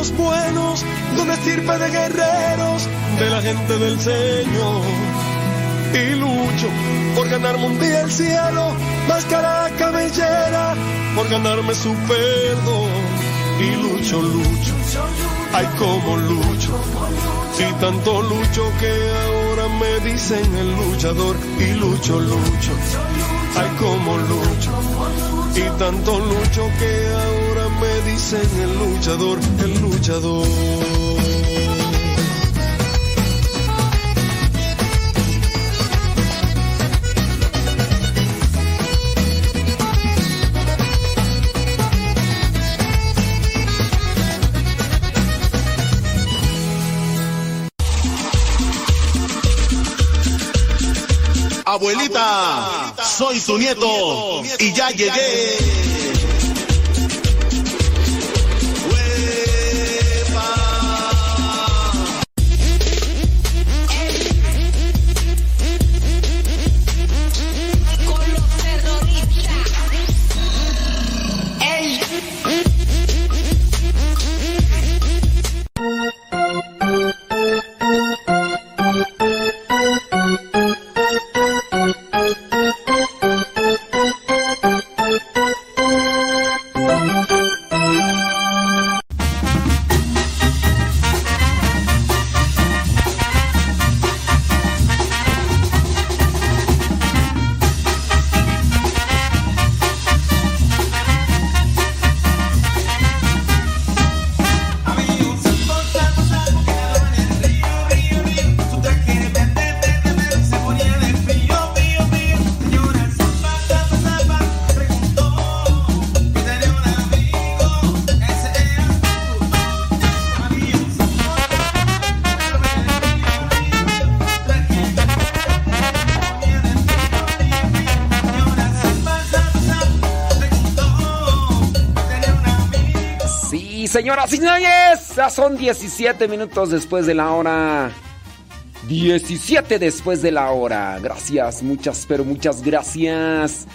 los buenos, donde sirve de guerreros, de la gente del Señor. Y lucho por ganarme un día el cielo, máscara cabellera, por ganarme su perdón. Y lucho, lucho, ay como lucho. Y tanto lucho que ahora me dicen el luchador. Y lucho, lucho, ay como lucho. Y tanto lucho que ahora me dicen el luchador, el luchador. Abuelita, soy tu nieto y ya llegué. Señoras y señores, ya son 17 minutos después de la hora. 17 después de la hora. Gracias, muchas, pero muchas gracias.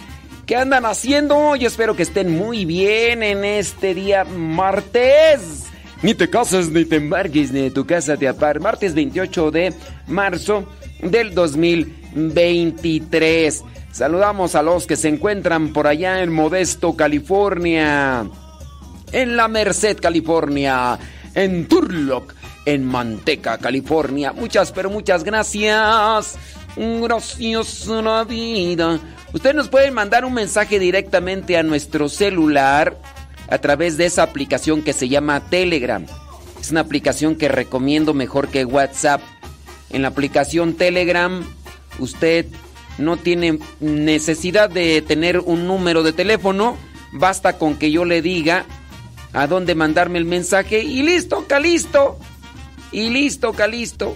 ¿Qué andan haciendo? Yo espero que estén muy bien en este día martes. Ni te cases, ni te embarques, ni de tu casa te apar. Martes 28 de marzo del 2023. Saludamos a los que se encuentran por allá en Modesto, California en La Merced, California, en Turlock, en Manteca, California. Muchas, pero muchas gracias. Gracias a la vida. Ustedes nos pueden mandar un mensaje directamente a nuestro celular a través de esa aplicación que se llama Telegram. Es una aplicación que recomiendo mejor que WhatsApp. En la aplicación Telegram usted no tiene necesidad de tener un número de teléfono. Basta con que yo le diga a dónde mandarme el mensaje y listo, calisto. Y listo, calisto.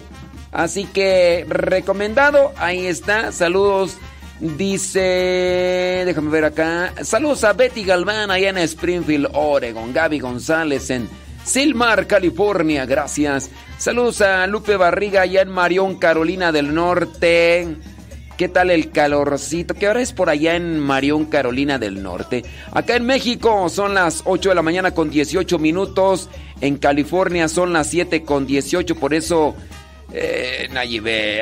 Así que recomendado, ahí está. Saludos, dice, déjame ver acá. Saludos a Betty Galván allá en Springfield, Oregon. Gaby González en Silmar, California, gracias. Saludos a Lupe Barriga allá en Marión, Carolina del Norte. ¿Qué tal el calorcito? ¿Qué hora es por allá en Marión, Carolina del Norte? Acá en México son las 8 de la mañana con 18 minutos. En California son las 7 con 18. Por eso eh,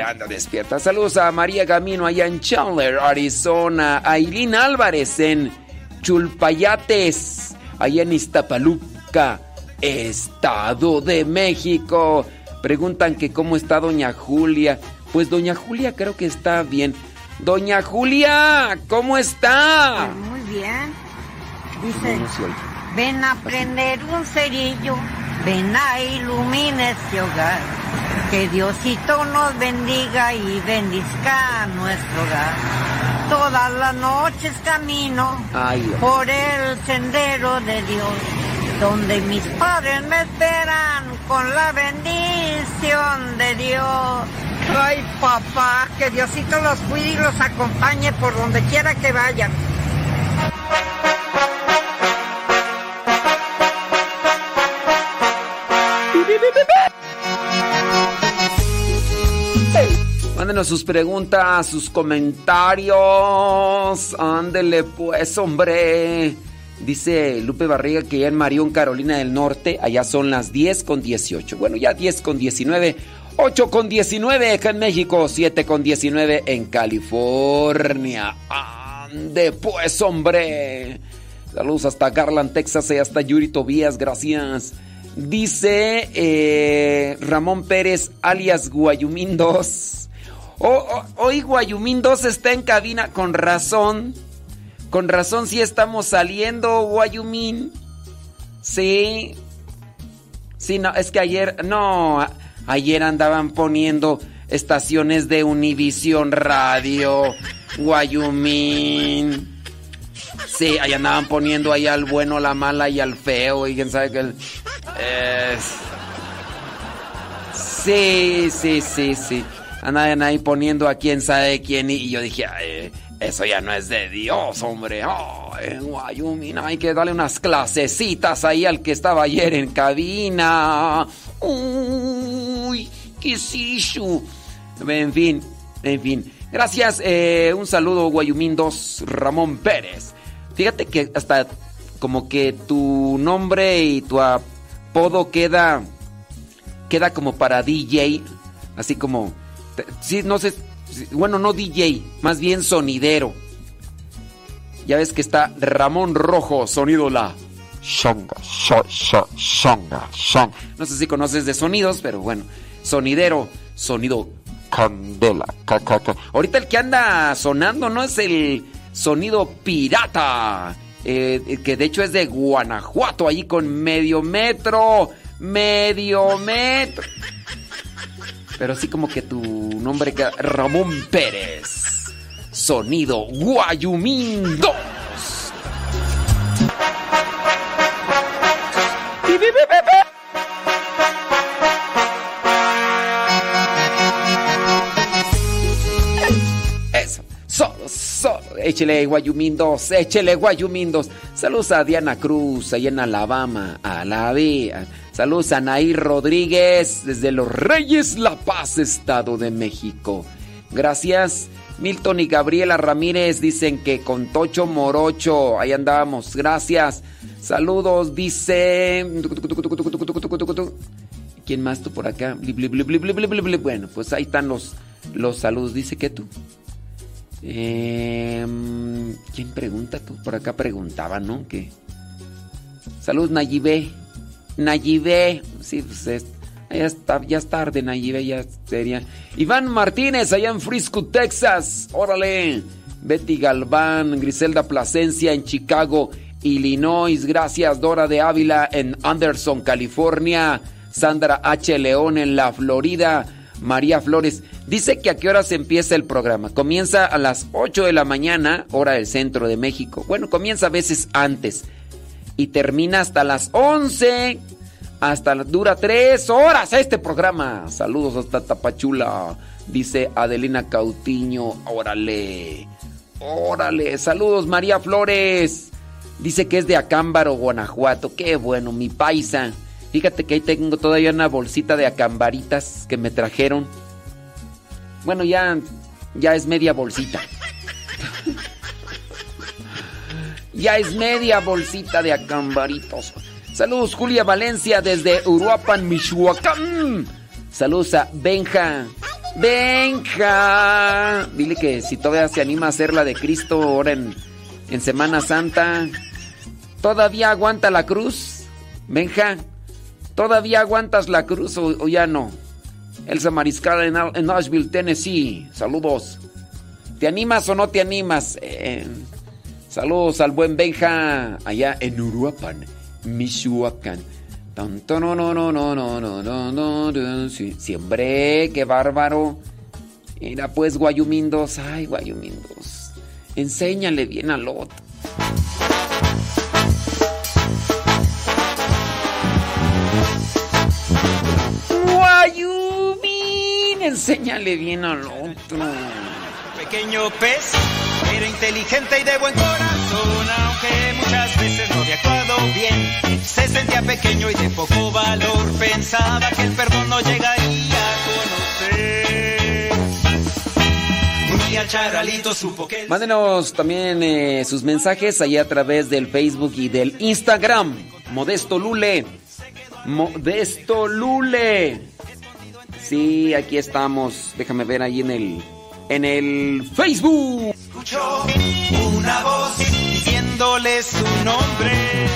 anda despierta. Saludos a María Gamino allá en Chandler, Arizona. A Álvarez en Chulpayates, allá en Iztapaluca, Estado de México. Preguntan que cómo está Doña Julia. Pues Doña Julia creo que está bien. Doña Julia, ¿cómo está? Muy bien. Dice, ven a prender un cerillo, ven a ilumina este hogar. Que Diosito nos bendiga y bendizca nuestro hogar. Todas las noches camino Ay, por el sendero de Dios, donde mis padres me esperan con la bendición de Dios. Ay, papá, que Diosito los cuide y los acompañe por donde quiera que vayan. Mándenos sus preguntas, sus comentarios. Ándele pues, hombre. Dice Lupe Barriga que ya en Marión, Carolina del Norte, allá son las 10 con 18. Bueno, ya 10 con 19. 8 con 19 acá en México, 7 con 19 en California. Ande pues, hombre. Saludos hasta Garland, Texas, y hasta Yuri Tobías, gracias. Dice eh, Ramón Pérez, alias Guayumín 2. Oh, hoy Guayumín 2 está en cabina, con razón. Con razón sí estamos saliendo, Guayumín. Sí. Sí, no, es que ayer, no, ayer andaban poniendo estaciones de Univisión Radio, Guayumín. Sí, ahí andaban poniendo ahí al bueno, la mala y al feo, y quién sabe el... es- Sí, sí, sí, sí. Andaban ahí poniendo a quién sabe quién y, yo dije, "Ay, eso ya no es de Dios, hombre. Oh, en Wyoming hay que darle unas clasecitas ahí al que estaba ayer en cabina. Uy, qué sishu. En fin, en fin. Gracias, eh, un saludo Guayumín 2, Ramón Pérez. Fíjate que hasta como que tu nombre y tu apodo queda queda como para DJ, así como sí, no sé, bueno, no DJ, más bien sonidero. Ya ves que está Ramón Rojo, sonido la. Shonga, sho, sho, shonga, shonga, No sé si conoces de sonidos, pero bueno, sonidero, sonido. candela, ca, ca, ca. Ahorita el que anda sonando no es el sonido pirata, eh, que de hecho es de Guanajuato, allí con medio metro, medio metro. Pero sí como que tu nombre queda Ramón Pérez. Sonido Guayumín 2. Eso. Solo, solo. Échele Guayumín 2. Échele Guayumín 2. Saludos a Diana Cruz, allá en Alabama. A la vía. Saludos a Rodríguez, desde Los Reyes La Paz, Estado de México. Gracias. Milton y Gabriela Ramírez dicen que con Tocho Morocho. Ahí andábamos. Gracias. Saludos, dice. ¿Quién más tú por acá? Bueno, pues ahí están los, los saludos. Dice que tú. Em, ¿Quién pregunta? Tú por acá preguntaba, ¿no? Que. Salud, Nayibé. Nayibé. Sí, pues es. Ya, está, ya es tarde, Nayibé, ya sería. Iván Martínez, allá en Frisco, Texas. Órale. Betty Galván, Griselda Plasencia en Chicago, Illinois. Gracias, Dora de Ávila en Anderson, California. Sandra H. León en la Florida. María Flores. Dice que a qué hora se empieza el programa. Comienza a las 8 de la mañana, hora del centro de México. Bueno, comienza a veces antes. Y termina hasta las 11. Hasta dura tres horas este programa. Saludos hasta Tapachula. Dice Adelina Cautiño. Órale. Órale. Saludos María Flores. Dice que es de Acámbaro, Guanajuato. Qué bueno, mi paisa. Fíjate que ahí tengo todavía una bolsita de acambaritas que me trajeron. Bueno, ya, ya es media bolsita. ya es media bolsita de acambaritos. Saludos, Julia Valencia desde Uruapan, Michoacán. Saludos a Benja. Benja. Dile que si todavía se anima a hacer la de Cristo ahora en, en Semana Santa. ¿Todavía aguanta la cruz? Benja. ¿Todavía aguantas la cruz o, ya no? Elsa Mariscal en, en, Nashville, Tennessee. Saludos. ¿Te animas o no te animas? Eh, saludos al buen Benja allá en Uruapan, Michoacán. Tan, tan, no, no, no, no, no, no, no, no, hombre, qué bárbaro. Mira pues, Guayumindos. Ay, Guayumindos. Enséñale bien al otro. Guayumín, enséñale bien al otro. Pequeño pez, era inteligente y de buen corazón, aunque muchas veces no había actuado bien. Se sentía pequeño y de poco valor, pensaba que el perdón no llegaría a conocer. Un día charalito supo que... Mándenos también eh, sus mensajes ahí a través del Facebook y del Instagram. Modesto Lule. Modesto Lule. Sí, aquí estamos. Déjame ver ahí en el en el Facebook. escuchó una voz diciéndole su nombre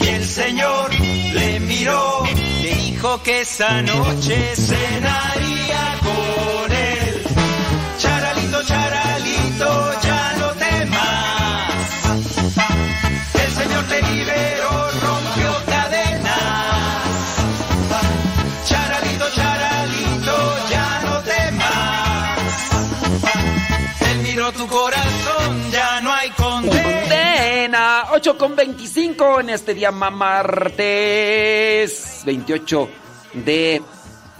y el Señor le miró, le dijo que esa noche cenaría con él. Charalito, charalito, ya 8 con 25 en este día ma- martes 28 de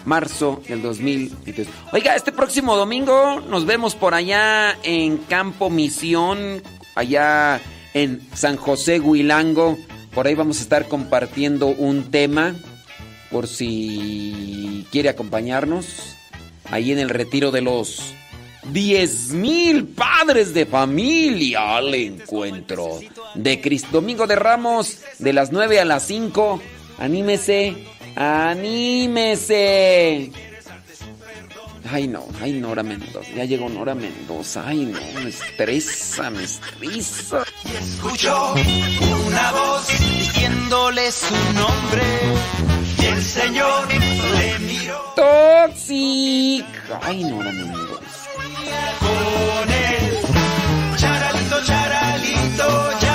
marzo del 2023. Oiga, este próximo domingo nos vemos por allá en Campo Misión, allá en San José Huilango. Por ahí vamos a estar compartiendo un tema por si quiere acompañarnos. Ahí en el retiro de los 10 mil padres de familia al encuentro de Cristo. Domingo de Ramos, de las 9 a las 5. Anímese, anímese. Ay, no, ay, Nora Mendoza. Ya llegó Nora Mendoza. Ay, no, me estresa, me estresa. Escuchó una voz diciéndole su nombre y el Señor le miró Toxic. Ay, Nora Mendoza. Con él. Charalito, charalito, ya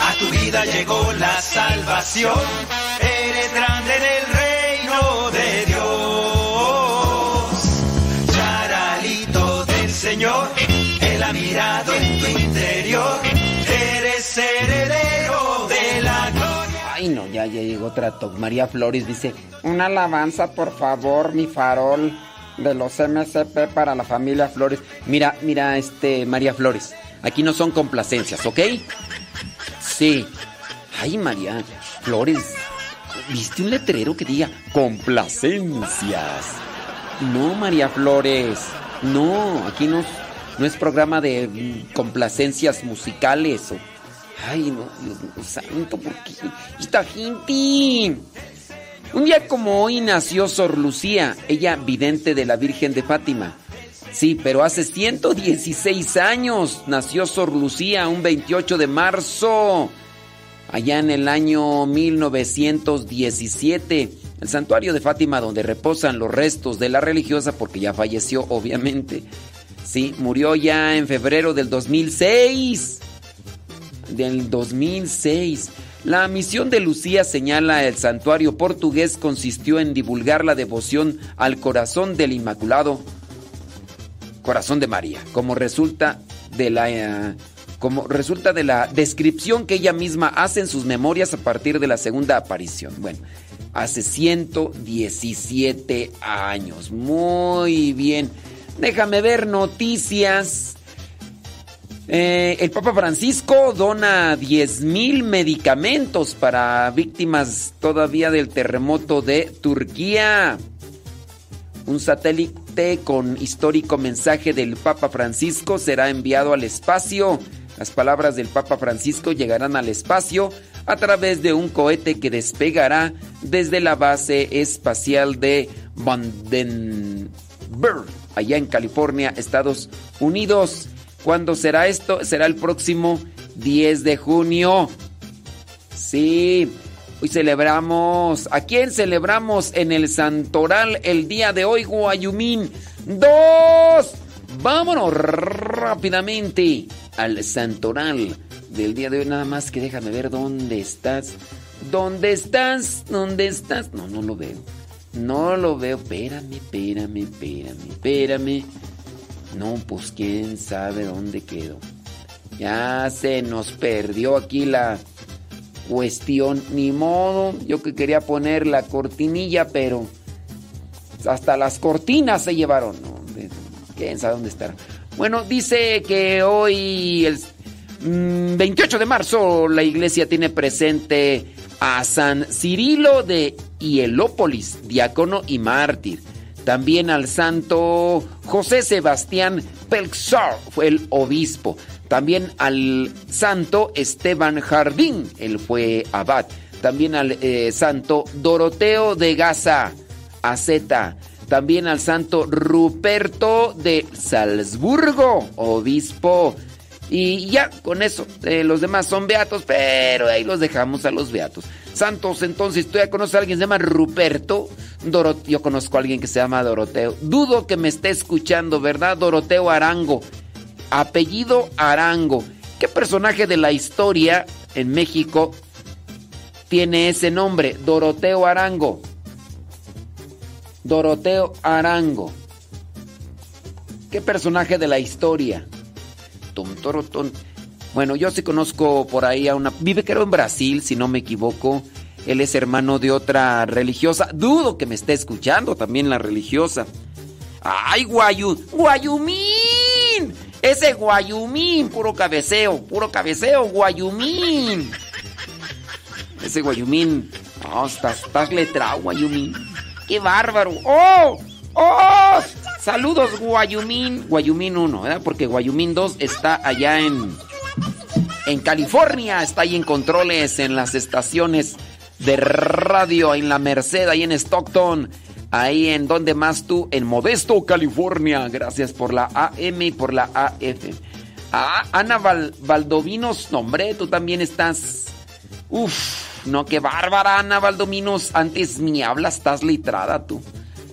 a tu vida llegó la salvación. Eres grande en el reino de Dios. Charalito del Señor, Él ha mirado en tu interior. Eres heredero de la gloria. Ay, no, ya, ya llegó otra. María Flores dice, una alabanza, por favor, mi farol de los MSP para la familia Flores. Mira, mira, este, María Flores, aquí no son complacencias, ¿ok? Sí. Ay, María Flores, ¿viste un letrero que diga complacencias? No, María Flores, no, aquí no, no es programa de mm, complacencias musicales o... Ay, no, Dios mío santo, ¿por qué? Esta gente. Un día como hoy nació Sor Lucía, ella vidente de la Virgen de Fátima. Sí, pero hace 116 años nació Sor Lucía, un 28 de marzo, allá en el año 1917. El santuario de Fátima donde reposan los restos de la religiosa, porque ya falleció, obviamente. Sí, murió ya en febrero del 2006 del 2006. La misión de Lucía, señala el santuario portugués, consistió en divulgar la devoción al corazón del Inmaculado, corazón de María, como resulta de la eh, como resulta de la descripción que ella misma hace en sus memorias a partir de la segunda aparición. Bueno, hace 117 años. Muy bien. Déjame ver noticias. Eh, el Papa Francisco dona 10 mil medicamentos para víctimas todavía del terremoto de Turquía. Un satélite con histórico mensaje del Papa Francisco será enviado al espacio Las palabras del Papa Francisco llegarán al espacio a través de un cohete que despegará desde la base espacial de Vandenberg, allá en California, Estados Unidos. ¿Cuándo será esto? Será el próximo 10 de junio. Sí, hoy celebramos. ¿A quién celebramos en el Santoral el día de hoy, Guayumín? ¡Dos! Vámonos rápidamente al Santoral del día de hoy. Nada más que déjame ver dónde estás. ¿Dónde estás? ¿Dónde estás? No, no lo veo. No lo veo. Espérame, espérame, espérame, espérame. No, pues quién sabe dónde quedó. Ya se nos perdió aquí la cuestión. Ni modo. Yo que quería poner la cortinilla, pero hasta las cortinas se llevaron. ¿no? ¿Quién sabe dónde estará? Bueno, dice que hoy, el 28 mm, de marzo, la iglesia tiene presente a San Cirilo de Hielópolis, diácono y mártir. También al santo José Sebastián Pelxor, fue el obispo. También al santo Esteban Jardín, él fue abad. También al eh, santo Doroteo de Gaza, Aceta. También al santo Ruperto de Salzburgo, obispo. Y ya, con eso, eh, los demás son beatos, pero ahí los dejamos a los beatos. Santos, entonces, ¿tú ya conoces a alguien que se llama Ruperto? yo conozco a alguien que se llama Doroteo. Dudo que me esté escuchando, ¿verdad? Doroteo Arango. Apellido Arango. ¿Qué personaje de la historia en México tiene ese nombre? Doroteo Arango. Doroteo Arango. ¿Qué personaje de la historia? Bueno, yo sí conozco por ahí a una... Vive creo en Brasil, si no me equivoco. Él es hermano de otra religiosa. Dudo que me esté escuchando también la religiosa. ¡Ay, Guayu! ¡Guayumín! Ese Guayumín, puro cabeceo, puro cabeceo, Guayumín. Ese Guayumín. Oh, estás, estás letrado, Guayumín. ¡Qué bárbaro! ¡Oh! ¡Oh! Saludos, Guayumín. Guayumín 1, ¿verdad? Porque Guayumín 2 está allá en. En California. Está ahí en controles, en las estaciones de radio, en la Merced, ahí en Stockton. Ahí en donde más tú, en Modesto, California. Gracias por la AM y por la AF. Ah, Ana Valdovinos, nombre, tú también estás. Uf, no, qué bárbara, Ana Valdovinos. Antes mi hablas, estás litrada tú.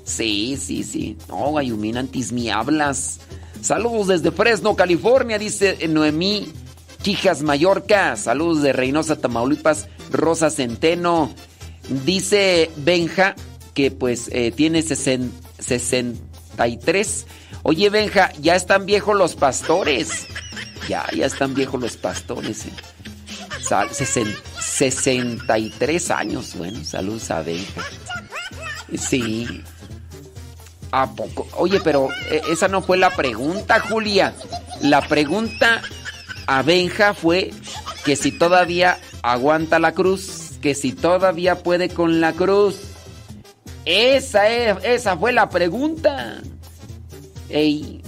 Sí, sí, sí. No, Gayumín, antes mi hablas. Saludos desde Fresno, California, dice Noemí Quijas Mallorca. Saludos de Reynosa, Tamaulipas, Rosa Centeno. Dice Benja que pues eh, tiene 63. Oye, Benja, ya están viejos los pastores. Ya, ya están viejos los pastores. Eh. 63 años. Bueno, saludos a Benja. Sí. ¿A poco? Oye, pero eh, esa no fue la pregunta, Julia. La pregunta a Benja fue que si todavía aguanta la cruz, que si todavía puede con la cruz. Esa, es, esa fue la pregunta. Ey.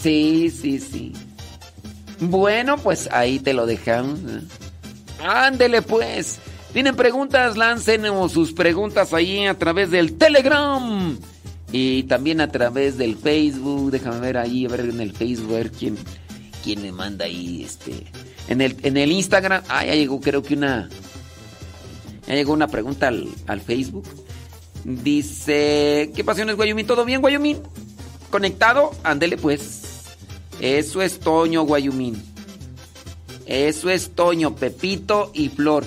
Sí, sí, sí. Bueno, pues ahí te lo dejamos. ¿eh? Ándele pues. Tienen preguntas, lancen sus preguntas ahí a través del Telegram. Y también a través del Facebook. Déjame ver ahí, a ver en el Facebook, a ver quién, quién me manda ahí. Este. En el, en el Instagram. Ah, ya llegó creo que una, ya llegó una pregunta al, Facebook. Dice, ¿qué pasiones, Guayumín? ¿Todo bien, Guayumín? ¿Conectado? Ándele pues. Eso es Toño, Guayumín. Eso es Toño, Pepito y Flor.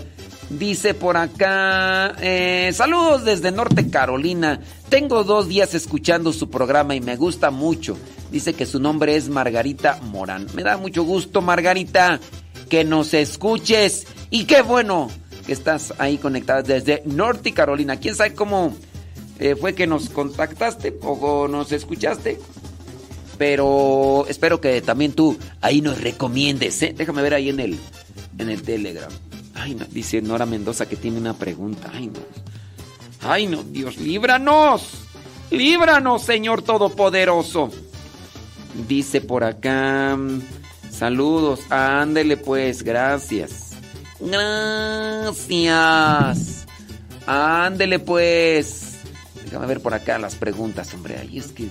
Dice por acá, eh, saludos desde Norte Carolina. Tengo dos días escuchando su programa y me gusta mucho. Dice que su nombre es Margarita Morán. Me da mucho gusto, Margarita, que nos escuches. Y qué bueno que estás ahí conectada desde Norte Carolina. ¿Quién sabe cómo eh, fue que nos contactaste o nos escuchaste? Pero espero que también tú ahí nos recomiendes. ¿eh? Déjame ver ahí en el, en el Telegram. Ay, no, dice Nora Mendoza que tiene una pregunta. Ay, no. Ay, no, Dios, líbranos. Líbranos, Señor Todopoderoso. Dice por acá. Saludos. Ándele pues, gracias. Gracias. Ándele pues. Déjame ver por acá las preguntas, hombre. Ahí es que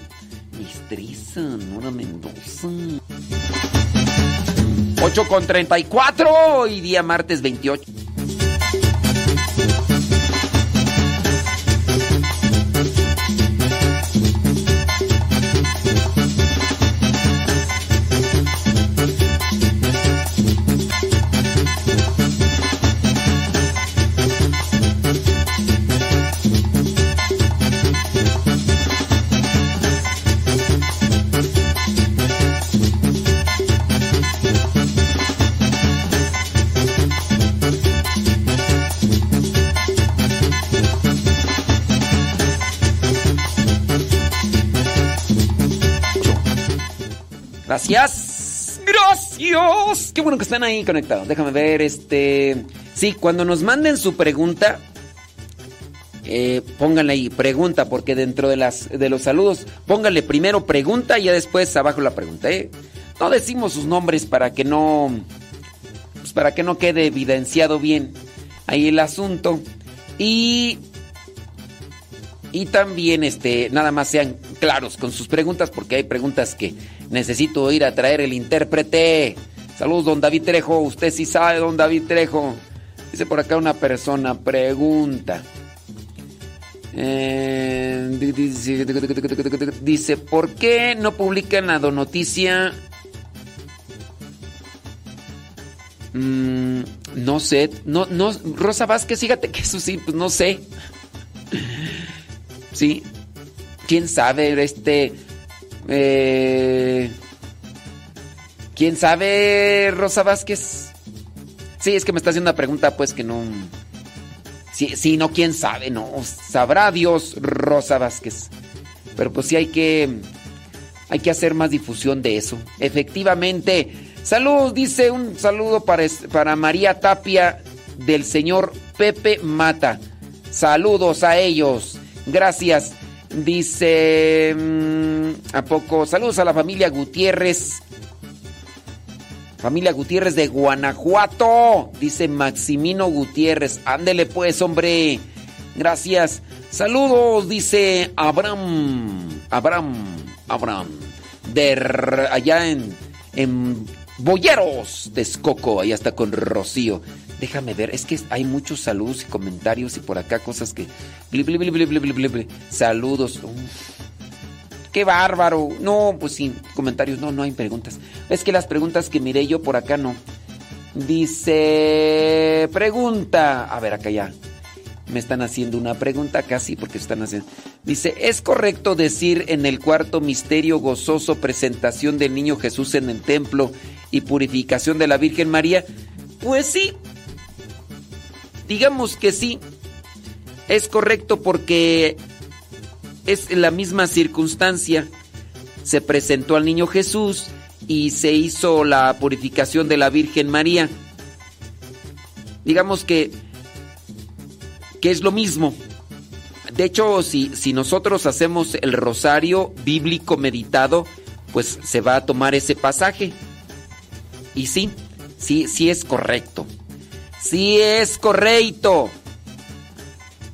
mistrisa, Nora Mendoza. 8 con 34 y día martes 28. Gracias. Gracias. Qué bueno que están ahí conectados. Déjame ver, este... Sí, cuando nos manden su pregunta, eh, pónganle ahí pregunta, porque dentro de, las, de los saludos, pónganle primero pregunta y ya después abajo la pregunta. ¿eh? No decimos sus nombres para que no... Pues para que no quede evidenciado bien ahí el asunto. Y... Y también, este, nada más sean claros con sus preguntas, porque hay preguntas que necesito ir a traer el intérprete. Saludos, don David Trejo. Usted sí sabe, don David Trejo. Dice por acá una persona, pregunta. Eh, dice, ¿por qué no publican la donoticia? Mm, no sé, no, no, Rosa Vázquez, fíjate que eso sí, pues no sé. Sí, quién sabe, este. Eh, ¿Quién sabe, Rosa Vázquez? Sí, es que me está haciendo una pregunta, pues que no. Sí, sí, no, quién sabe, no. Sabrá Dios, Rosa Vázquez. Pero pues sí hay que. Hay que hacer más difusión de eso. Efectivamente. Salud, dice un saludo para, para María Tapia del señor Pepe Mata. Saludos a ellos. Gracias. Dice, mm, ¿a poco? Saludos a la familia Gutiérrez. Familia Gutiérrez de Guanajuato. Dice Maximino Gutiérrez. Ándele pues, hombre. Gracias. Saludos, dice Abraham. Abraham. Abraham. De allá en, en Boyeros de Escoco. Allá está con Rocío. Déjame ver, es que hay muchos saludos y comentarios y por acá cosas que... Saludos. ¡Qué bárbaro! No, pues sin comentarios, no, no hay preguntas. Es que las preguntas que miré yo por acá no. Dice... Pregunta. A ver, acá ya. Me están haciendo una pregunta casi porque están haciendo... Dice, ¿es correcto decir en el cuarto misterio gozoso presentación del niño Jesús en el templo y purificación de la Virgen María? Pues sí, Digamos que sí, es correcto porque es la misma circunstancia. Se presentó al niño Jesús y se hizo la purificación de la Virgen María. Digamos que, que es lo mismo. De hecho, si, si nosotros hacemos el rosario bíblico meditado, pues se va a tomar ese pasaje. Y sí, sí, sí es correcto. Sí es correcto.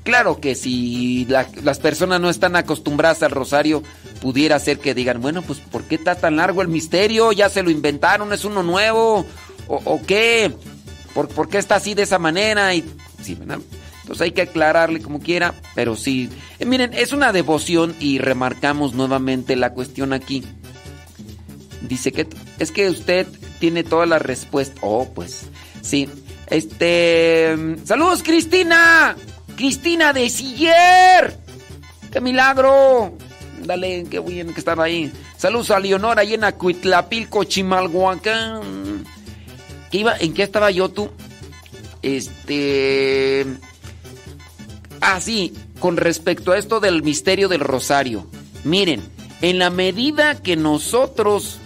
Claro que si las personas no están acostumbradas al rosario, pudiera ser que digan, bueno, pues ¿por qué está tan largo el misterio? Ya se lo inventaron, es uno nuevo. ¿O, qué? ¿Por, qué está así de esa manera? Y, sí, Entonces hay que aclararle como quiera, pero sí. Eh, miren, es una devoción y remarcamos nuevamente la cuestión aquí. Dice que es que usted tiene todas las respuestas. Oh, pues sí. Este. ¡Saludos, Cristina! ¡Cristina de Siller! ¡Qué milagro! Dale, qué bien que están ahí. Saludos a Leonora y en Acuitlapilco, Chimalhuacán. ¿Qué iba? ¿En qué estaba yo tú? Este. Ah, sí, con respecto a esto del misterio del rosario. Miren, en la medida que nosotros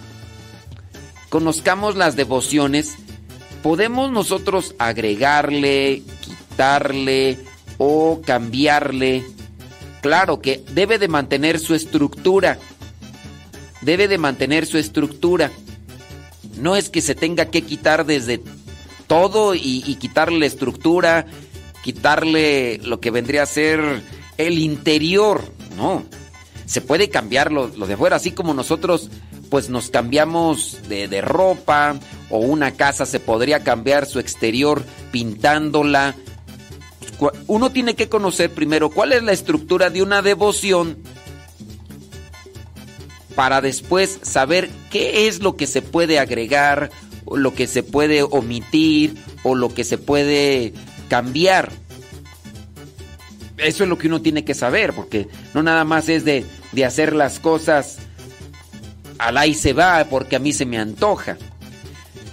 conozcamos las devociones, podemos nosotros agregarle, quitarle o cambiarle. Claro que debe de mantener su estructura. debe de mantener su estructura. No es que se tenga que quitar desde todo y, quitarle la estructura, quitarle lo que vendría a ser el interior. No, se puede cambiar lo, lo de afuera, así como nosotros pues nos cambiamos de, de ropa o una casa se podría cambiar su exterior pintándola. Uno tiene que conocer primero cuál es la estructura de una devoción para después saber qué es lo que se puede agregar, o lo que se puede omitir o lo que se puede cambiar. Eso es lo que uno tiene que saber, porque no nada más es de, de hacer las cosas al ahí se va, porque a mí se me antoja.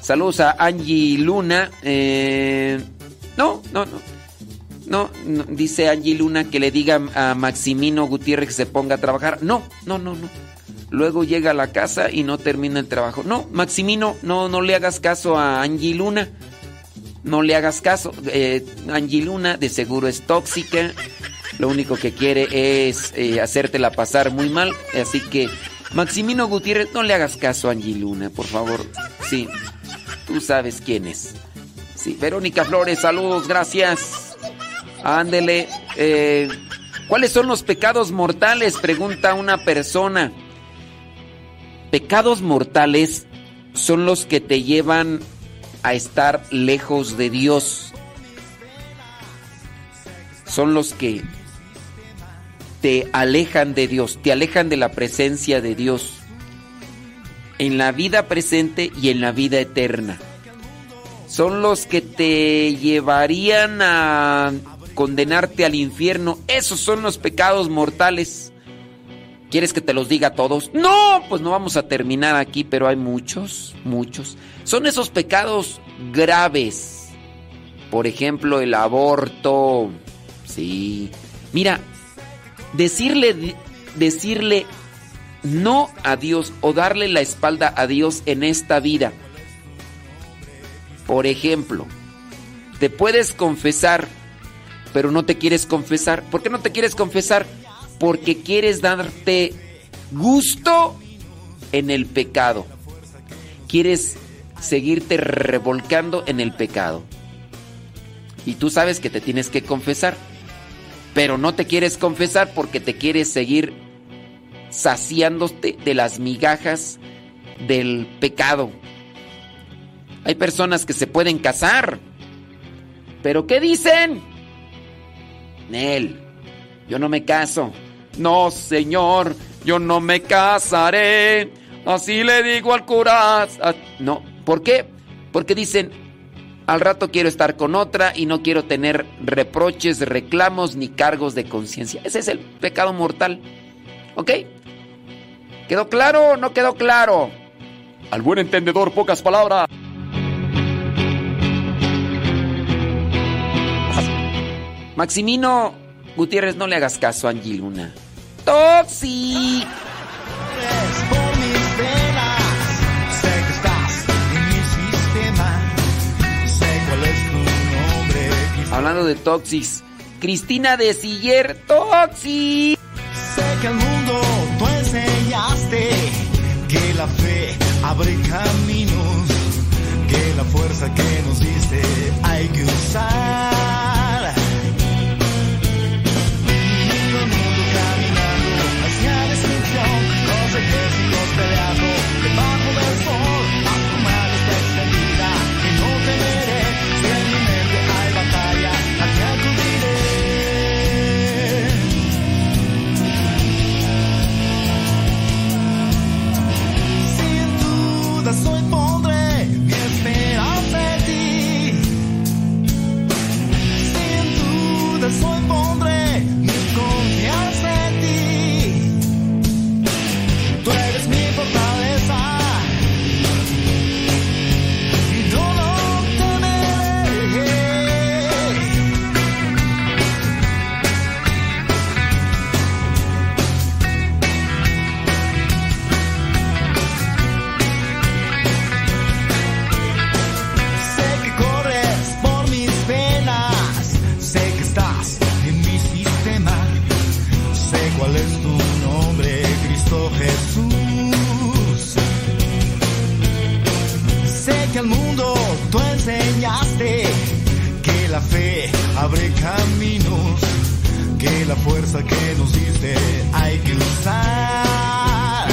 Saludos a Angie Luna. eh, no, no, no. No, dice Angie Luna que le diga a Maximino Gutiérrez que se ponga a trabajar. No, no, no, no. Luego llega a la casa y no termina el trabajo. No, Maximino, no, no le hagas caso a Angie Luna. No le hagas caso. Eh, Angie Luna de seguro es tóxica. Lo único que quiere es eh, hacértela pasar muy mal. Así que, Maximino Gutiérrez, no le hagas caso a Angie Luna, por favor. Sí, tú sabes quién es. Sí, Verónica Flores, saludos, gracias. Ándele. eh, ¿Cuáles son los pecados mortales? Pregunta una persona. Pecados mortales son los que te llevan a estar lejos de Dios. Son los que te alejan de Dios, te alejan de la presencia de Dios en la vida presente y en la vida eterna. Son los que te llevarían a condenarte al infierno. Esos son los pecados mortales. ¿Quieres que te los diga todos? No, pues no vamos a terminar aquí, pero hay muchos, muchos. Son esos pecados graves. Por ejemplo, el aborto. Sí. Mira, decirle decirle no a Dios o darle la espalda a Dios en esta vida. Por ejemplo, te puedes confesar, pero no te quieres confesar. ¿Por qué no te quieres confesar? Porque quieres darte gusto en el pecado. Quieres seguirte revolcando en el pecado. Y tú sabes que te tienes que confesar. Pero no te quieres confesar porque te quieres seguir saciándote de las migajas del pecado. Hay personas que se pueden casar. ¿Pero qué dicen? Nel, yo no me caso. No, señor, yo no me casaré. Así le digo al cura. Ah, No, ¿por qué? Porque dicen, al rato quiero estar con otra y no quiero tener reproches, reclamos ni cargos de conciencia. Ese es el pecado mortal. ¿Ok? ¿Quedó claro o no quedó claro? Al buen entendedor, pocas palabras. Maximino Gutiérrez, no le hagas caso a Angie Luna. ¡Toxi! Hablando de Toxis. Cristina de Siller, Toxi. Sé que al mundo tú enseñaste que la fe abre caminos. Que la fuerza que nos diste hay que usar. Duda enseñaste que la fe abre caminos, que la fuerza que nos diste hay que usar.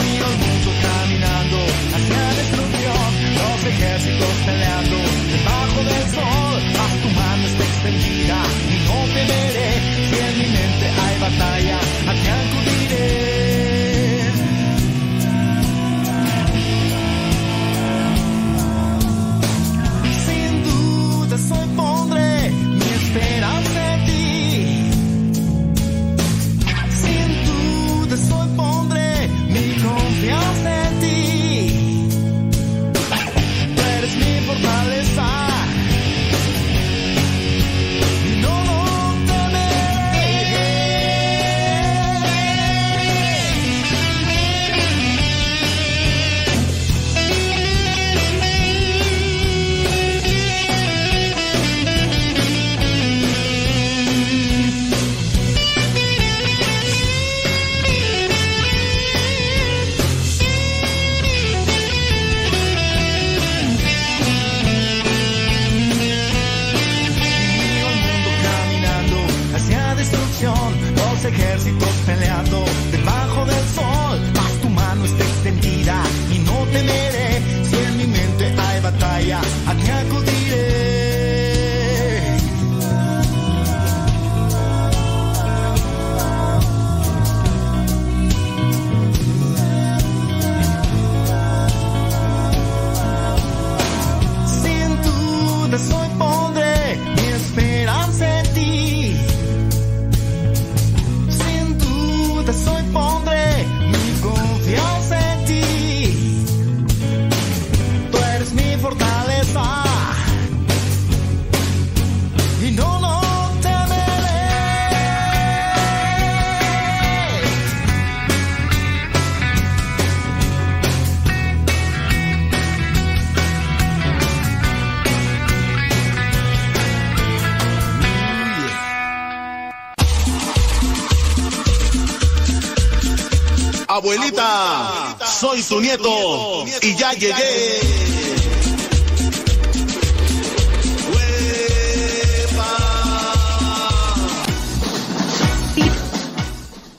Miro el mundo caminando hacia la destrucción, los ejércitos peleando debajo del sol. Haz tu mano está extendida y no temeré. Si en mi mente hay batalla, soy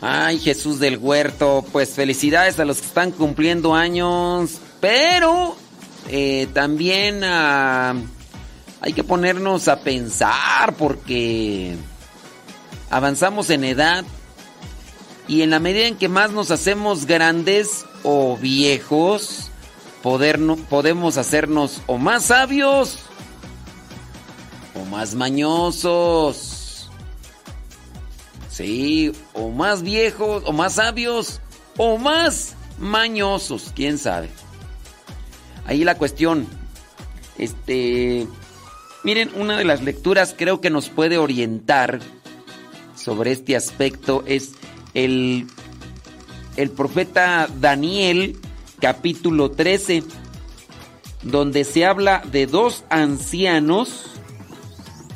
Ay, Jesús del Huerto, pues felicidades a los que están cumpliendo años, pero eh, también ah, hay que ponernos a pensar porque avanzamos en edad y en la medida en que más nos hacemos grandes o viejos, poder, podemos hacernos o más sabios o más mañosos. Sí, o más viejos, o más sabios, o más mañosos, quién sabe. Ahí la cuestión. Este. Miren, una de las lecturas creo que nos puede orientar sobre este aspecto es el, el profeta Daniel, capítulo 13, donde se habla de dos ancianos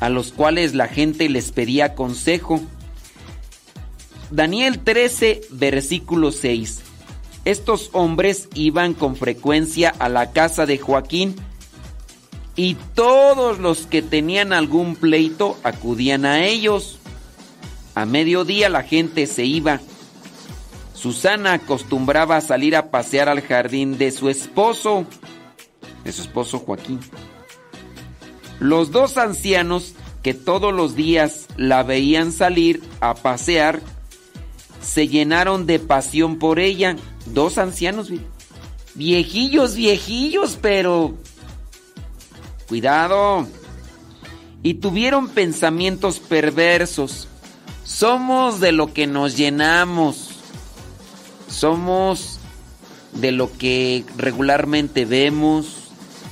a los cuales la gente les pedía consejo. Daniel 13, versículo 6. Estos hombres iban con frecuencia a la casa de Joaquín y todos los que tenían algún pleito acudían a ellos. A mediodía la gente se iba. Susana acostumbraba a salir a pasear al jardín de su esposo, de su esposo Joaquín. Los dos ancianos que todos los días la veían salir a pasear se llenaron de pasión por ella. Dos ancianos, viejillos, viejillos, pero... Cuidado. Y tuvieron pensamientos perversos. Somos de lo que nos llenamos. Somos de lo que regularmente vemos,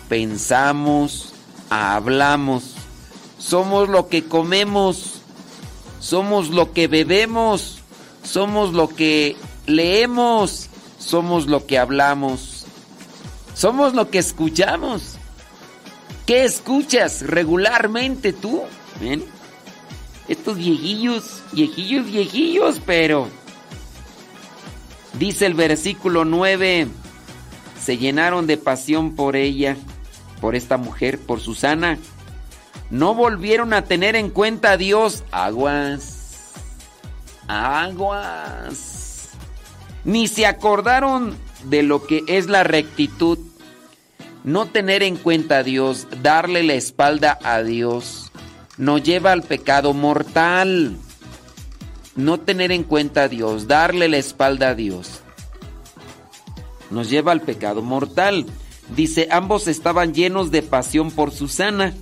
pensamos, hablamos. Somos lo que comemos. Somos lo que bebemos. Somos lo que leemos. Somos lo que hablamos. Somos lo que escuchamos. ¿Qué escuchas regularmente tú? ¿Ven? Estos viejillos, viejillos, viejillos, pero... Dice el versículo 9, se llenaron de pasión por ella, por esta mujer, por Susana. No volvieron a tener en cuenta a Dios. Aguas. Aguas. Ni se acordaron de lo que es la rectitud. No tener en cuenta a Dios, darle la espalda a Dios, nos lleva al pecado mortal. No tener en cuenta a Dios, darle la espalda a Dios, nos lleva al pecado mortal. Dice, ambos estaban llenos de pasión por Susana,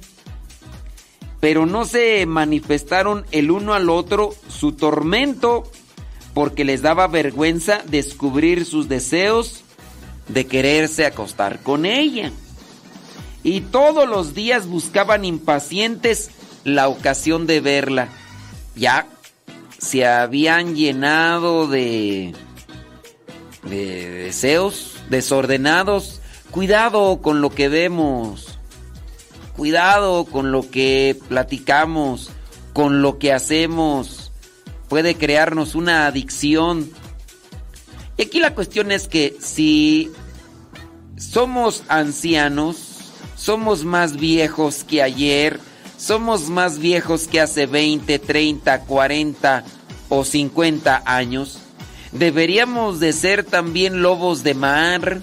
pero no se manifestaron el uno al otro su tormento porque les daba vergüenza descubrir sus deseos de quererse acostar con ella. Y todos los días buscaban impacientes la ocasión de verla. Ya se habían llenado de, de deseos desordenados. Cuidado con lo que vemos. Cuidado con lo que platicamos, con lo que hacemos. Puede crearnos una adicción. Y aquí la cuestión es que si somos ancianos, somos más viejos que ayer, somos más viejos que hace 20, 30, 40 o 50 años, deberíamos de ser también lobos de mar,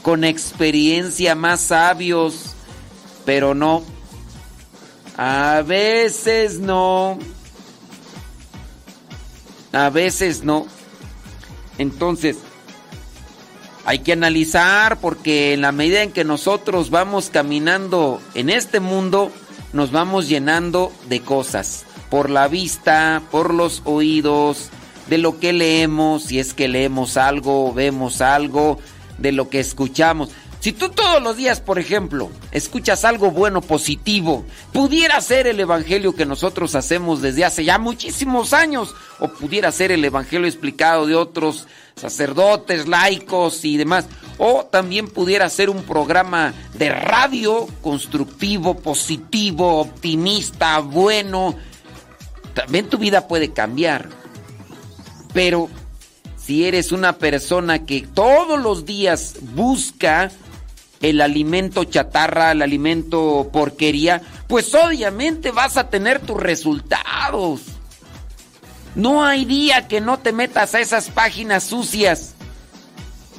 con experiencia más sabios, pero no. A veces no. A veces no. Entonces, hay que analizar porque en la medida en que nosotros vamos caminando en este mundo, nos vamos llenando de cosas. Por la vista, por los oídos, de lo que leemos, si es que leemos algo, vemos algo, de lo que escuchamos. Si tú todos los días, por ejemplo, escuchas algo bueno, positivo, pudiera ser el evangelio que nosotros hacemos desde hace ya muchísimos años, o pudiera ser el evangelio explicado de otros sacerdotes, laicos y demás, o también pudiera ser un programa de radio constructivo, positivo, optimista, bueno. También tu vida puede cambiar. Pero si eres una persona que todos los días busca el alimento chatarra, el alimento porquería, pues obviamente vas a tener tus resultados. No hay día que no te metas a esas páginas sucias.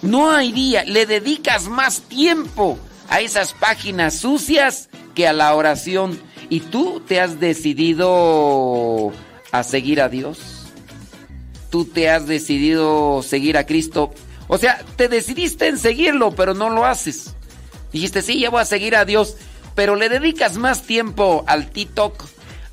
No hay día. Le dedicas más tiempo a esas páginas sucias que a la oración. ¿Y tú te has decidido a seguir a Dios? ¿Tú te has decidido seguir a Cristo? O sea, te decidiste en seguirlo, pero no lo haces. Dijiste, sí, ya voy a seguir a Dios, pero le dedicas más tiempo al TikTok,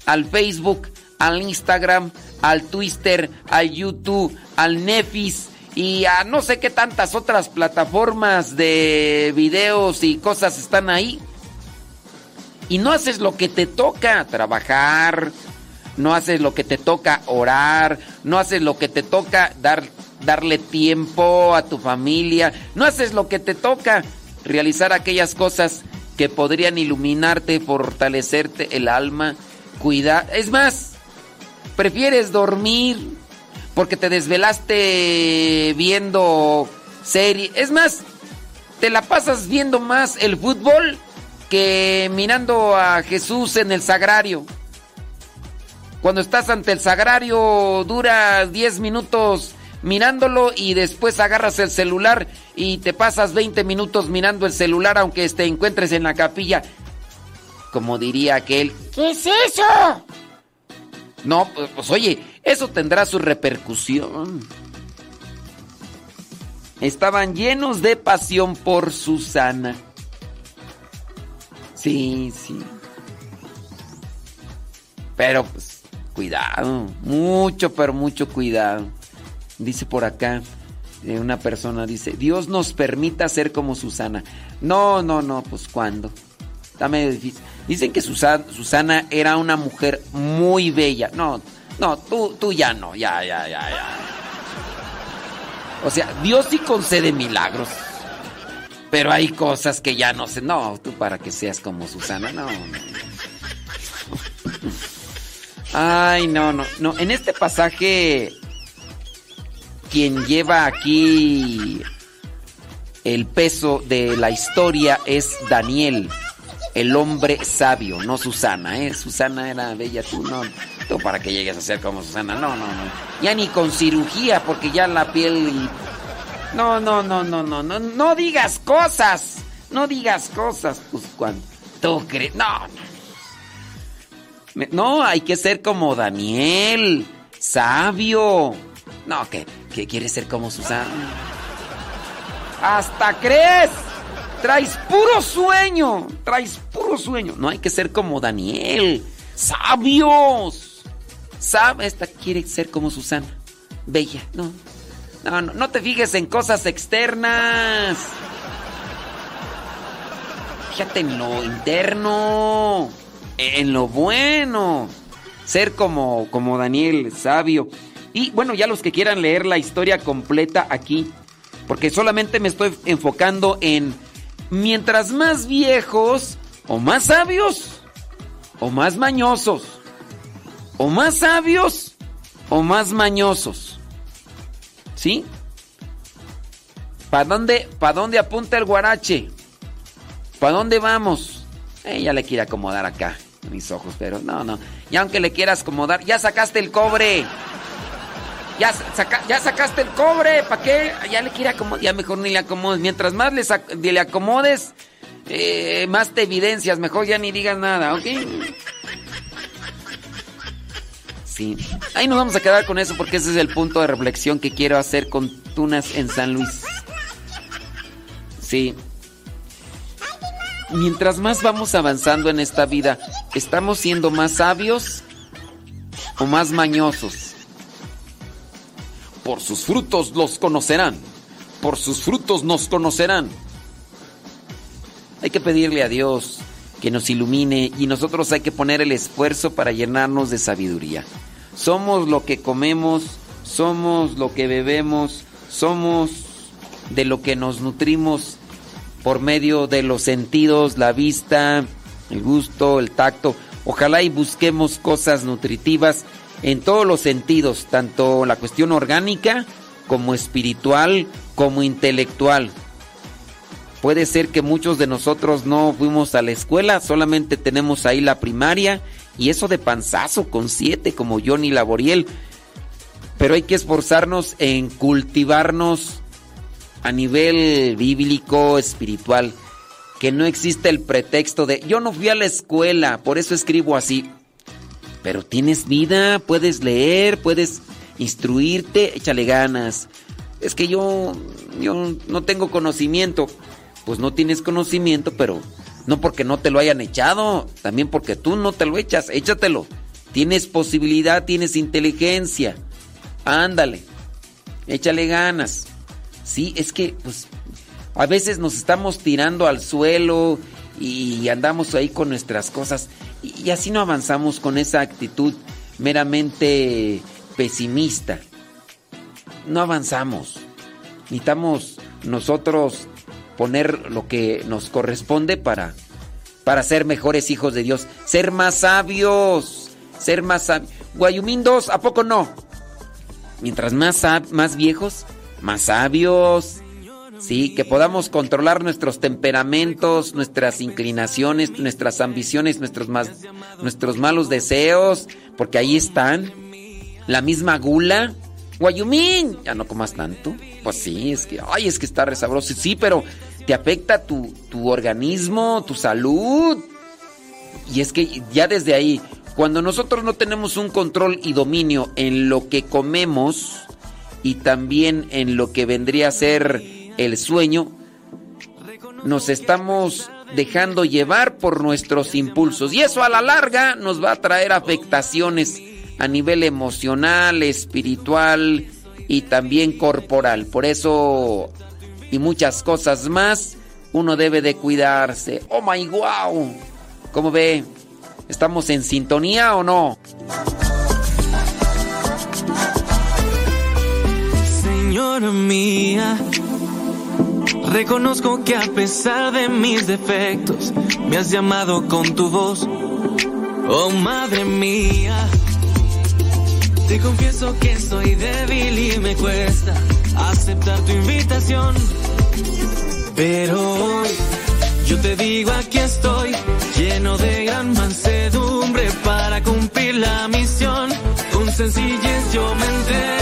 al Facebook, al Instagram, al Twitter, al YouTube, al Nefis y a no sé qué tantas otras plataformas de videos y cosas están ahí. Y no haces lo que te toca, trabajar, no haces lo que te toca orar, no haces lo que te toca dar, darle tiempo a tu familia, no haces lo que te toca realizar aquellas cosas que podrían iluminarte, fortalecerte el alma, cuidar. Es más, prefieres dormir porque te desvelaste viendo serie. Es más, te la pasas viendo más el fútbol que mirando a Jesús en el sagrario. Cuando estás ante el sagrario dura 10 minutos mirándolo y después agarras el celular y te pasas 20 minutos mirando el celular aunque te encuentres en la capilla. Como diría aquel, ¿qué es eso? No, pues, pues oye, eso tendrá su repercusión. Estaban llenos de pasión por Susana. Sí, sí. Pero pues, cuidado, mucho, pero mucho cuidado. Dice por acá eh, una persona, dice, Dios nos permita ser como Susana. No, no, no, pues ¿cuándo? Está medio difícil. Dicen que Susana, era una mujer muy bella. No, no, tú, tú ya no, ya, ya, ya, ya. O sea, Dios sí concede milagros. Pero hay cosas que ya no sé. No, tú para que seas como Susana, no. no. Ay, no, no, no. En este pasaje quien lleva aquí el peso de la historia es Daniel, el hombre sabio, no Susana, ¿eh? Susana era bella, tú no, tú para que llegues a ser como Susana, no, no, no. Ya ni con cirugía, porque ya la piel... y- No, no, no, no, no, no, no digas cosas, no digas cosas, pues cuando tú crees, no, no. Hay que ser como Daniel, sabio. No, que, que quieres ser como Susana. Hasta crees. Traes puro sueño. Traes puro sueño. No hay que ser como Daniel. Sabios. Sabe, esta quiere ser como Susana. Bella. No. No, no, no te fijes en cosas externas. Fíjate en lo interno. En lo bueno. Ser como, como Daniel, sabio. Y bueno, ya los que quieran leer la historia completa aquí. Porque solamente me estoy enfocando en mientras más viejos o más sabios o más mañosos. O más sabios o más mañosos. ¿Sí? ¿Para dónde, pa dónde apunta el guarache? ¿Para dónde vamos? Ella le quiere acomodar acá mis ojos, pero no, no. Y aunque le quieras acomodar, ya sacaste el cobre. Ya, saca- ya sacaste el cobre, ¿para qué? Ya le quiere acomodar, ya mejor ni le acomodes. Mientras más le, le acomodes, eh, más te evidencias. Mejor ya ni digas nada, ¿ok? Sí. Ahí nos vamos a quedar con eso porque ese es el punto de reflexión que quiero hacer con Tunas en San Luis. Sí. Mientras más vamos avanzando en esta vida, ¿estamos siendo más sabios o más mañosos? Por sus frutos los conocerán. Por sus frutos nos conocerán. Hay que pedirle a Dios que nos ilumine y nosotros hay que poner el esfuerzo para llenarnos de sabiduría. Somos lo que comemos, somos lo que bebemos, somos de lo que nos nutrimos por medio de los sentidos, la vista, el gusto, el tacto. Ojalá y busquemos cosas nutritivas en todos los sentidos, tanto la cuestión orgánica como espiritual, como intelectual. Puede ser que muchos de nosotros no fuimos a la escuela, solamente tenemos ahí la primaria y eso de panzazo con siete como Johnny Laboriel. Pero hay que esforzarnos en cultivarnos a nivel bíblico, espiritual. Que no existe el pretexto de yo no fui a la escuela, por eso escribo así. Pero tienes vida, puedes leer, puedes instruirte, échale ganas. Es que yo, yo no tengo conocimiento. Pues no tienes conocimiento, pero no porque no te lo hayan echado, también porque tú no te lo echas, échatelo. Tienes posibilidad, tienes inteligencia. Ándale, échale ganas. Sí, es que pues a veces nos estamos tirando al suelo y andamos ahí con nuestras cosas y, así no avanzamos con esa actitud meramente pesimista. No avanzamos. Necesitamos nosotros poner lo que nos corresponde para para ser mejores hijos de Dios, ser más sabios, ser más sabios. Guayumín 2, ¿a poco no? Mientras más, más viejos, más sabios. Sí, que podamos controlar nuestros temperamentos, nuestras inclinaciones, nuestras ambiciones, nuestros, más, nuestros malos deseos, porque ahí están. La misma gula. Guayumín, ya no comas tanto. Pues sí, es que, ay, es que está resabroso. Sí, pero te afecta tu, tu organismo, tu salud. Y es que ya desde ahí, cuando nosotros no tenemos un control y dominio en lo que comemos y también en lo que vendría a ser el sueño, nos estamos dejando llevar por nuestros impulsos. Y eso a la larga nos va a traer afectaciones a nivel emocional, espiritual y también corporal. Por eso y muchas cosas más, uno debe de cuidarse. Oh my wow. ¿Cómo ve? ¿Estamos en sintonía o no? Señora mía, reconozco que a pesar de mis defectos, me has llamado con tu voz. Oh madre mía, te confieso que soy débil y me cuesta aceptar tu invitación. Pero hoy yo te digo aquí estoy, lleno de gran mansedumbre para cumplir la misión. Con sencillez yo me entrego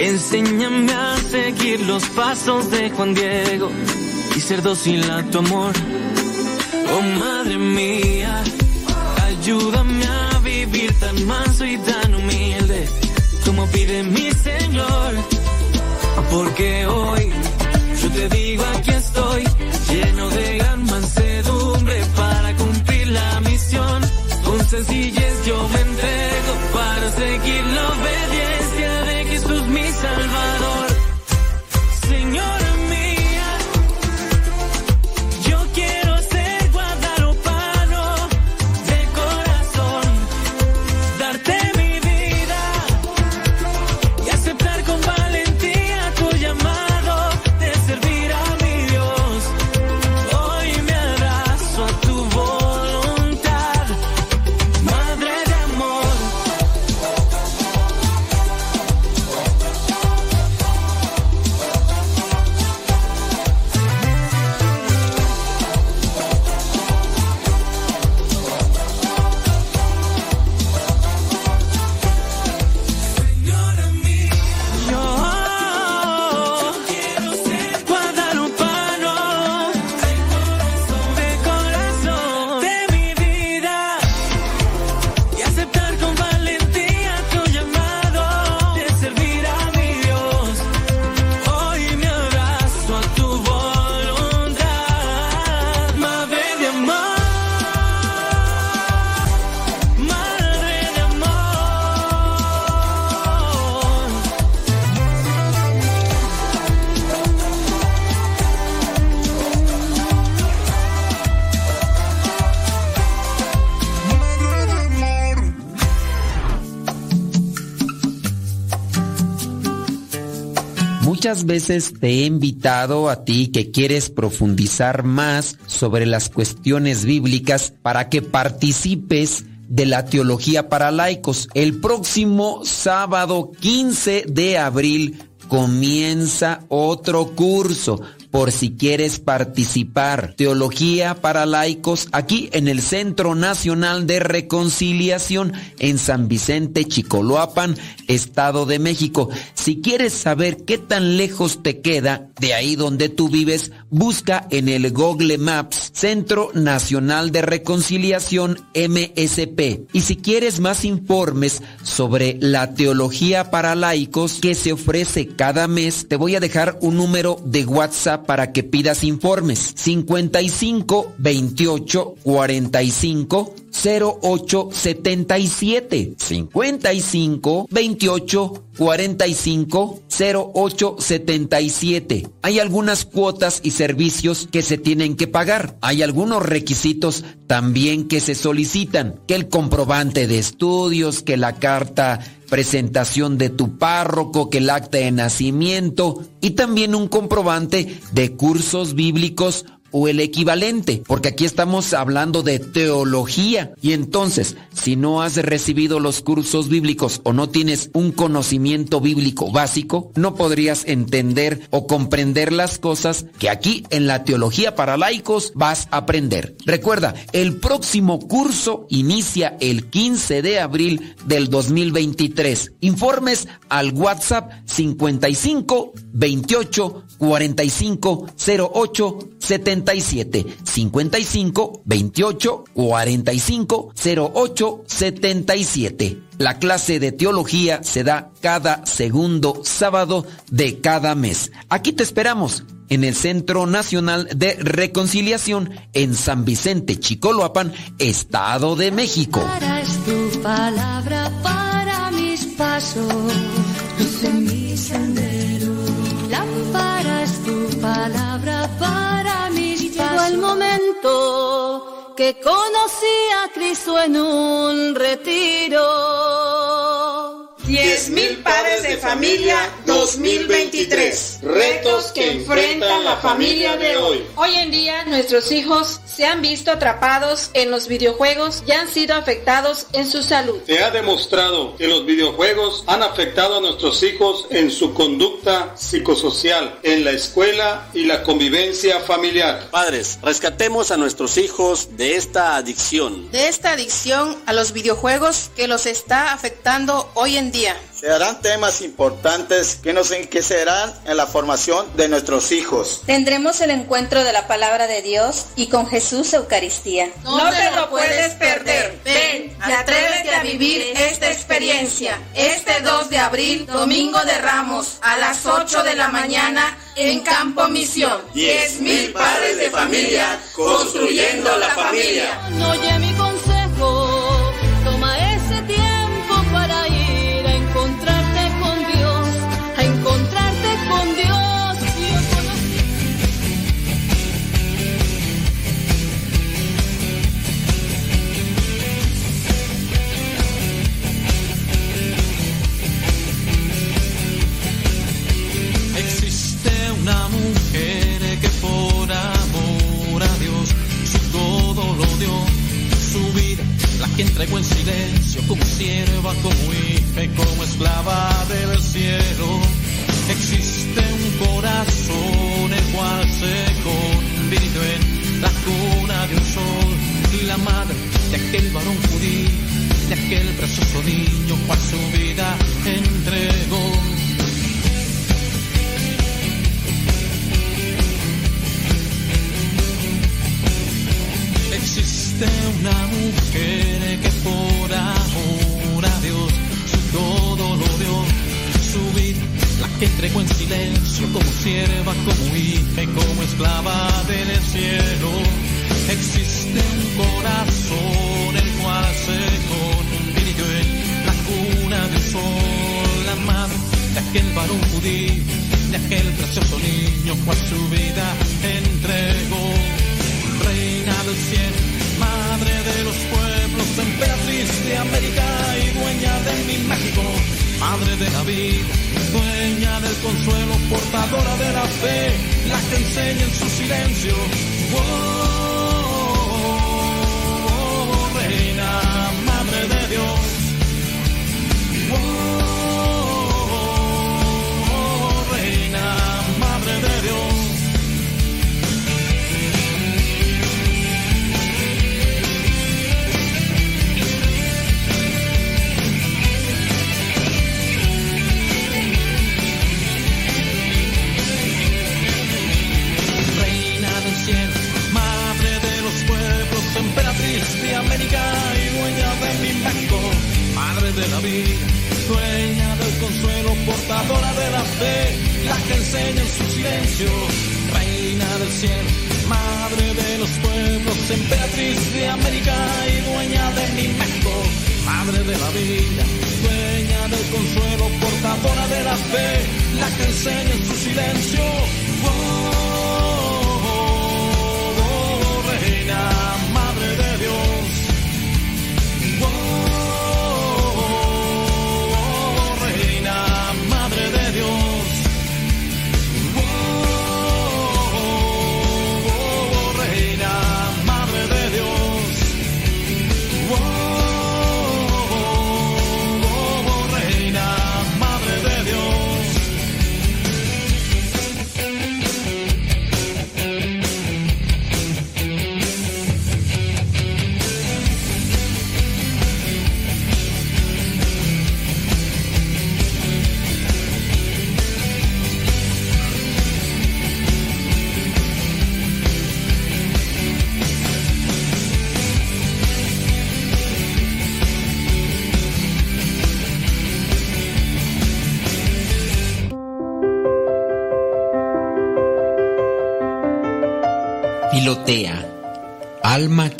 enséñame a seguir los pasos de Juan Diego y ser dócil a tu amor. Oh Madre mía, ayúdame a vivir tan manso y tan humilde como pide mi Señor. Porque hoy yo te digo aquí estoy, lleno de gran mansedumbre para cumplir la misión. Con sencillez yo me entrego para seguir la Muchas veces te he invitado a ti que quieres profundizar más sobre las cuestiones bíblicas para que participes de la teología para laicos. El próximo sábado 15 de abril comienza otro curso por si quieres participar. Teología para laicos aquí en el Centro Nacional de Reconciliación en San Vicente, Chicoloapan, Estado de México. Si quieres saber qué tan lejos te queda de ahí donde tú vives, busca en el Google Maps Centro Nacional de Reconciliación MSP. Y si quieres más informes sobre la teología para laicos que se ofrece cada mes, te voy a dejar un número de WhatsApp para que pidas informes. 55 28 45 0877 55 28 45 0877. Hay algunas cuotas y servicios que se tienen que pagar. Hay algunos requisitos también que se solicitan, que el comprobante de estudios, que la carta presentación de tu párroco, que el acta de nacimiento y también un comprobante de cursos bíblicos o el equivalente, porque aquí estamos hablando de teología. Y entonces, si no has recibido los cursos bíblicos o no tienes un conocimiento bíblico básico, no podrías entender o comprender las cosas que aquí en la teología para laicos vas a aprender. Recuerda, el próximo curso inicia el 15 de abril del 2023. Informes al WhatsApp 55 28 45 08 77 55 28 45 08 77. La clase de teología se da cada segundo sábado de cada mes. Aquí te esperamos en el Centro Nacional de Reconciliación en San Vicente, Chicoloapan, Estado de México. Para estar palabra para mis pasos, que conocí a Cristo en un retiro. Diez mil padres de familia 2023. Retos que enfrenta la familia de hoy. Hoy en día nuestros hijos se han visto atrapados en los videojuegos y han sido afectados en su salud. Se ha demostrado que los videojuegos han afectado a nuestros hijos en su conducta psicosocial, en la escuela y la convivencia familiar. Padres, rescatemos a nuestros hijos de esta adicción. De esta adicción a los videojuegos que los está afectando hoy en día. Se harán temas importantes que nos enriquecerán en la formación de nuestros hijos. Tendremos el encuentro de la palabra de Dios y con Jesús Eucaristía. No, te lo puedes perder. Ven y atrévete a vivir esta experiencia. Este 2 de abril, domingo de Ramos, a las 8 de la mañana en Campo Misión. 10 mil padres de familia construyendo la familia. Una mujer que por amor a Dios su todo lo dio, su vida la que entregó en silencio como sierva, como hija y como esclava del cielo. Existe un corazón el cual se convirtió en la cuna de un sol y la madre de aquel varón judío, de aquel precioso niño cual su vida entregó en silencio como sierva, como hija y como esclava del cielo. Existe un corazón el cual se convirtió en la cuna del sol, la madre de aquel varón judío, de aquel precioso niño cual su vida entregó reina del cielo, madre de los pueblos, emperatriz de América y dueña de mi México, madre de la vida, dueña del consuelo, portadora de la fe, la que enseña en su silencio. Oh, reina, madre de Dios. Oh, y dueña de mi México, madre de la vida, dueña del consuelo, portadora de la fe, la que enseña en su silencio, reina del cielo, madre de los pueblos, emperatriz de América y dueña de mi México, madre de la vida, dueña del consuelo, portadora de la fe, la que enseña en su silencio. Oh, reina, madre de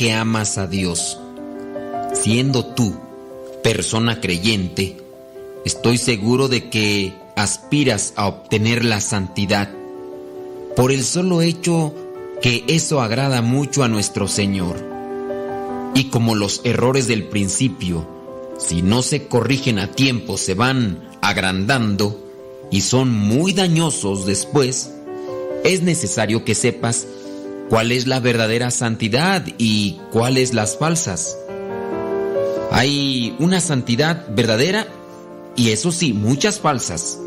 que amas a Dios, siendo tú persona creyente, estoy seguro de que aspiras a obtener la santidad por el solo hecho que eso agrada mucho a nuestro Señor. Y como los errores del principio, si no se corrigen a tiempo, se van agrandando y son muy dañosos después, es necesario que sepas cuál es la verdadera santidad y cuáles las falsas. Hay una santidad verdadera y eso sí, muchas falsas.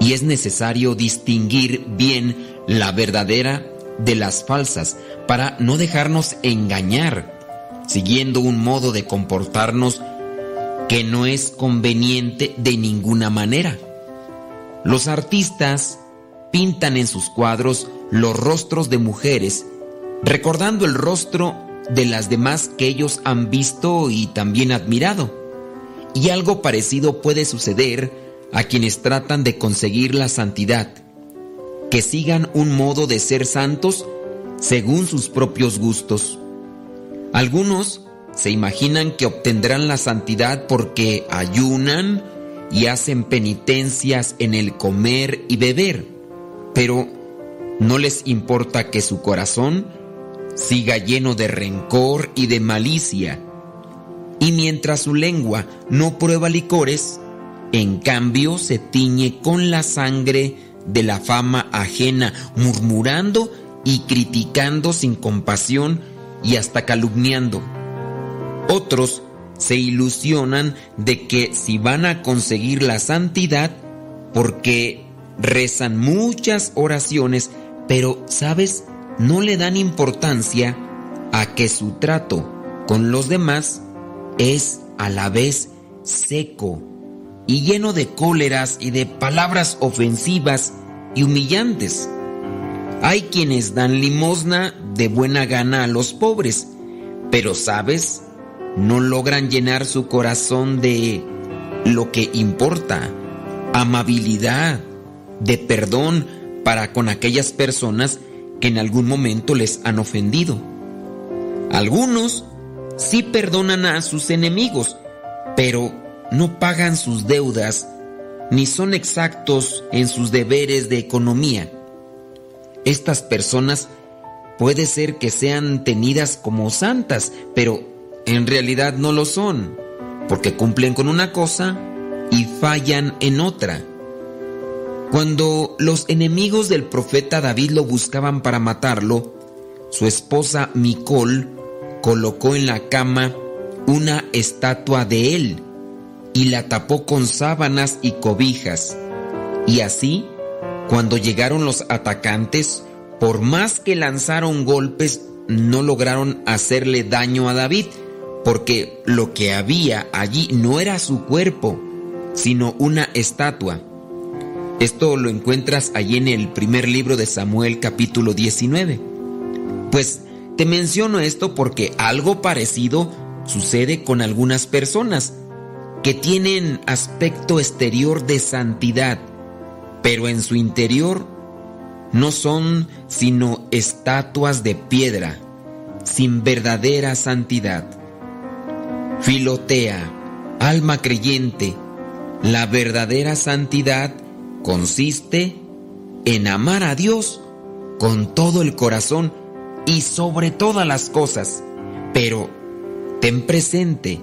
Y es necesario distinguir bien la verdadera de las falsas para no dejarnos engañar siguiendo un modo de comportarnos que no es conveniente de ninguna manera. Los artistas pintan en sus cuadros los rostros de mujeres, recordando el rostro de las demás que ellos han visto y también admirado. Y algo parecido puede suceder a quienes tratan de conseguir la santidad, que sigan un modo de ser santos según sus propios gustos. Algunos se imaginan que obtendrán la santidad porque ayunan y hacen penitencias en el comer y beber, pero no les importa que su corazón siga lleno de rencor y de malicia. Y mientras su lengua no prueba licores, en cambio se tiñe con la sangre de la fama ajena, murmurando y criticando sin compasión y hasta calumniando. Otros se ilusionan de que si van a conseguir la santidad, porque rezan muchas oraciones, pero, ¿sabes? No le dan importancia a que su trato con los demás es a la vez seco y lleno de cóleras y de palabras ofensivas y humillantes. Hay quienes dan limosna de buena gana a los pobres, pero sabes, no logran llenar su corazón de lo que importa, amabilidad, de perdón para con aquellas personas que en algún momento les han ofendido. Algunos sí perdonan a sus enemigos, pero no pagan sus deudas ni son exactos en sus deberes de economía estas personas puede ser que sean tenidas como santas, pero en realidad no lo son, porque cumplen con una cosa y fallan en otra. Cuando los enemigos del profeta David lo buscaban para matarlo, su esposa Micol colocó en la cama una estatua de él y la tapó con sábanas y cobijas. Y así cuando llegaron los atacantes, por más que lanzaron golpes, no lograron hacerle daño a David, porque lo que había allí no era su cuerpo, sino una estatua. Esto lo encuentras allí en el primer libro de Samuel capítulo 19. Pues te menciono esto porque algo parecido sucede con algunas personas que tienen aspecto exterior de santidad, pero en su interior no son sino estatuas de piedra, sin verdadera santidad. Filotea, alma creyente, la verdadera santidad consiste en amar a Dios con todo el corazón y sobre todas las cosas, pero ten presente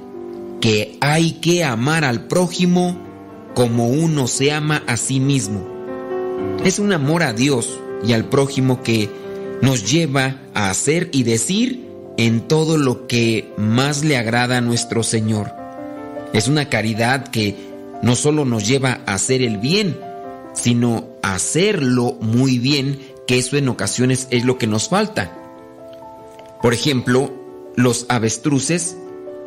que hay que amar al prójimo como uno se ama a sí mismo. Es un amor a Dios y al prójimo que nos lleva a hacer y decir en todo lo que más le agrada a nuestro Señor. Es una caridad que no solo nos lleva a hacer el bien, sino hacerlo muy bien, que eso en ocasiones es lo que nos falta. Por ejemplo, los avestruces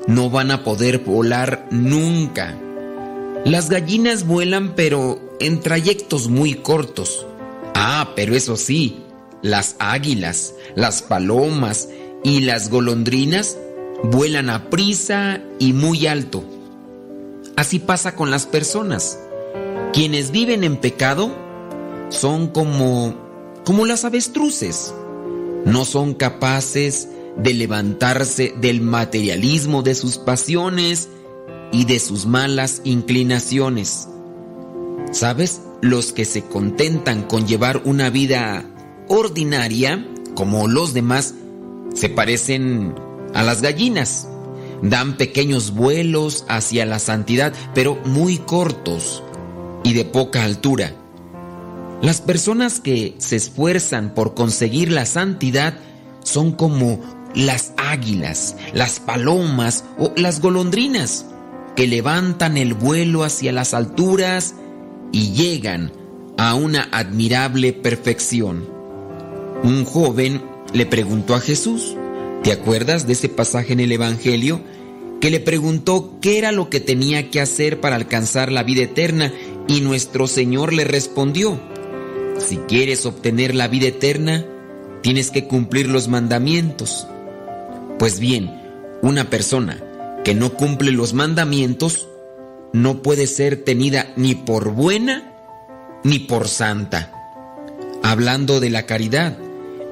no van a poder volar nunca. Las gallinas vuelan pero en trayectos muy cortos. Ah, pero eso sí, las águilas, las palomas y las golondrinas vuelan a prisa y muy alto. Así pasa con las personas. Quienes viven en pecado son como como las avestruces. No son capaces de levantarse del materialismo de sus pasiones y de sus malas inclinaciones. ¿Sabes? Los que se contentan con llevar una vida ordinaria, como los demás, se parecen a las gallinas. Dan pequeños vuelos hacia la santidad, pero muy cortos y de poca altura. Las personas que se esfuerzan por conseguir la santidad son como las águilas, las palomas o las golondrinas, que levantan el vuelo hacia las alturas y llegan a una admirable perfección. Un joven le preguntó a Jesús, ¿te acuerdas de ese pasaje en el Evangelio? Que le preguntó qué era lo que tenía que hacer para alcanzar la vida eterna y nuestro Señor le respondió, si quieres obtener la vida eterna, tienes que cumplir los mandamientos. Pues bien, una persona que no cumple los mandamientos no puede ser tenida ni por buena ni por santa. Hablando de la caridad,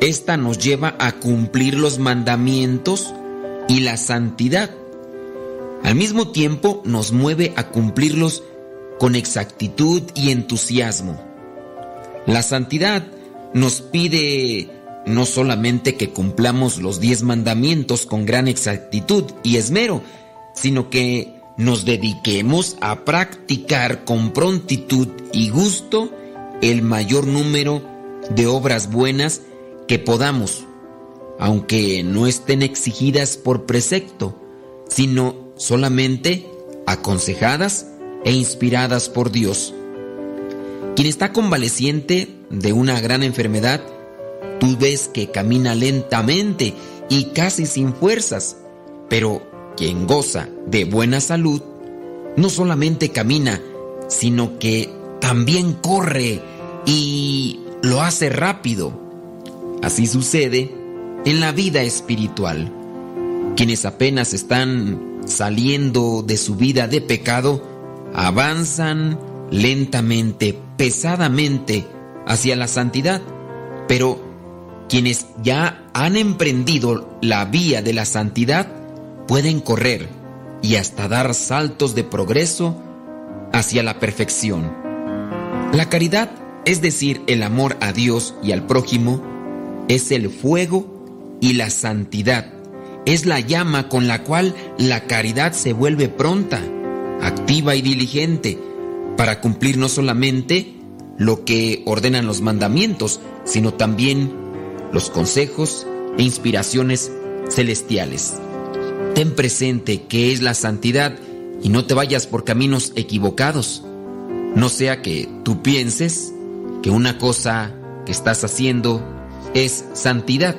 esta nos lleva a cumplir los mandamientos y la santidad. Al mismo tiempo nos mueve a cumplirlos con exactitud y entusiasmo. La santidad nos pide no solamente que cumplamos los diez mandamientos con gran exactitud y esmero, sino que nos dediquemos a practicar con prontitud y gusto el mayor número de obras buenas que podamos, aunque no estén exigidas por precepto, sino solamente aconsejadas e inspiradas por Dios. Quien está convaleciente de una gran enfermedad, tú ves que camina lentamente y casi sin fuerzas, pero quien goza de buena salud, no solamente camina, sino que también corre y lo hace rápido. Así sucede en la vida espiritual. Quienes apenas están saliendo de su vida de pecado, avanzan lentamente, pesadamente hacia la santidad. Pero quienes ya han emprendido la vía de la santidad pueden correr y hasta dar saltos de progreso hacia la perfección. La caridad, es decir, el amor a Dios y al prójimo, es el fuego y la santidad. Es la llama con la cual la caridad se vuelve pronta, activa y diligente para cumplir no solamente lo que ordenan los mandamientos, sino también los consejos e inspiraciones celestiales. Ten presente que es la santidad y no te vayas por caminos equivocados. No sea que tú pienses que una cosa que estás haciendo es santidad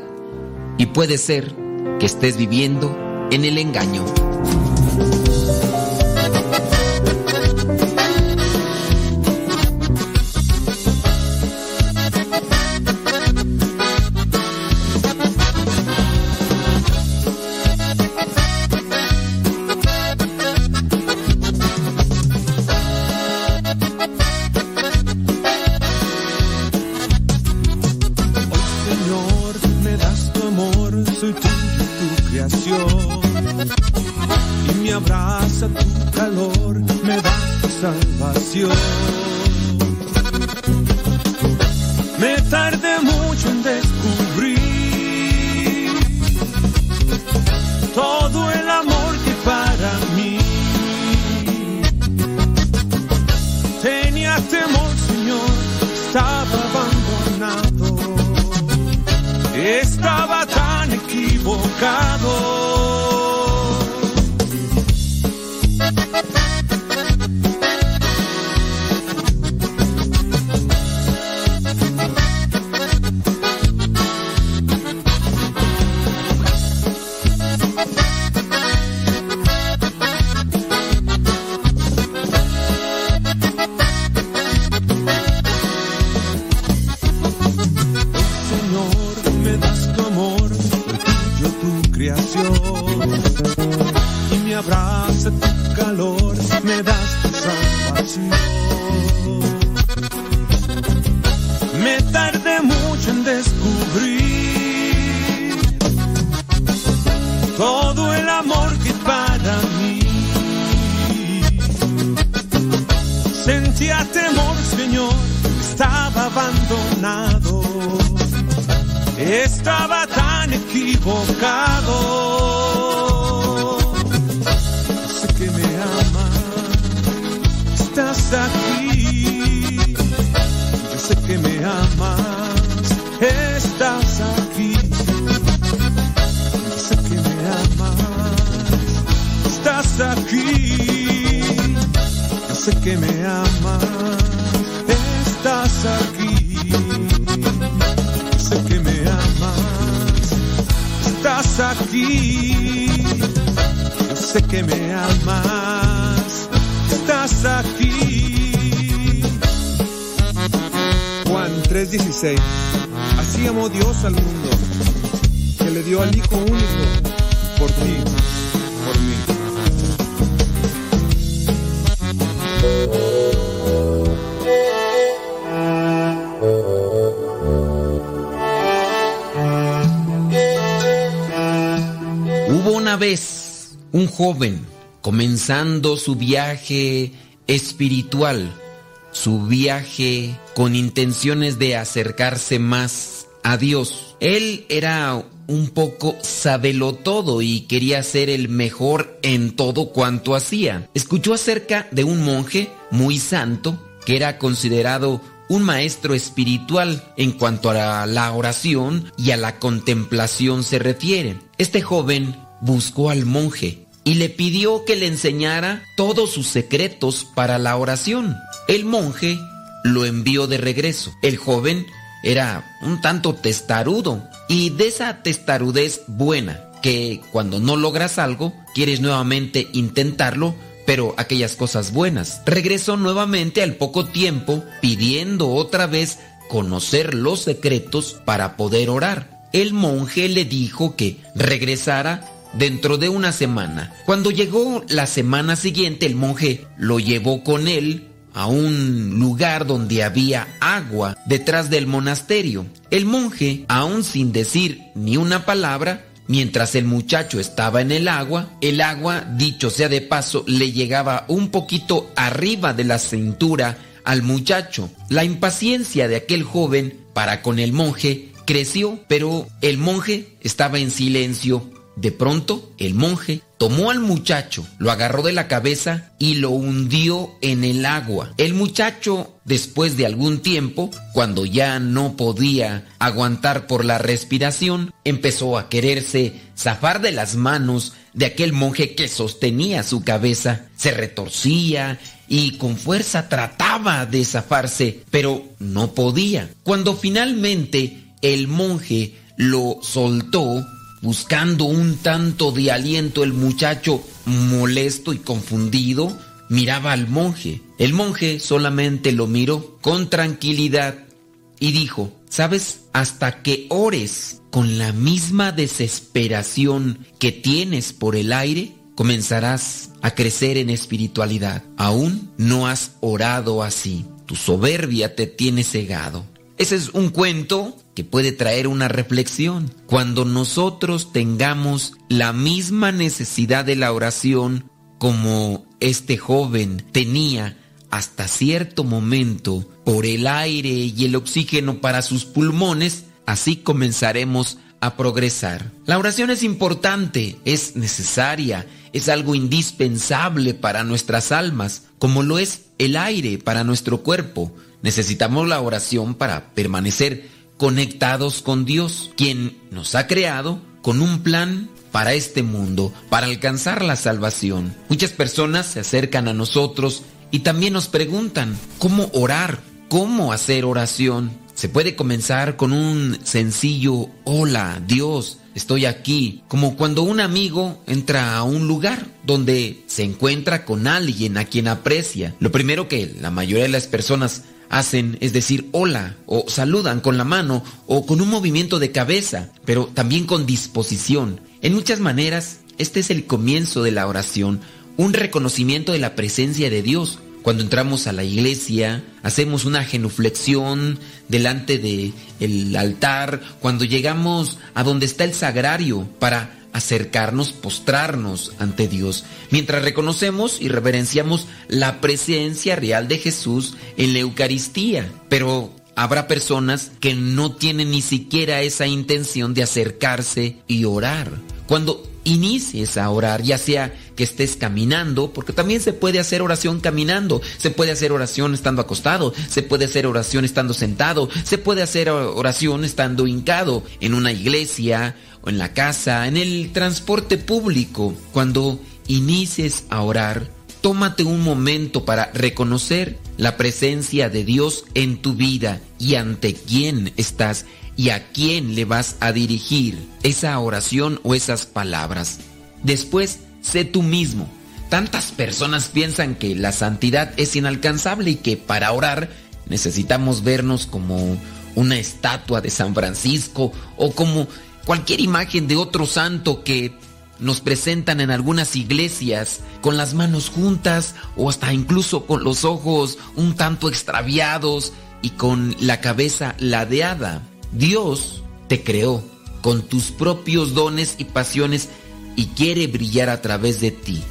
y puede ser que estés viviendo en el engaño. Joven comenzando su viaje espiritual, su viaje con intenciones de acercarse más a Dios. Él era un poco todo y quería ser el mejor en todo cuanto hacía. Escuchó acerca de un monje muy santo que era considerado un maestro espiritual en cuanto a la oración y a la contemplación se refiere. Este joven buscó al monje y le pidió que le enseñara todos sus secretos para la oración. El monje lo envió de regreso. El joven era un tanto testarudo y de esa testarudez buena que cuando no logras algo quieres nuevamente intentarlo pero aquellas cosas buenas. Regresó nuevamente al poco tiempo pidiendo otra vez conocer los secretos para poder orar. El monje le dijo que regresara dentro de una semana. Cuando llegó la semana siguiente, el monje lo llevó con él a un lugar donde había agua detrás del monasterio. El monje, aún sin decir ni una palabra, Mientras el muchacho estaba en el agua, el agua, dicho sea de paso, le llegaba un poquito arriba de la cintura al muchacho. La impaciencia de aquel joven para con el monje creció, pero el monje estaba en silencio. De pronto, el monje tomó al muchacho, lo agarró de la cabeza y lo hundió en el agua. El muchacho, después de algún tiempo, cuando ya no podía aguantar por la respiración, empezó a quererse zafar de las manos de aquel monje que sostenía su cabeza. Se retorcía y con fuerza trataba de zafarse, pero no podía. Cuando finalmente el monje lo soltó, Buscando un tanto de aliento, el muchacho, molesto y confundido, miraba al monje. El monje solamente lo miró con tranquilidad y dijo, ¿sabes? Hasta que ores con la misma desesperación que tienes por el aire, comenzarás a crecer en espiritualidad. Aún no has orado así. Tu soberbia te tiene cegado. Ese es un cuento que puede traer una reflexión. Cuando nosotros tengamos la misma necesidad de la oración como este joven tenía hasta cierto momento por el aire y el oxígeno para sus pulmones, así comenzaremos a progresar. La oración es importante, es necesaria, es algo indispensable para nuestras almas, como lo es el aire para nuestro cuerpo. Necesitamos la oración para permanecer conectados con Dios, quien nos ha creado con un plan para este mundo, para alcanzar la salvación. Muchas personas se acercan a nosotros y también nos preguntan cómo orar, cómo hacer oración. Se puede comenzar con un sencillo hola, Dios, estoy aquí, como cuando un amigo entra a un lugar donde se encuentra con alguien a quien aprecia. Lo primero que la mayoría de las personas hacen es decir hola o saludan con la mano o con un movimiento de cabeza, pero también con disposición. En muchas maneras, este es el comienzo de la oración, un reconocimiento de la presencia de Dios. Cuando entramos a la iglesia, hacemos una genuflexión delante del el altar, cuando llegamos a donde está el sagrario para acercarnos, postrarnos ante Dios, mientras reconocemos y reverenciamos la presencia real de Jesús en la Eucaristía. Pero habrá personas que no tienen ni siquiera esa intención de acercarse y orar. Cuando inicies a orar, ya sea que estés caminando, porque también se puede hacer oración caminando, se puede hacer oración estando acostado, se puede hacer oración estando sentado, se puede hacer oración estando hincado en una iglesia en la casa, en el transporte público. Cuando inicies a orar, tómate un momento para reconocer la presencia de Dios en tu vida y ante quién estás y a quién le vas a dirigir esa oración o esas palabras. Después, sé tú mismo. Tantas personas piensan que la santidad es inalcanzable y que para orar necesitamos vernos como una estatua de San Francisco o como cualquier imagen de otro santo que nos presentan en algunas iglesias con las manos juntas o hasta incluso con los ojos un tanto extraviados y con la cabeza ladeada. Dios te creó con tus propios dones y pasiones y quiere brillar a través de ti.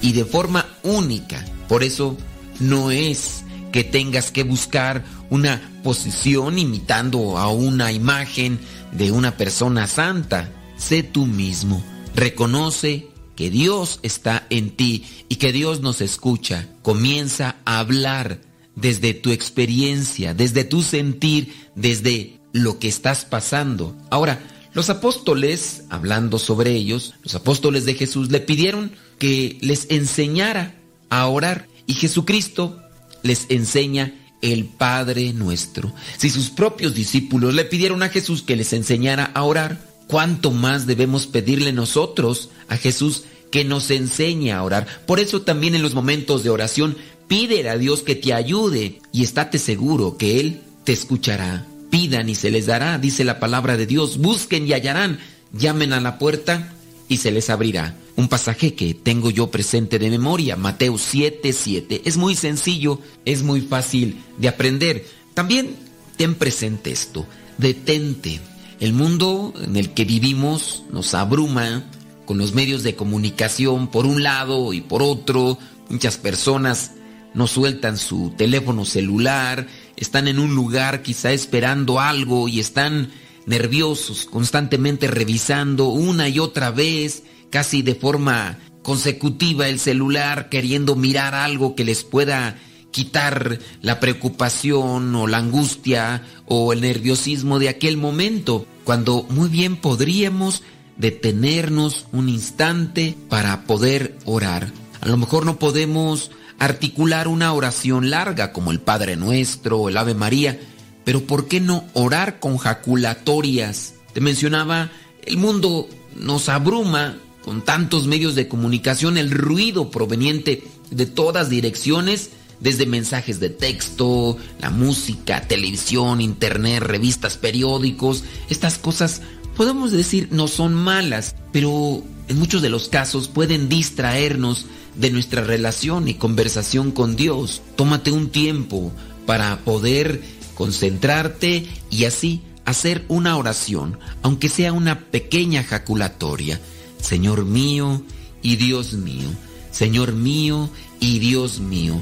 Y de forma única. Por eso no es que tengas que buscar una posición imitando a una imagen de una persona santa. Sé tú mismo. Reconoce que Dios está en ti y que Dios nos escucha. Comienza a hablar desde tu experiencia, desde tu sentir, desde lo que estás pasando. Ahora, los apóstoles, hablando sobre ellos, los apóstoles de Jesús le pidieron que les enseñara a orar y Jesucristo les enseña el Padre nuestro. Si sus propios discípulos le pidieron a Jesús que les enseñara a orar, ¿cuánto más debemos pedirle nosotros a Jesús que nos enseñe a orar? Por eso también en los momentos de oración pídele a Dios que te ayude y estate seguro que Él te escuchará. Pidan y se les dará, dice la palabra de Dios. Busquen y hallarán. Llamen a la puerta y se les abrirá. Un pasaje que tengo yo presente de memoria, Mateo 7:7. Es muy sencillo, es muy fácil de aprender. También ten presente esto. Detente. El mundo en el que vivimos nos abruma con los medios de comunicación por un lado y por otro. Muchas personas no sueltan su teléfono celular, están en un lugar quizá esperando algo y están nerviosos, constantemente revisando una y otra vez, casi de forma consecutiva el celular, queriendo mirar algo que les pueda quitar la preocupación o la angustia o el nerviosismo de aquel momento, cuando muy bien podríamos detenernos un instante para poder orar. A lo mejor no podemos articular una oración larga como el Padre Nuestro o el Ave María, pero ¿por qué no orar con jaculatorias? Te mencionaba, el mundo nos abruma con tantos medios de comunicación, el ruido proveniente de todas direcciones, desde mensajes de texto, la música, televisión, internet, revistas, periódicos, estas cosas podemos decir no son malas, pero en muchos de los casos pueden distraernos de nuestra relación y conversación con Dios. Tómate un tiempo para poder concentrarte y así hacer una oración, aunque sea una pequeña jaculatoria. Señor mío y Dios mío, Señor mío y Dios mío.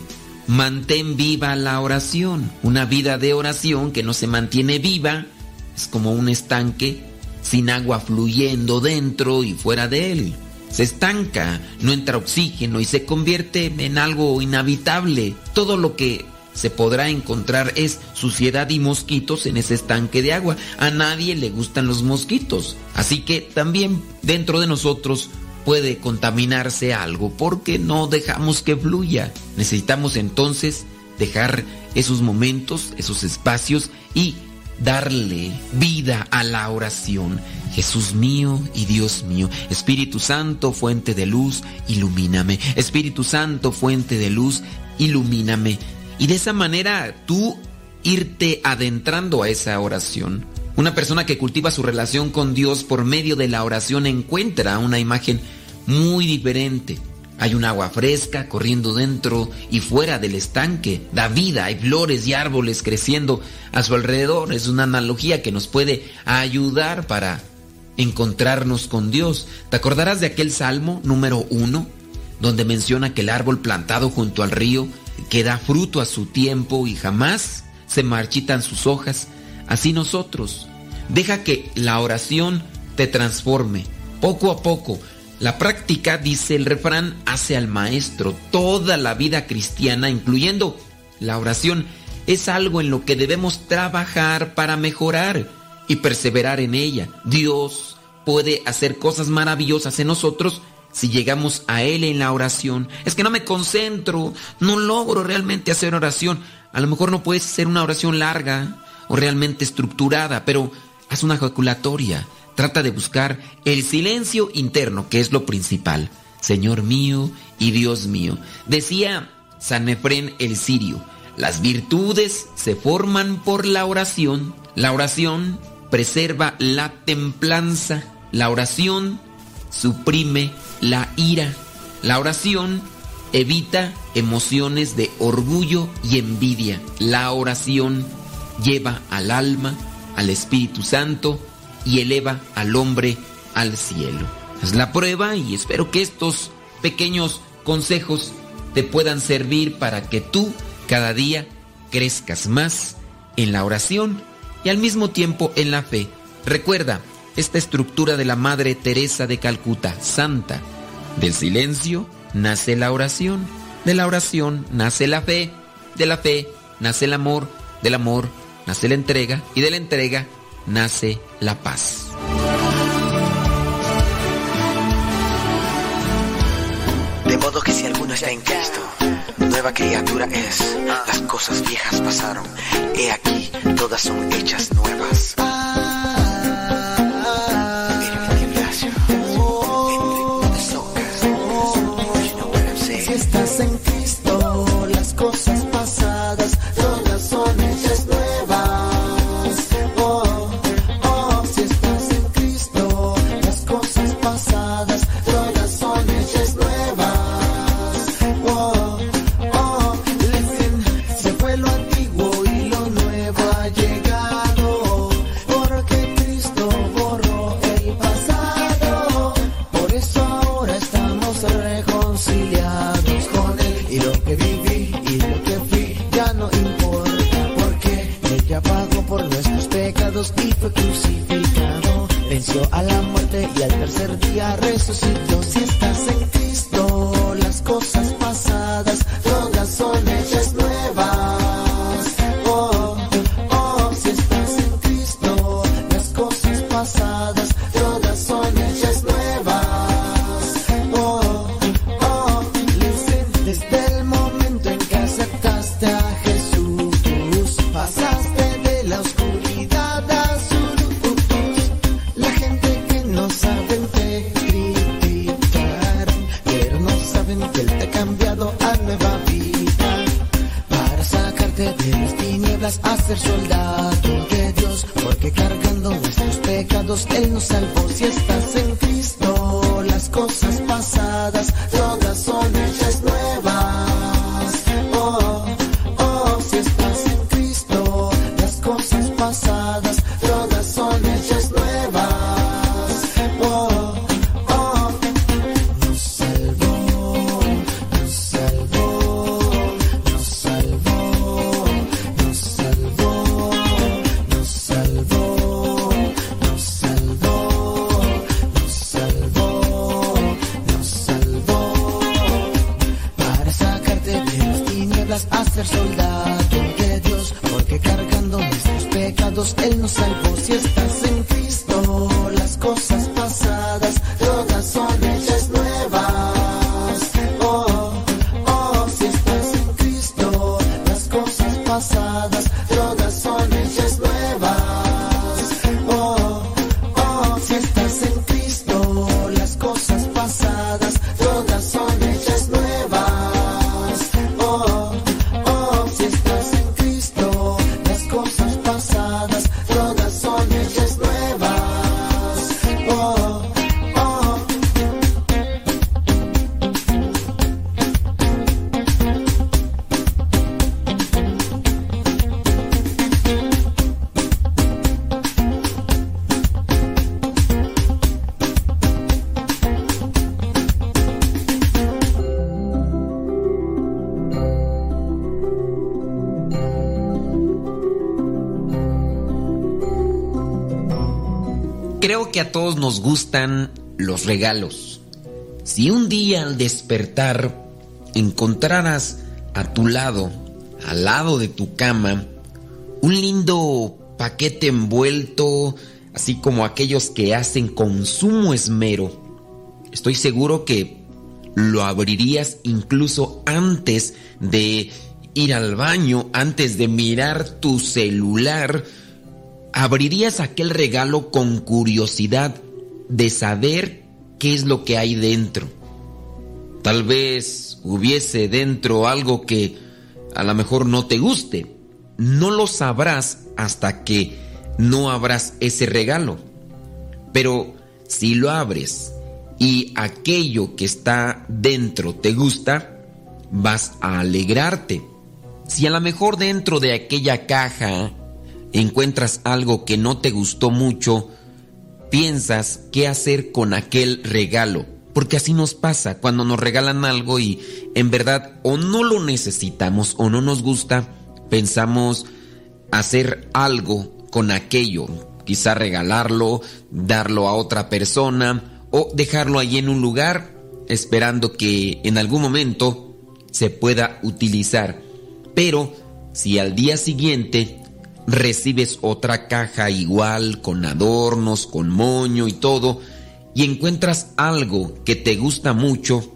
Mantén viva la oración. Una vida de oración que no se mantiene viva es como un estanque sin agua fluyendo dentro y fuera de él se estanca, no entra oxígeno y se convierte en algo inhabitable. Todo lo que se podrá encontrar es suciedad y mosquitos en ese estanque de agua. A nadie le gustan los mosquitos. Así que también dentro de nosotros puede contaminarse algo porque no dejamos que fluya. Necesitamos entonces dejar esos momentos, esos espacios y darle vida a la oración. Jesús mío y Dios mío, Espíritu Santo, fuente de luz, ilumíname. Espíritu Santo, fuente de luz, ilumíname. Y de esa manera tú irte adentrando a esa oración. Una persona que cultiva su relación con Dios por medio de la oración encuentra una imagen muy diferente hay un agua fresca corriendo dentro y fuera del estanque. Da vida, hay flores y árboles creciendo a su alrededor. Es una analogía que nos puede ayudar para encontrarnos con Dios. ¿Te acordarás de aquel salmo número uno, donde menciona que el árbol plantado junto al río que da fruto a su tiempo y jamás se marchitan sus hojas? Así nosotros. Deja que la oración te transforme, poco a poco. La práctica, dice el refrán, hace al maestro. Toda la vida cristiana, incluyendo la oración, es algo en lo que debemos trabajar para mejorar y perseverar en ella. Dios puede hacer cosas maravillosas en nosotros si llegamos a Él en la oración. Es que no me concentro, no logro realmente hacer oración. A lo mejor no puedes hacer una oración larga o realmente estructurada, pero haz una ejaculatoria. Trata de buscar el silencio interno, que es lo principal. Señor mío y Dios mío. Decía San Efrén el Sirio, las virtudes se forman por la oración. La oración preserva la templanza. La oración suprime la ira. La oración evita emociones de orgullo y envidia. La oración lleva al alma, al Espíritu Santo y eleva al hombre al cielo. Es la prueba y espero que estos pequeños consejos te puedan servir para que tú cada día crezcas más en la oración y al mismo tiempo en la fe. Recuerda esta estructura de la Madre Teresa de Calcuta, santa. Del silencio nace la oración, de la oración nace la fe, de la fe nace el amor, del amor nace la entrega y de la entrega nace la paz. De modo que si alguno está en Cristo, nueva criatura es. Las cosas viejas pasaron, he aquí, todas son hechas nuevas. En Cristo, las cosas pecados y fue crucificado. Venció a la muerte y al tercer día resucitó. Si estás en Cristo, las cosas pasadas todas son hechas nuevas. Oh, oh, si estás en Cristo, las cosas pasadas regalos. Si un día al despertar encontraras a tu lado, al lado de tu cama, un lindo paquete envuelto, así como aquellos que hacen con sumo esmero, estoy seguro que lo abrirías incluso antes de ir al baño, antes de mirar tu celular, abrirías aquel regalo con curiosidad de saber qué es lo que hay dentro. Tal vez hubiese dentro algo que a lo mejor no te guste. No lo sabrás hasta que no abras ese regalo. Pero si lo abres y aquello que está dentro te gusta, vas a alegrarte. Si a lo mejor dentro de aquella caja encuentras algo que no te gustó mucho, piensas qué hacer con aquel regalo. Porque así nos pasa cuando nos regalan algo y en verdad o no lo necesitamos o no nos gusta, pensamos hacer algo con aquello. Quizá regalarlo, darlo a otra persona o dejarlo allí en un lugar esperando que en algún momento se pueda utilizar. Pero si al día siguiente recibes otra caja igual, con adornos, con moño y todo, y encuentras algo que te gusta mucho,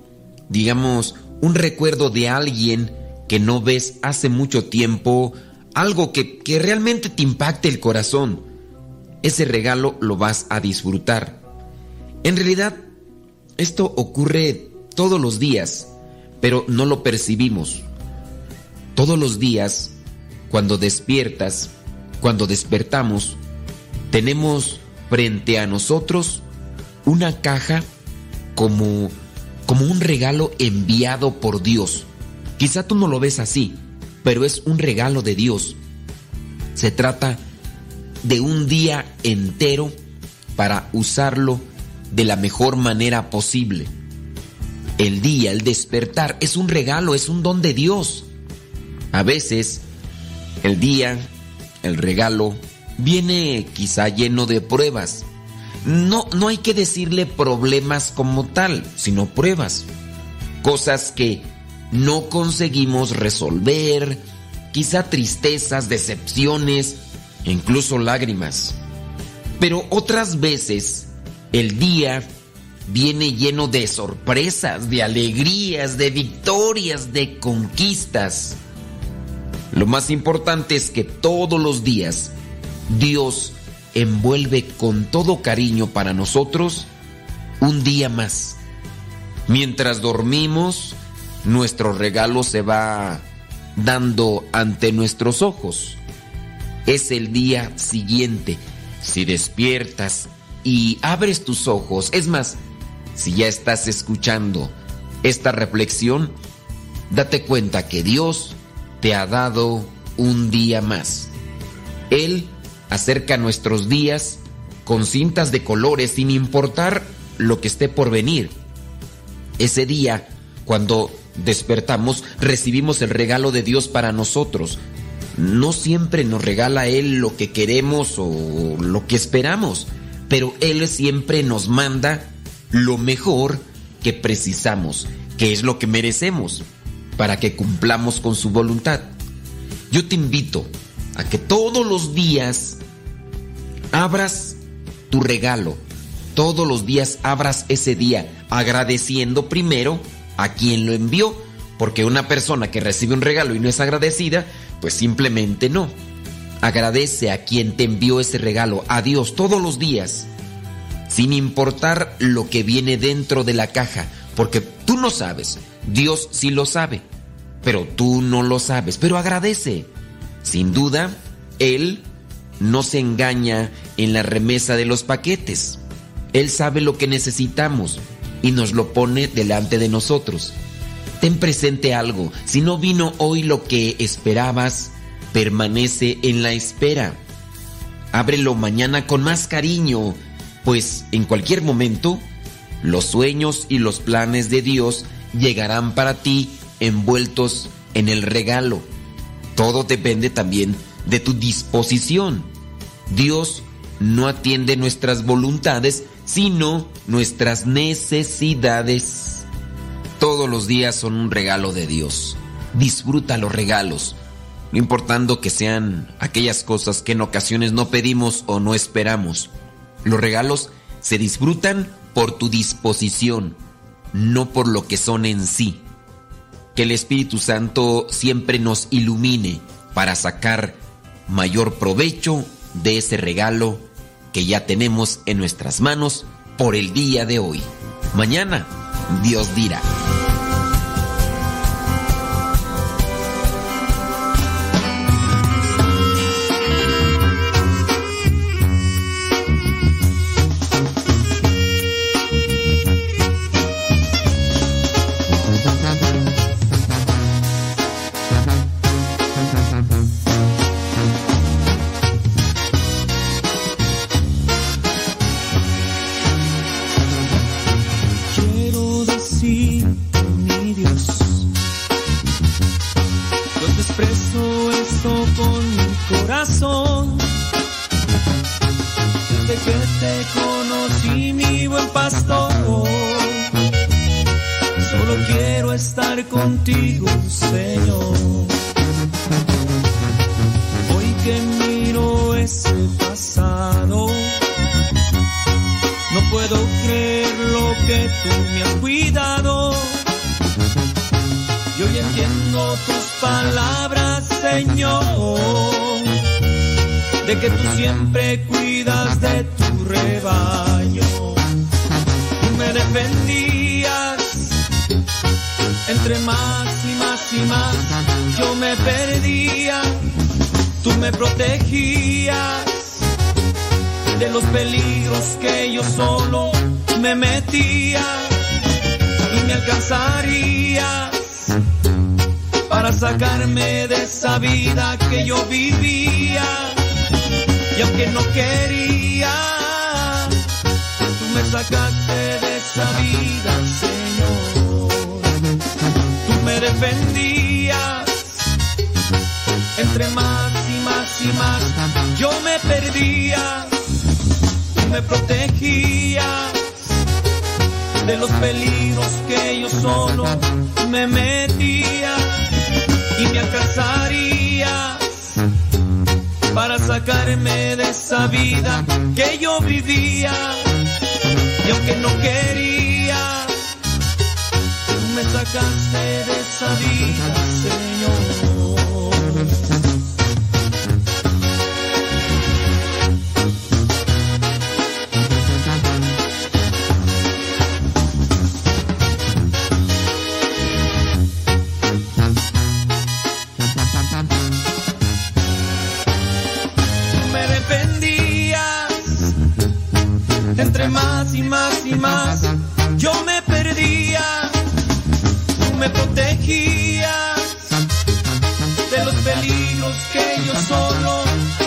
digamos, un recuerdo de alguien que no ves hace mucho tiempo, algo que, que realmente te impacte el corazón, ese regalo lo vas a disfrutar. En realidad, esto ocurre todos los días, pero no lo percibimos. Todos los días, cuando despiertas, cuando despertamos, tenemos frente a nosotros una caja como, como un regalo enviado por Dios. Quizá tú no lo ves así, pero es un regalo de Dios. Se trata de un día entero para usarlo de la mejor manera posible. El día, el despertar, es un regalo, es un don de Dios. A veces, el día, el regalo, viene quizá lleno de pruebas. No, no hay que decirle problemas como tal, sino pruebas. Cosas que no conseguimos resolver, quizá tristezas, decepciones, incluso lágrimas. Pero otras veces el día viene lleno de sorpresas, de alegrías, de victorias, de conquistas. Lo más importante es que todos los días Dios envuelve con todo cariño para nosotros un día más. Mientras dormimos, nuestro regalo se va dando ante nuestros ojos. Es el día siguiente. Si despiertas y abres tus ojos, es más, si ya estás escuchando esta reflexión, date cuenta que Dios te ha dado un día más. Él acerca nuestros días con cintas de colores sin importar lo que esté por venir. Ese día, cuando despertamos, recibimos el regalo de Dios para nosotros. No siempre nos regala Él lo que queremos o lo que esperamos, pero Él siempre nos manda lo mejor que precisamos, que es lo que merecemos, para que cumplamos con su voluntad. Yo te invito a que todos los días abras tu regalo, todos los días abras ese día, agradeciendo primero a quien lo envió, porque una persona que recibe un regalo y no es agradecida, pues simplemente no. Agradece a quien te envió ese regalo, a Dios todos los días, sin importar lo que viene dentro de la caja, porque tú no sabes, Dios sí lo sabe, pero tú no lo sabes, pero agradece. Sin duda, Él no se engaña en la remesa de los paquetes. Él sabe lo que necesitamos y nos lo pone delante de nosotros. Ten presente algo, si no vino hoy lo que esperabas, permanece en la espera. Ábrelo mañana con más cariño, pues en cualquier momento los sueños y los planes de Dios llegarán para ti envueltos en el regalo. Todo depende también de tu disposición. Dios no atiende nuestras voluntades, sino nuestras necesidades. Todos los días son un regalo de Dios. Disfruta los regalos, no importando que sean aquellas cosas que en ocasiones no pedimos o no esperamos. Los regalos se disfrutan por tu disposición, no por lo que son en sí. Que el Espíritu Santo siempre nos ilumine para sacar mayor provecho de ese regalo que ya tenemos en nuestras manos por el día de hoy. Mañana, Dios dirá. Contigo, Señor. Hoy que miro ese pasado, no puedo creer lo que tú me has cuidado. Y hoy entiendo tus palabras, Señor, de que tú siempre cuidas de tu rebaño. Tú me defendías entre más y más y más, yo me perdía. Tú me protegías de los peligros que yo solo me metía y me alcanzarías para sacarme de esa vida que yo vivía y aunque no quería tú me sacaste tú me defendías entre más y más y más yo me perdía tú me protegías de los peligros que yo solo me metía y me alcanzarías para sacarme de esa vida que yo vivía. Y aunque no quería sacaste de esa vida Señor. Me defendías entre más y más y más yo me me protegías de los peligros que yo solo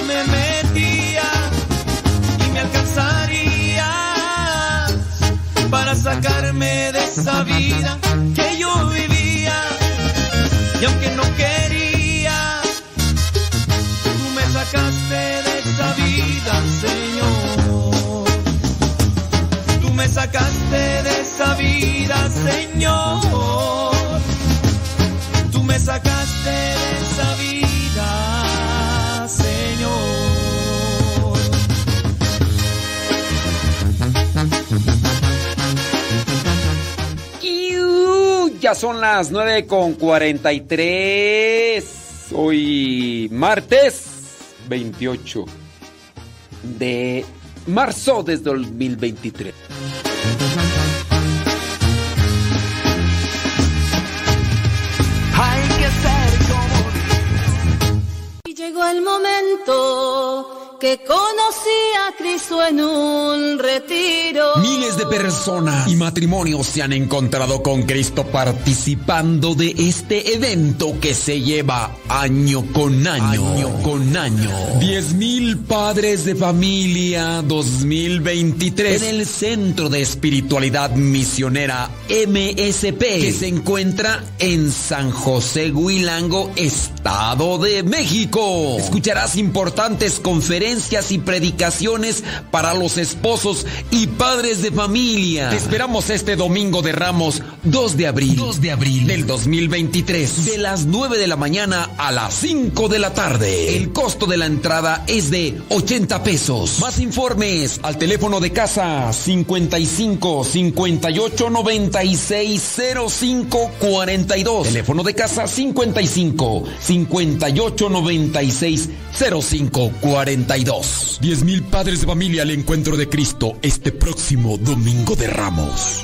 me metía y me alcanzarías para sacarme de esa vida que yo vivía y aunque no quería tú me sacaste de esa vida, Señor. Tú me sacaste de esa vida, Señor. Sacaste Señor. ¡Iu! Ya son las 9 con 43. Hoy martes 28 de marzo desde 2023. El momento que conocí a Cristo en un retiro. Miles de personas y matrimonios se han encontrado con Cristo participando de este evento que se lleva año con año, año con año. Diez mil padres de familia 2023 en el Centro de Espiritualidad Misionera MSP que se encuentra en San José Huilango, Estado de México. Escucharás importantes conferencias conferencias y predicaciones para los esposos y padres de familia. Te esperamos este domingo de Ramos 2 de abril. 2 de abril del 2023. De las 9 de la mañana a las 5 de la tarde. El costo de la entrada es de 80 pesos. Más informes al teléfono de casa 55 58 96 05 42. Teléfono de casa 55 58 96 05 42. 10 mil padres de familia al encuentro de Cristo este próximo domingo de Ramos.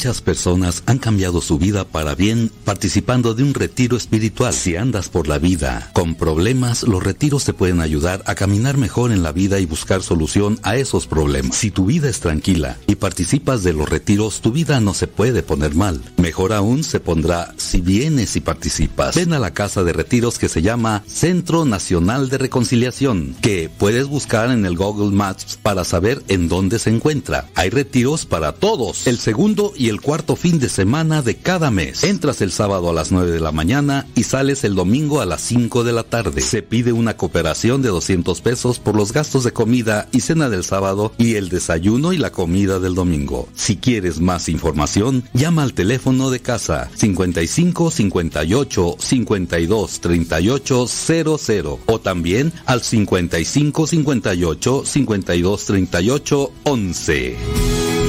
Muchas personas han cambiado su vida para bien participando de un retiro espiritual. Si andas por la vida con problemas, los retiros te pueden ayudar a caminar mejor en la vida y buscar solución a esos problemas. Si tu vida es tranquila y participas de los retiros, tu vida no se puede poner mal. Mejor aún se pondrá si vienes y participas. Ven a la casa de retiros que se llama Centro Nacional de Reconciliación, que puedes buscar en el Google Maps para saber en dónde se encuentra. Hay retiros para todos. El segundo y el cuarto fin de semana de cada mes. Entras el sábado a las 9 de la mañana y sales el domingo a las 5 de la tarde. Se pide una cooperación de 200 pesos por los gastos de comida y cena del sábado y el desayuno y la comida del domingo. Si quieres más información, llama al teléfono de casa 55 58 52 38 00 o también al 55 58 52 38 11.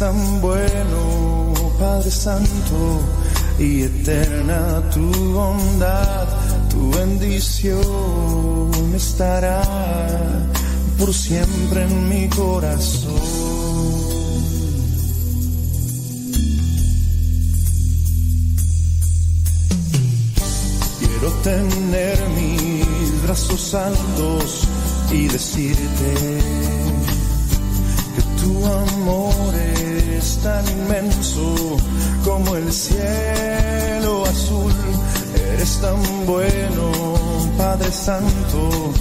Tan bueno, Padre Santo, y eterna tu bondad, tu bendición estará por siempre en mi corazón. Quiero tener mis brazos altos y decirte tu amor es tan inmenso como el cielo azul. Eres tan bueno, Padre Santo,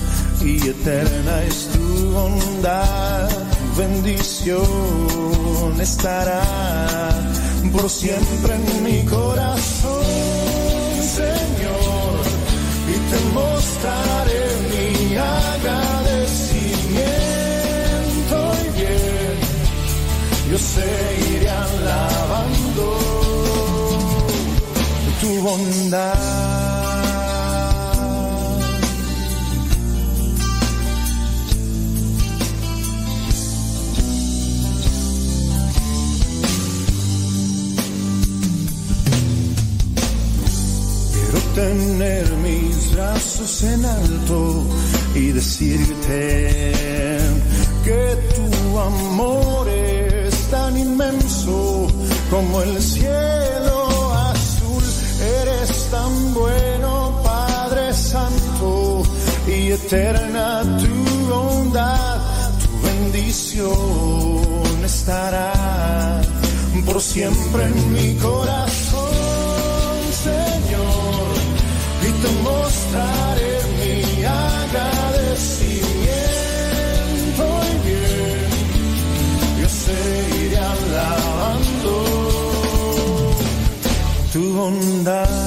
y eterna es tu bondad. Bendición estará por siempre en mi corazón, Señor, y te mostraré Quiero tener mis brazos en alto y decirte que tu amor es tan inmenso como el cielo eterna tu bondad, tu bendición estará por siempre en mi corazón, Señor, y te mostraré mi agradecimiento. Y bien, yo seguiré alabando tu bondad,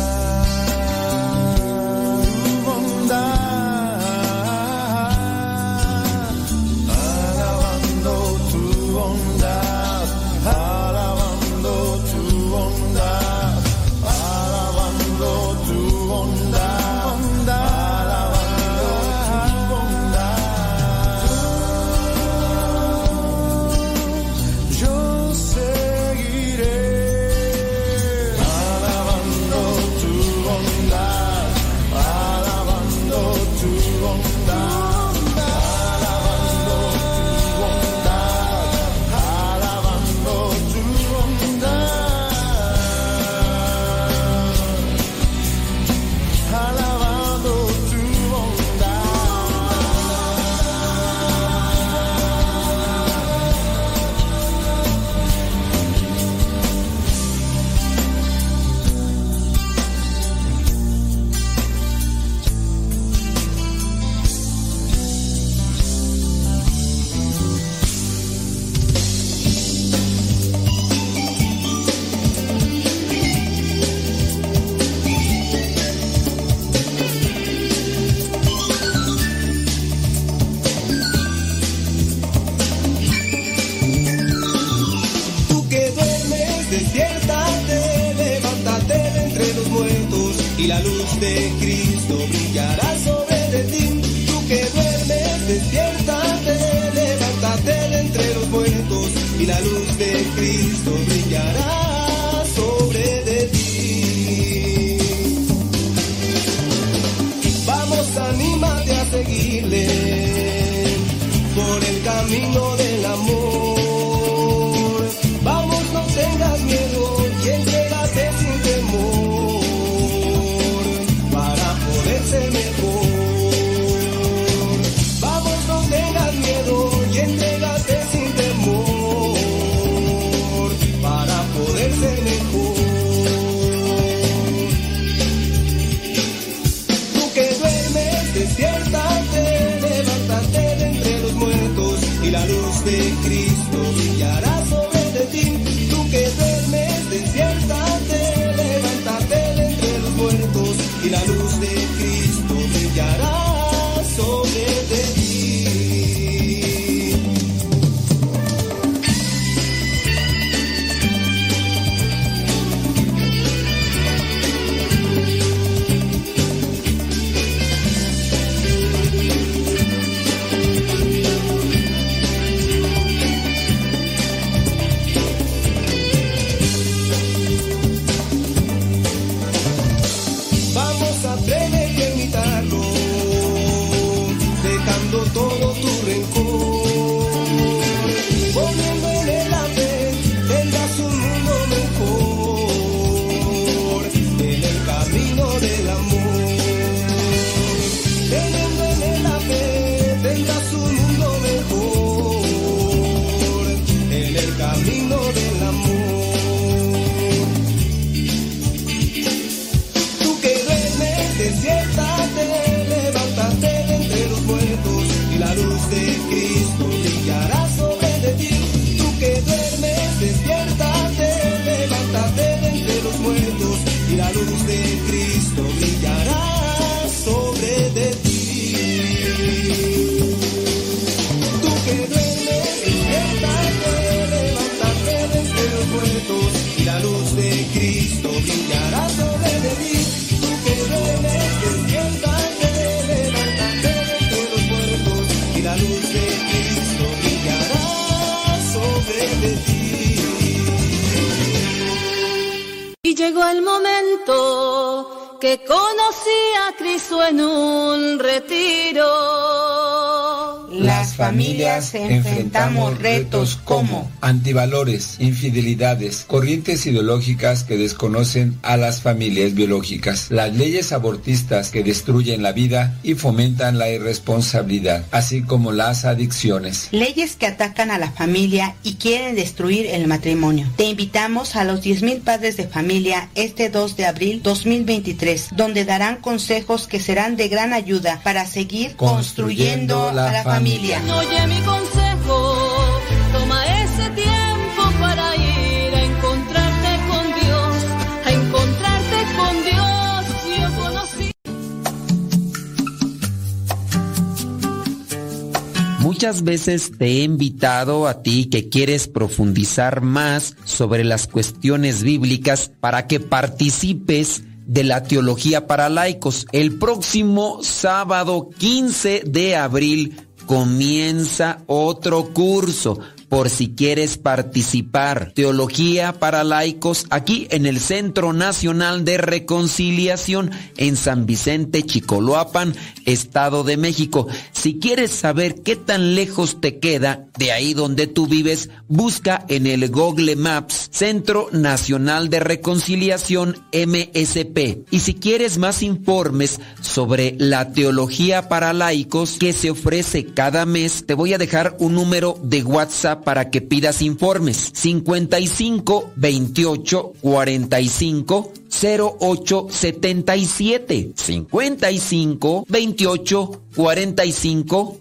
de Cristo brillará sobre ti. Tú que duermes, despiértate, levántate de entre los muertos y la luz de Cristo brillará que conocí a Cristo en un retiro. Las familias enfrentamos retos como antivalores, infidelidades, corrientes ideológicas que desconocen a las familias biológicas, las leyes abortistas que destruyen la vida y fomentan la irresponsabilidad, así como las adicciones. Leyes que atacan a la familia y quieren destruir el matrimonio. Te invitamos a los 10.000 padres de familia este 2 de abril 2023, donde darán consejos que serán de gran ayuda para seguir construyendo, a la familia. Oye mi consejo, toma ese tiempo para ir a encontrarte con Dios, a encontrarte con Dios. Yo conocí. Muchas veces te he invitado a ti que quieres profundizar más sobre las cuestiones bíblicas para que participes de la teología para laicos. El próximo sábado 15 de abril comienza otro curso por si quieres participar. Teología para laicos aquí en el Centro Nacional de Reconciliación en San Vicente, Chicoloapan, Estado de México. Si quieres saber qué tan lejos te queda de ahí donde tú vives, busca en el Google Maps Centro Nacional de Reconciliación MSP. Y si quieres más informes sobre la teología para laicos que se ofrece cada mes, te voy a dejar un número de WhatsApp para que pidas informes. 55 28 45 08 77 55 28 45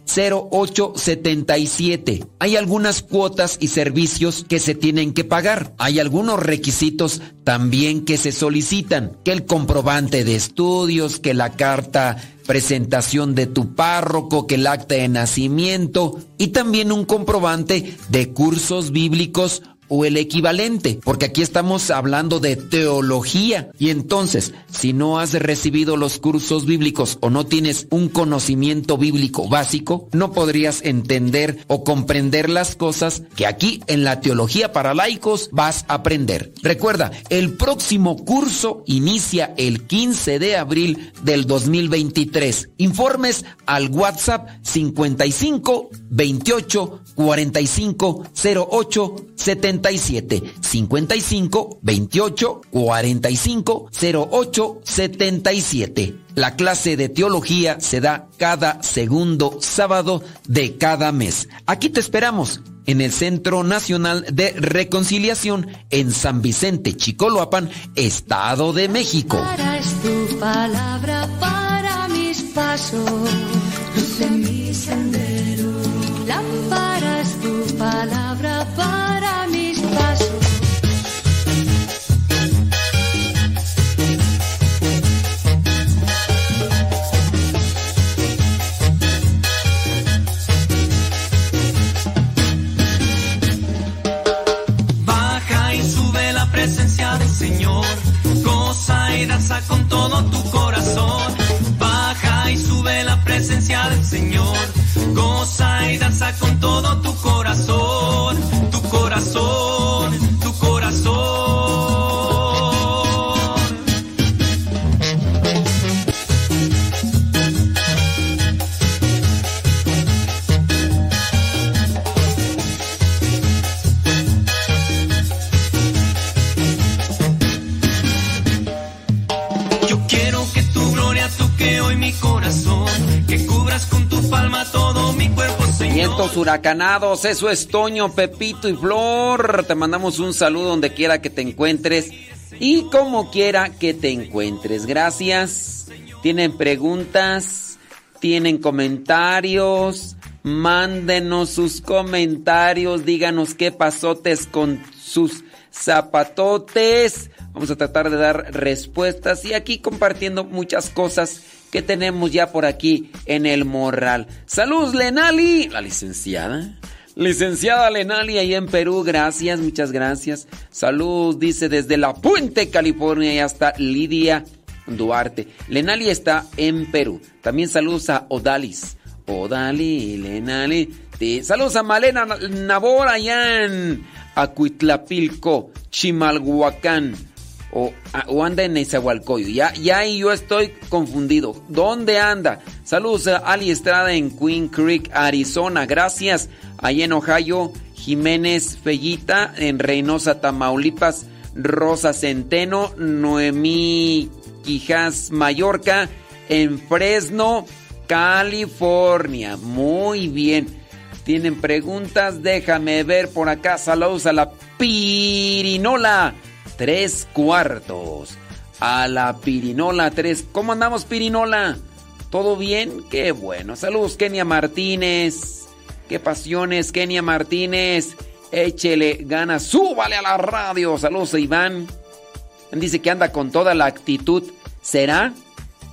08 77. Hay algunas cuotas y servicios que se tienen que pagar. Hay algunos requisitos también que se solicitan, que el comprobante de estudios, que la carta presentación de tu párroco, que el acta de nacimiento y también un comprobante de cursos bíblicos o el equivalente, porque aquí estamos hablando de teología. Y entonces, si no has recibido los cursos bíblicos o no tienes un conocimiento bíblico básico, no podrías entender o comprender las cosas que aquí en la teología para laicos vas a aprender. Recuerda, el próximo curso inicia el 15 de abril del 2023. Informes al WhatsApp 55 28 45 08 77 55 28 45 08 77. La clase de teología se da cada segundo sábado de cada mes. Aquí te esperamos en el Centro Nacional de Reconciliación en San Vicente, Chicoloapan, Estado de México. Para es tu palabra para mis pasos, luz en mi sendero. Lámpara Con todo tu corazón. Baja y sube la presencia del Señor. Goza y danza con todo tu corazón. Tu corazón, Vientos huracanados, eso es Toño, Pepito y Flor. Te mandamos un saludo donde quiera que te encuentres y como quiera que te encuentres. Gracias. Tienen preguntas, tienen comentarios. Mándenos sus comentarios, díganos qué pasotes con sus zapatotes. Vamos a tratar de dar respuestas y aquí compartiendo muchas cosas que tenemos ya por aquí en el morral. Saludos, Lenali, la licenciada. Licenciada Lenali ahí en Perú, gracias, muchas gracias. Salud, dice desde La Puente, California y hasta Lidia Duarte. Lenali está en Perú. También saludos a Odalis. Odali, Lenali. Te- Saludos a Malena Nabor allá en Acuitlapilco, Chimalhuacán. O, o anda en Nezahualcóyotl. Ya, ya ahí yo estoy confundido. ¿Dónde anda? Saludos a Ali Estrada en Queen Creek, Arizona. Gracias. Allá en Ohio, Jiménez Fellita en Reynosa, Tamaulipas. Rosa Centeno, Noemí Quijas, Mallorca. En Fresno, California. Muy bien. ¿Tienen preguntas? Déjame ver por acá. Saludos a la Pirinola. Tres cuartos. A la Pirinola tres. ¿Cómo andamos, Pirinola? ¿Todo bien? Qué bueno. Saludos, Kenia Martínez. Qué pasiones, Kenia Martínez. Échele ganas. Súbale a la radio. Saludos Iván. Dice que anda con toda la actitud. ¿Será?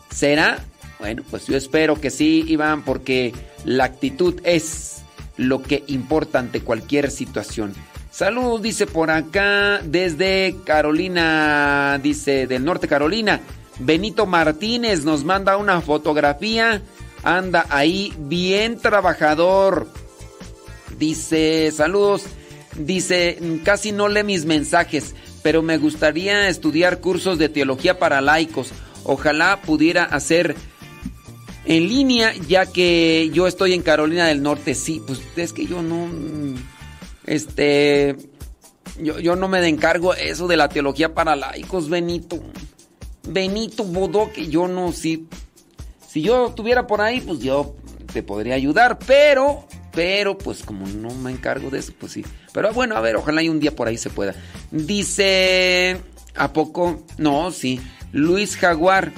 ¿Será? Bueno, pues yo espero que sí, Iván, porque la actitud es lo que importa ante cualquier situación. Salud, dice por acá, desde Carolina, dice del norte Carolina. Benito Martínez nos manda una fotografía. Anda ahí bien trabajador. Dice, saludos. Dice, casi no lee mis mensajes, pero me gustaría estudiar cursos de teología para laicos. Ojalá pudiera hacer en línea, ya que yo estoy en Carolina del Norte. Sí, pues es que yo no. Este. Yo, yo no me encargo eso de la teología para laicos, Benito. Benito Bodó, que yo no, sí. Si yo estuviera por ahí, pues yo te podría ayudar, pero. Pero, pues como no me encargo de eso, pues sí. Pero bueno, a ver, ojalá y un día por ahí se pueda. Dice. ¿A poco? No, sí. Luis Jaguar.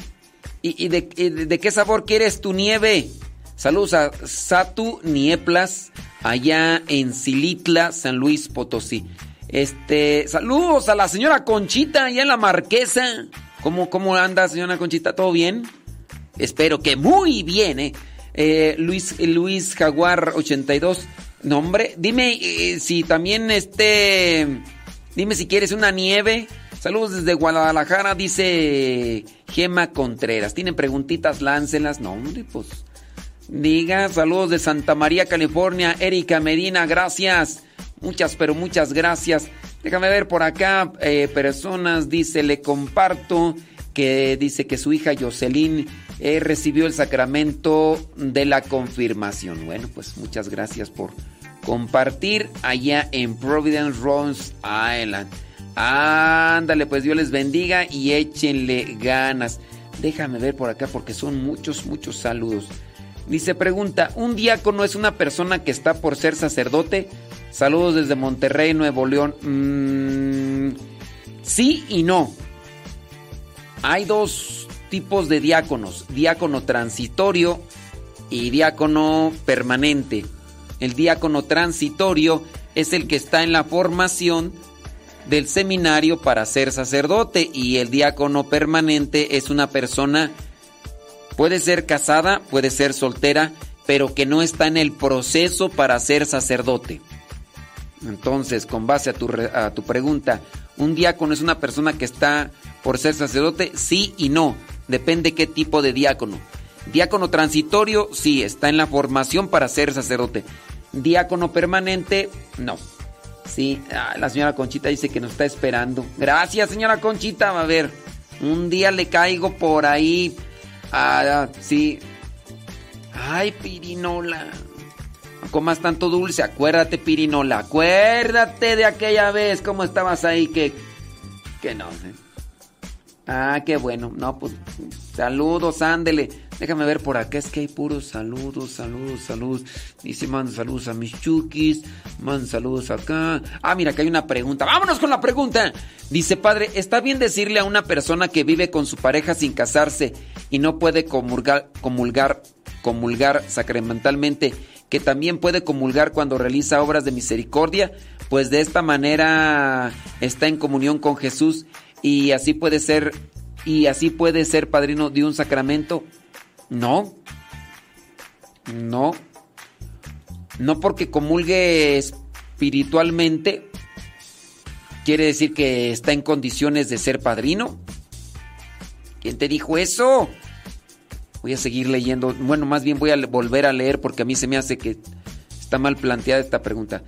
¿Y, de, y de qué sabor quieres tu nieve? Saludos a Satu Nieplas, allá en Silitla, San Luis Potosí. Este, saludos a la señora Conchita, allá en la Marquesa. ¿Cómo, cómo anda, señora Conchita? ¿Todo bien? Espero que muy bien, ¿eh? Eh, Luis, Luis Jaguar 82. No, hombre, dime eh, si también este. Dime si quieres una nieve. Saludos desde Guadalajara, dice Gema Contreras. ¿Tienen preguntitas? Láncelas. No, hombre, pues. Diga, saludos de Santa María, California. Erika Medina, gracias. Muchas, pero muchas gracias. Déjame ver por acá. eh, personas, dice, le comparto que dice que su hija Jocelyn eh, recibió el sacramento de la confirmación. Bueno, pues muchas gracias por compartir allá en Providence, Rhode Island. Ándale, pues Dios les bendiga y échenle ganas. Déjame ver por acá porque son muchos, muchos saludos. Dice, pregunta, ¿un diácono es una persona que está por ser sacerdote? Saludos desde Monterrey, Nuevo León. Mm, sí y no. Hay dos tipos de diáconos, diácono transitorio y diácono permanente. El diácono transitorio es el que está en la formación del seminario para ser sacerdote y el diácono permanente es una persona, puede ser casada, puede ser soltera, pero que no está en el proceso para ser sacerdote. Entonces, con base a tu, pregunta, ¿un diácono es una persona que está por ser sacerdote? Sí y no. Depende qué tipo de diácono. Diácono transitorio, sí, está en la formación para ser sacerdote. Diácono permanente, no. Sí, ah, la señora Conchita dice que nos está esperando. Gracias, señora Conchita. A ver, un día le caigo por ahí. Ah, sí. Ay, Pirinola. No comas tanto dulce. Acuérdate, Pirinola. Acuérdate de aquella vez. ¿Cómo estabas ahí? Que, que no sé. Ah, qué bueno. No, pues saludos, ándele. Déjame ver por acá, es que hay puros saludos, saludos, saludos. Dice, manda saludos a mis chukis, manda saludos acá. Ah, mira, que hay una pregunta. Vámonos con la pregunta. Dice, padre, ¿está bien decirle a una persona que vive con su pareja sin casarse y no puede comulgar, comulgar, comulgar sacramentalmente, que también puede comulgar cuando realiza obras de misericordia? Pues de esta manera está en comunión con Jesús y así puede ser y así puede ser padrino de un sacramento. No. No. No porque comulgue espiritualmente quiere decir que está en condiciones de ser padrino. ¿Quién te dijo eso? Voy a seguir leyendo. Bueno, más bien voy a volver a leer porque a mí se me hace que está mal planteada esta pregunta.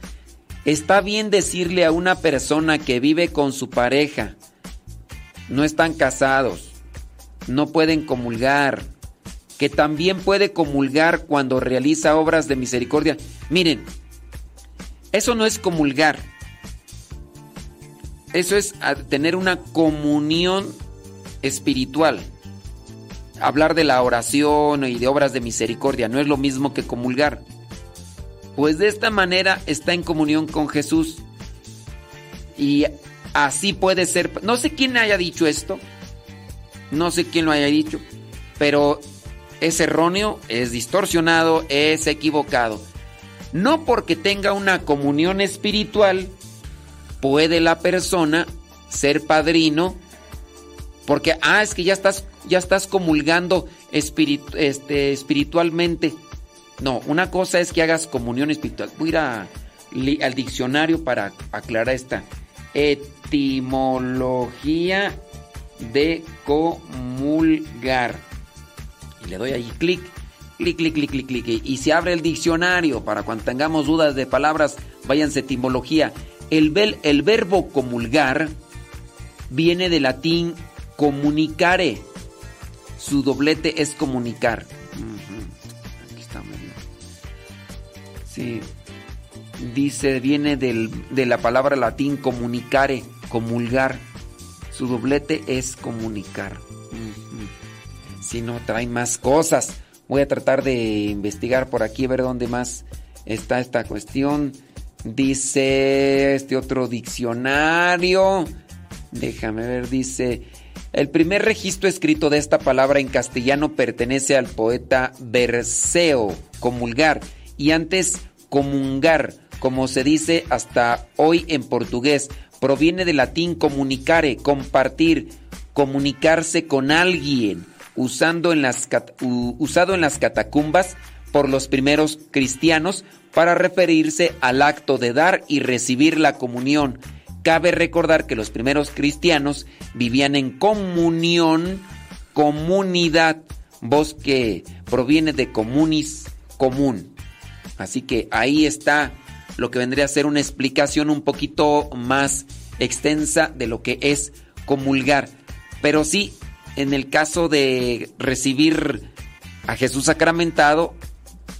¿Está bien decirle a una persona que vive con su pareja, no están casados, no pueden comulgar, que también puede comulgar cuando realiza obras de misericordia. Miren, eso no es comulgar. Eso es tener una comunión espiritual. Hablar de la oración y de obras de misericordia no es lo mismo que comulgar. Pues de esta manera está en comunión con Jesús. Y así puede ser. No sé quién haya dicho esto. No sé quién lo haya dicho. Pero es erróneo, es distorsionado, es equivocado. No porque tenga una comunión espiritual puede la persona ser padrino porque ah es que ya estás ya estás comulgando este, espiritualmente. No, una cosa es que hagas comunión espiritual. Voy a ir al diccionario para aclarar esta etimología de comulgar. Y le doy ahí clic, clic, clic, clic, clic, clic. Y se abre el diccionario para cuando tengamos dudas de palabras, váyanse etimología. El, el verbo comulgar viene del latín comunicare. Su doblete es comunicar. Aquí está medio. Sí. Dice, viene del, de la palabra latín comunicare, comulgar. Su doblete es comunicar. Si no, trae más cosas. Voy a tratar de investigar por aquí, ver dónde más está esta cuestión. Dice este otro diccionario. Déjame ver, dice. El primer registro escrito de esta palabra en castellano pertenece al poeta Berceo, comulgar, y antes comungar, como se dice hasta hoy en portugués. Proviene del latín comunicare, compartir, comunicarse con alguien, usado en las catacumbas por los primeros cristianos para referirse al acto de dar y recibir la comunión. Cabe recordar que los primeros cristianos vivían en comunión, comunidad, voz que proviene de comunis, común. Así que ahí está lo que vendría a ser una explicación un poquito más extensa de lo que es comulgar. Pero sí, en el caso de recibir a Jesús sacramentado,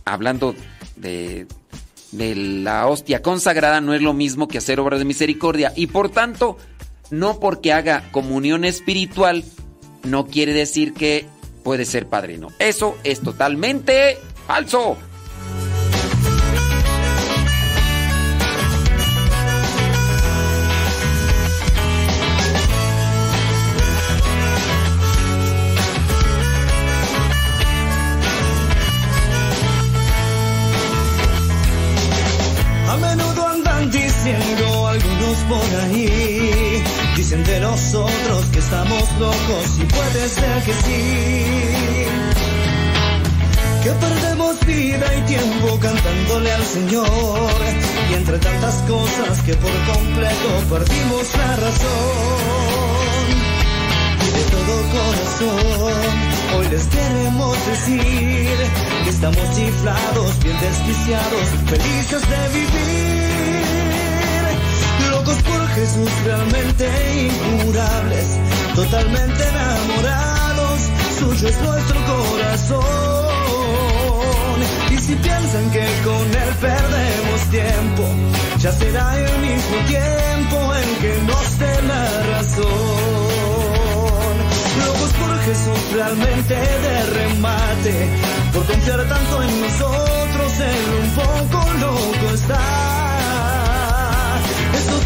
hablando de, de la hostia consagrada, no es lo mismo que hacer obras de misericordia. Y por tanto, no porque haga comunión espiritual, no quiere decir que puede ser padrino. Eso es totalmente falso. Y puede ser que sí. Que perdemos vida y tiempo cantándole al Señor. Y entre tantas cosas que por completo perdimos la razón. Y de todo corazón, hoy les queremos decir que estamos chiflados, bien desquiciados, felices de vivir. Locos por Jesús, realmente incurables, totalmente enamorados, suyo es nuestro corazón. Y si piensan que con él perdemos tiempo, ya será el mismo tiempo en que nos dé la razón. Locos por Jesús realmente de remate, por confiar tanto en nosotros, él un poco loco está.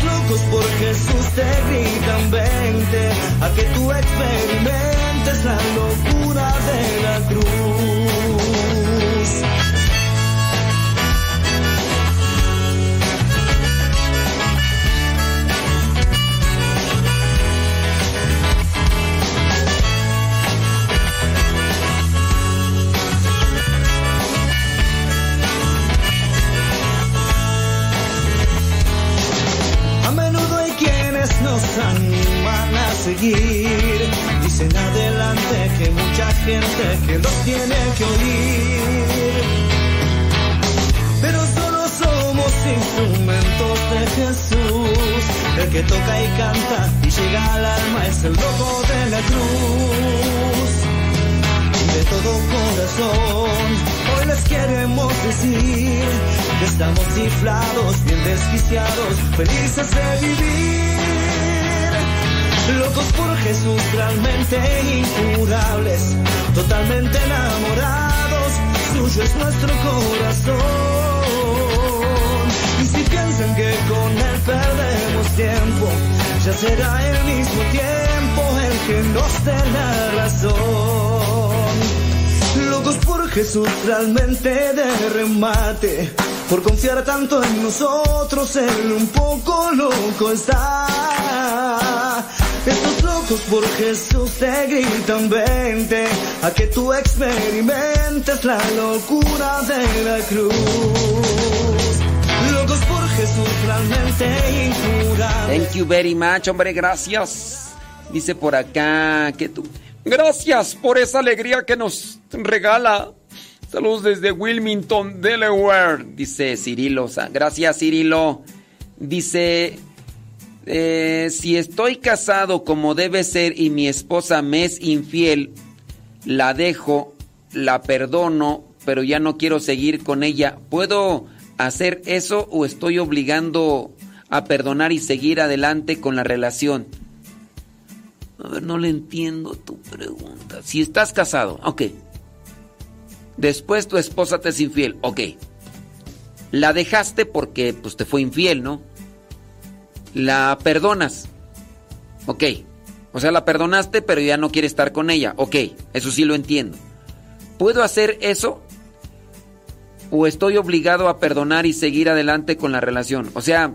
Locos por Jesús te gritan vente, a que tú experimentes la locura de la cruz. Nos animan a seguir. Dicen adelante que mucha gente que los tiene que oír. Pero solo somos instrumentos de Jesús. El que toca y canta y llega al alma es el loco de la cruz de todo corazón. Hoy les queremos decir que estamos chiflados, bien desquiciados, felices de vivir. Locos por Jesús, realmente incurables, totalmente enamorados, suyo es nuestro corazón. Y si piensan que con él perdemos tiempo, ya será el mismo tiempo el que nos dé la razón. Locos por Jesús, realmente de remate, por confiar tanto en nosotros, él un poco loco está. Estos locos por Jesús te gritan vente, a que tú experimentes la locura de la cruz. Locos por Jesús, realmente incurables. Thank you very much, hombre, gracias. Dice por acá que tú. Gracias por esa alegría que nos regala. Saludos desde Wilmington, Delaware, dice Cirilo. Gracias, Cirilo. Dice, eh, si estoy casado como debe ser y mi esposa me es infiel, la dejo, la perdono, pero ya no quiero seguir con ella. ¿Puedo hacer eso o estoy obligando a perdonar y seguir adelante con la relación? A ver, no le entiendo tu pregunta. Si estás casado, ok. Después tu esposa te es infiel, ok. La dejaste porque pues te fue infiel, ¿no? La perdonas, ok. O sea, la perdonaste pero ya no quiere estar con ella, ok. Eso sí lo entiendo. ¿Puedo hacer eso? ¿O estoy obligado a perdonar y seguir adelante con la relación? O sea,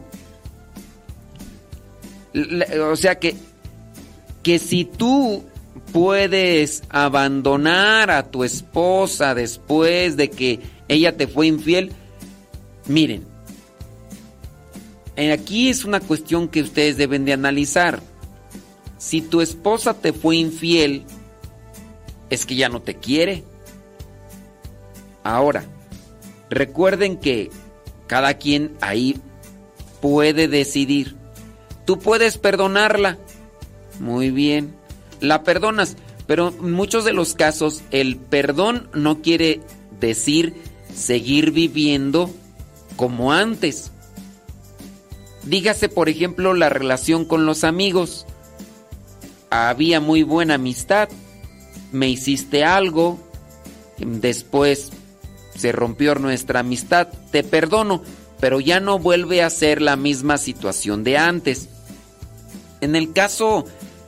o sea que que si tú puedes abandonar a tu esposa después de que ella te fue infiel. Miren, aquí es una cuestión que ustedes deben de analizar. Si tu esposa te fue infiel, es que ya no te quiere. Ahora, recuerden que cada quien ahí puede decidir. Tú puedes perdonarla. Muy bien. La perdonas. Pero en muchos de los casos el perdón no quiere decir seguir viviendo como antes. Dígase, por ejemplo, la relación con los amigos. Había muy buena amistad, me hiciste algo, después se rompió nuestra amistad, te perdono, pero ya no vuelve a ser la misma situación de antes. En el caso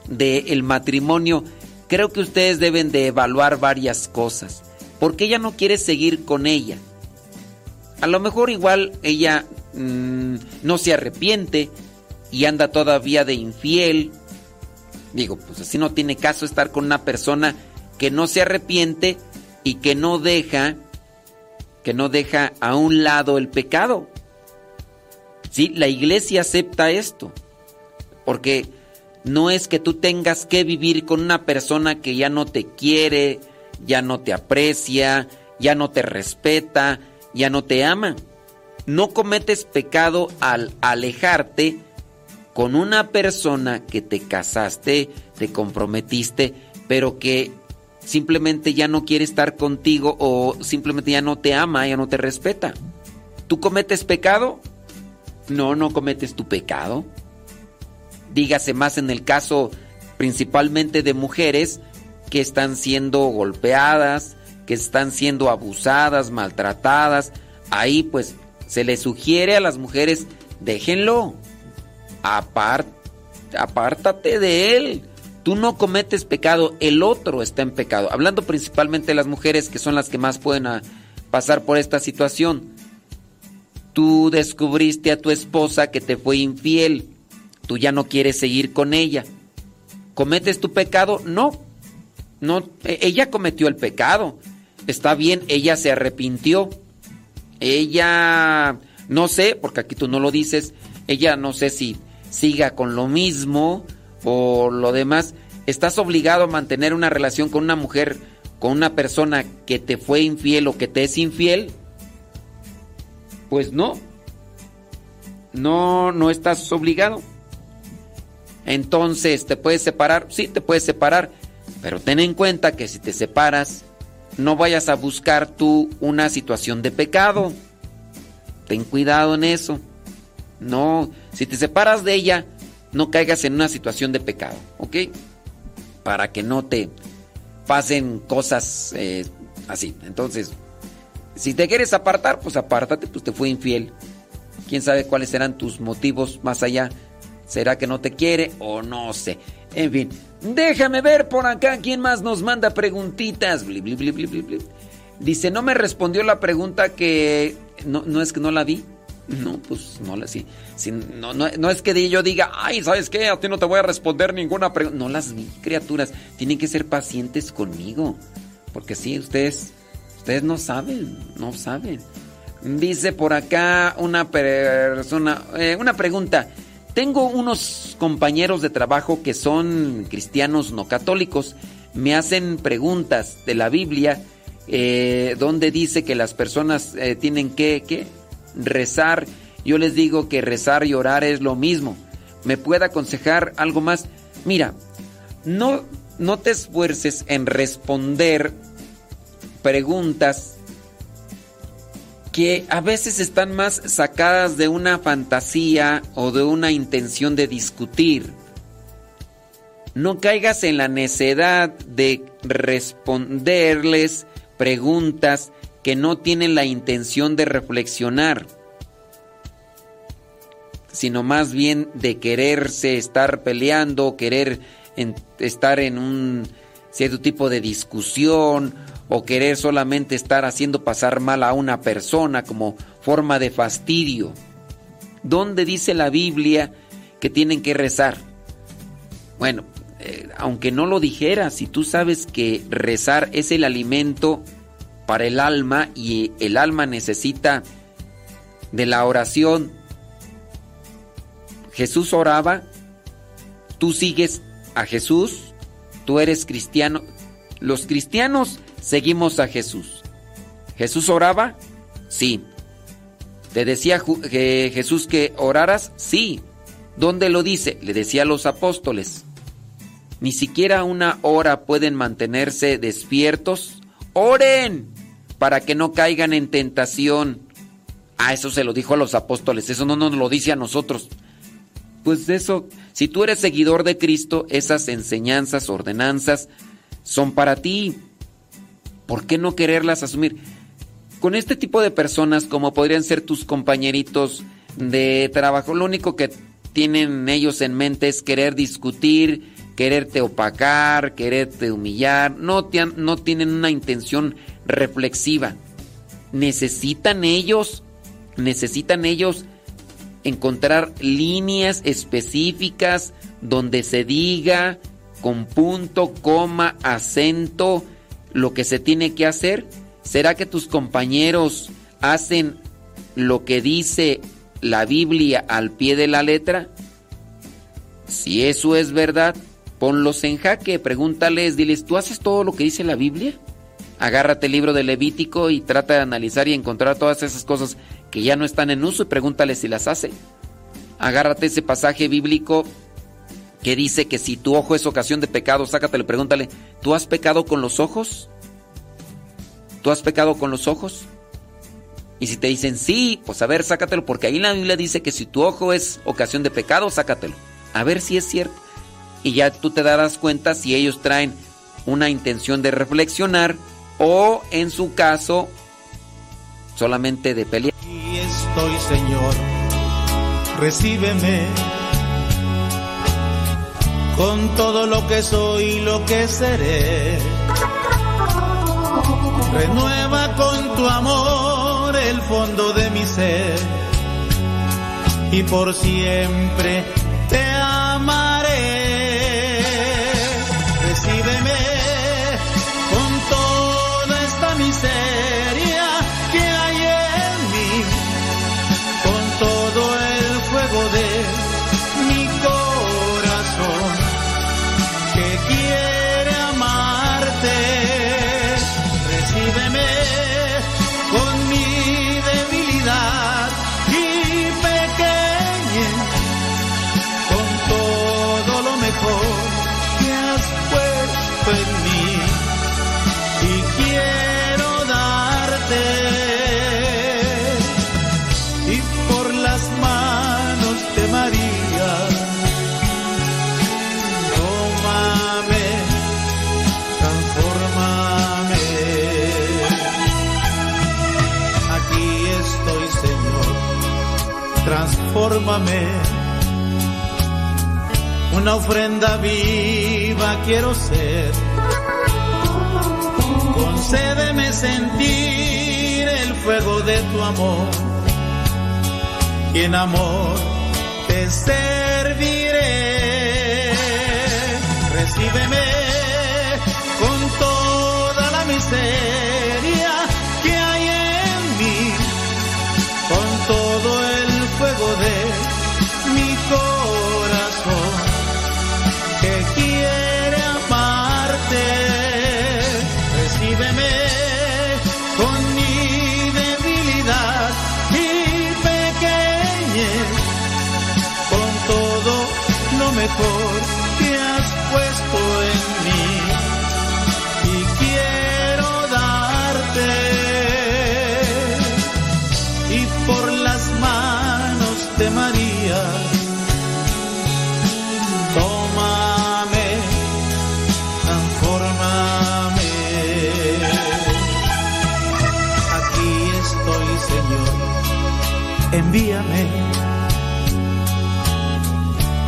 del matrimonio, creo que ustedes deben de evaluar varias cosas, porque ella no quiere seguir con ella. A lo mejor igual ella mm, no se arrepiente y anda todavía de infiel. Digo, pues así no tiene caso estar con una persona que no se arrepiente y que no deja que no deja a un lado el pecado. Sí, la iglesia acepta esto. Porque no es que tú tengas que vivir con una persona que ya no te quiere, ya no te aprecia, ya no te respeta, ya no te ama. No cometes pecado al alejarte con una persona que te casaste, te comprometiste, pero que simplemente ya no quiere estar contigo o simplemente ya no te ama, ya no te respeta. ¿Tú cometes pecado? No, no cometes tu pecado. Dígase más en el caso principalmente de mujeres que están siendo golpeadas, que están siendo abusadas, maltratadas. Ahí pues se le sugiere a las mujeres, déjenlo, apártate de él Tú no cometes pecado, el otro está en pecado. Hablando principalmente de las mujeres que son las que más pueden ah, pasar por esta situación. Tú descubriste a tu esposa que te fue infiel. Tú ya no quieres seguir con ella. ¿Cometes tu pecado? No. No, e, ella cometió el pecado. Está bien, ella se arrepintió. Ella no sé, porque aquí tú no lo dices, ella no sé si siga con lo mismo por lo demás, ¿estás obligado a mantener una relación con una mujer, con una persona que te fue infiel o que te es infiel? Pues no. No, no estás obligado. Entonces, ¿te puedes separar? Sí, te puedes separar. Pero ten en cuenta que si te separas, no vayas a buscar tú una situación de pecado. Ten cuidado en eso. No, si te separas de ella, no caigas en una situación de pecado, ¿ok? Para que no te pasen cosas eh, así. Entonces, si te quieres apartar, pues apártate, pues te fue infiel. ¿Quién sabe cuáles serán tus motivos más allá? ¿Será que no te quiere o no sé? En fin, déjame ver por acá quién más nos manda preguntitas. Dice, no me respondió la pregunta que... No, no es que no la vi. No, pues no la sí. no, no, es que yo diga, ay, ¿sabes qué? A ti no te voy a responder ninguna pregunta. No las vi, criaturas. Tienen que ser pacientes conmigo. Porque sí, ustedes, ustedes no saben, no saben. Dice por acá una persona, eh, una pregunta. Tengo unos compañeros de trabajo que son cristianos no católicos. Me hacen preguntas de la Biblia eh, donde dice que las personas eh, tienen que, rezar. Yo les digo que rezar y orar es lo mismo. ¿Me puede aconsejar algo más? Mira, no, no te esfuerces en responder preguntas que a veces están más sacadas de una fantasía o de una intención de discutir. No caigas en la necedad de responderles preguntas que no tienen la intención de reflexionar, sino más bien de quererse estar peleando, querer estar en un cierto tipo de discusión o querer solamente estar haciendo pasar mal a una persona como forma de fastidio. ¿Dónde dice la Biblia que tienen que rezar? Bueno, eh, aunque no lo dijera, si tú sabes que rezar es el alimento para el alma y el alma necesita de la oración. Jesús oraba, tú sigues a Jesús, tú eres cristiano. Los cristianos seguimos a Jesús. ¿Jesús oraba? Sí. ¿Te decía Jesús que oraras? Sí. ¿Dónde lo dice? Le decía a los apóstoles. Ni siquiera una hora pueden mantenerse despiertos. Oren para que no caigan en tentación. Ah, eso se lo dijo a los apóstoles, eso no nos lo dice a nosotros. Pues eso, si tú eres seguidor de Cristo, esas enseñanzas, ordenanzas, son para ti. ¿Por qué no quererlas asumir? Con este tipo de personas, como podrían ser tus compañeritos de trabajo, lo único que tienen ellos en mente es querer discutir, quererte opacar, quererte humillar, no, no tienen una intención reflexiva. Necesitan ellos, necesitan ellos encontrar líneas específicas donde se diga con punto, coma, acento lo que se tiene que hacer. ¿Será que tus compañeros hacen lo que dice la Biblia al pie de la letra? Si eso es verdad, ponlos en jaque, pregúntales, diles, ¿tú haces todo lo que dice la Biblia? Agárrate el libro de Levítico y trata de analizar y encontrar todas esas cosas que ya no están en uso y pregúntale si las hace. Agárrate ese pasaje bíblico que dice que si tu ojo es ocasión de pecado, sácatelo pregúntale, ¿tú has pecado con los ojos? ¿Tú has pecado con los ojos? Y si te dicen sí, pues a ver, sácatelo, porque ahí la Biblia dice que si tu ojo es ocasión de pecado, sácatelo. A ver si es cierto y ya tú te darás cuenta si ellos traen una intención de reflexionar o en su caso solamente de pelear. Aquí estoy, Señor, recíbeme con todo lo que soy y lo que seré. Renueva con tu amor el fondo de mi ser y por siempre transfórmame. Una ofrenda viva quiero ser. Concédeme sentir el fuego de tu amor y en amor te serviré. Recíbeme con toda la miseria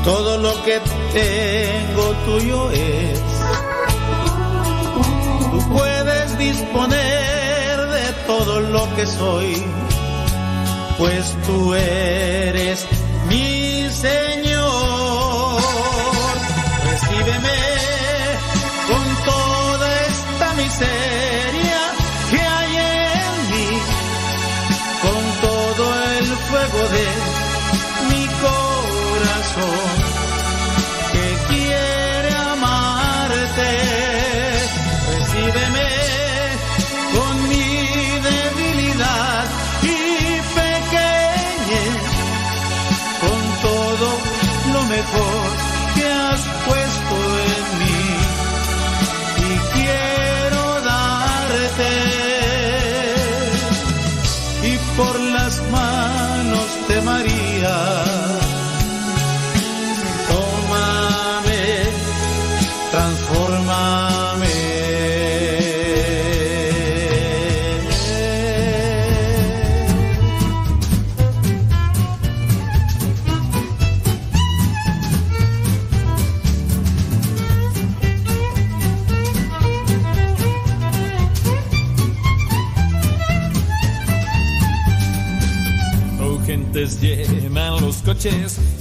Todo lo que tengo tuyo es. Tú puedes disponer de todo lo que soy, pues tú eres mi Señor. Recíbeme con toda esta miseria que hay en mí, con todo el fuego de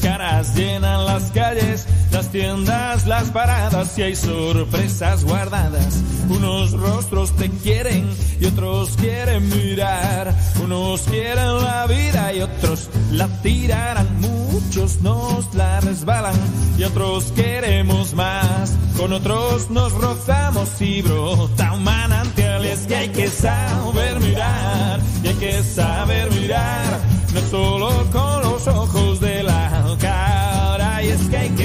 caras llenan las calles, las tiendas, las paradas y hay sorpresas guardadas. Unos rostros te quieren y otros quieren mirar. Unos quieren la vida y otros la tirarán. Muchos nos la resbalan y otros queremos más. Con otros nos rozamos y brota un manantial. Y es que hay que saber mirar y hay que saber mirar. No solo con los ojos de que hay que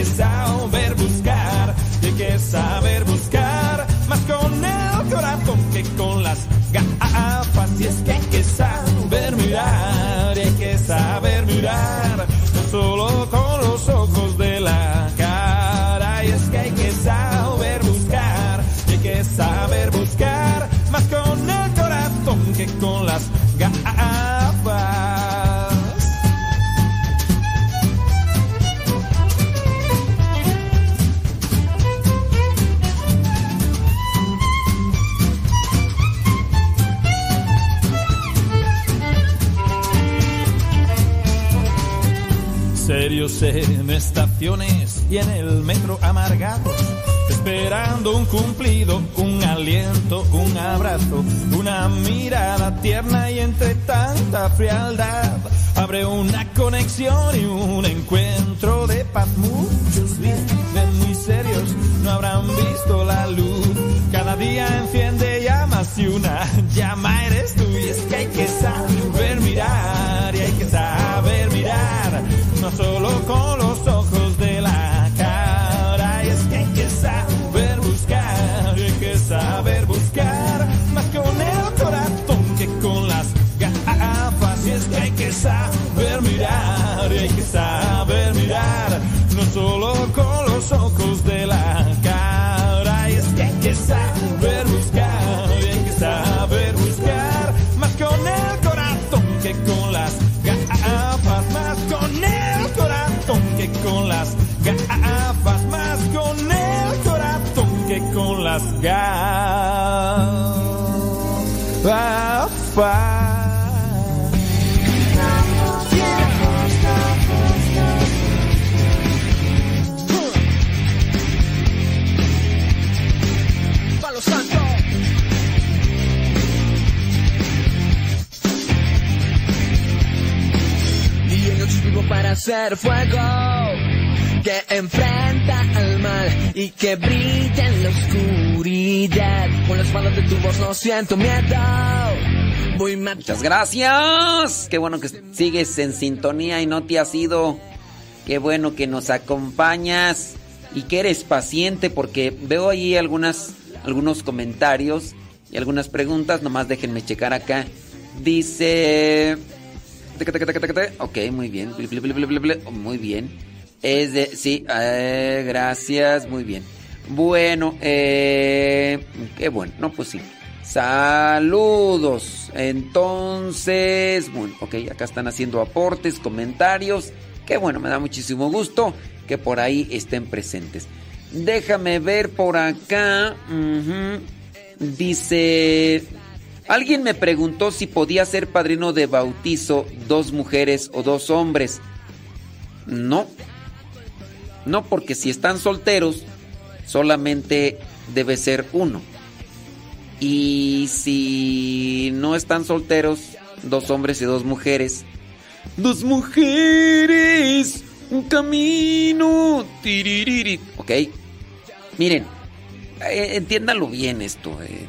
cumplido, un aliento, un abrazo, una mirada tierna y entre tanta frialdad abre una Y en noches vivo para hacer fuego. Que enfrenta y que la oscuridad. Con las de tu voz no siento miedo. Muchas gracias. Qué bueno que sigues en sintonía y no te has ido. Qué bueno que nos acompañas y que eres paciente porque veo ahí algunas, algunos comentarios y algunas preguntas. Nomás déjenme checar acá. Dice... Ok, muy bien. Muy bien. Es de... Sí, eh, gracias. Muy bien. Bueno, eh, qué bueno. No, pues sí. Saludos. Entonces, bueno, ok, acá están haciendo aportes, comentarios. Qué bueno, me da muchísimo gusto que por ahí estén presentes. Déjame ver por acá. Dice, alguien me preguntó si podía ser padrino de bautizo dos mujeres o dos hombres. No. No, porque si están solteros, solamente debe ser uno. Y si no están solteros, dos hombres y dos mujeres. Dos mujeres, un camino. tiririri. Ok. Miren, eh, entiéndanlo bien esto. eh.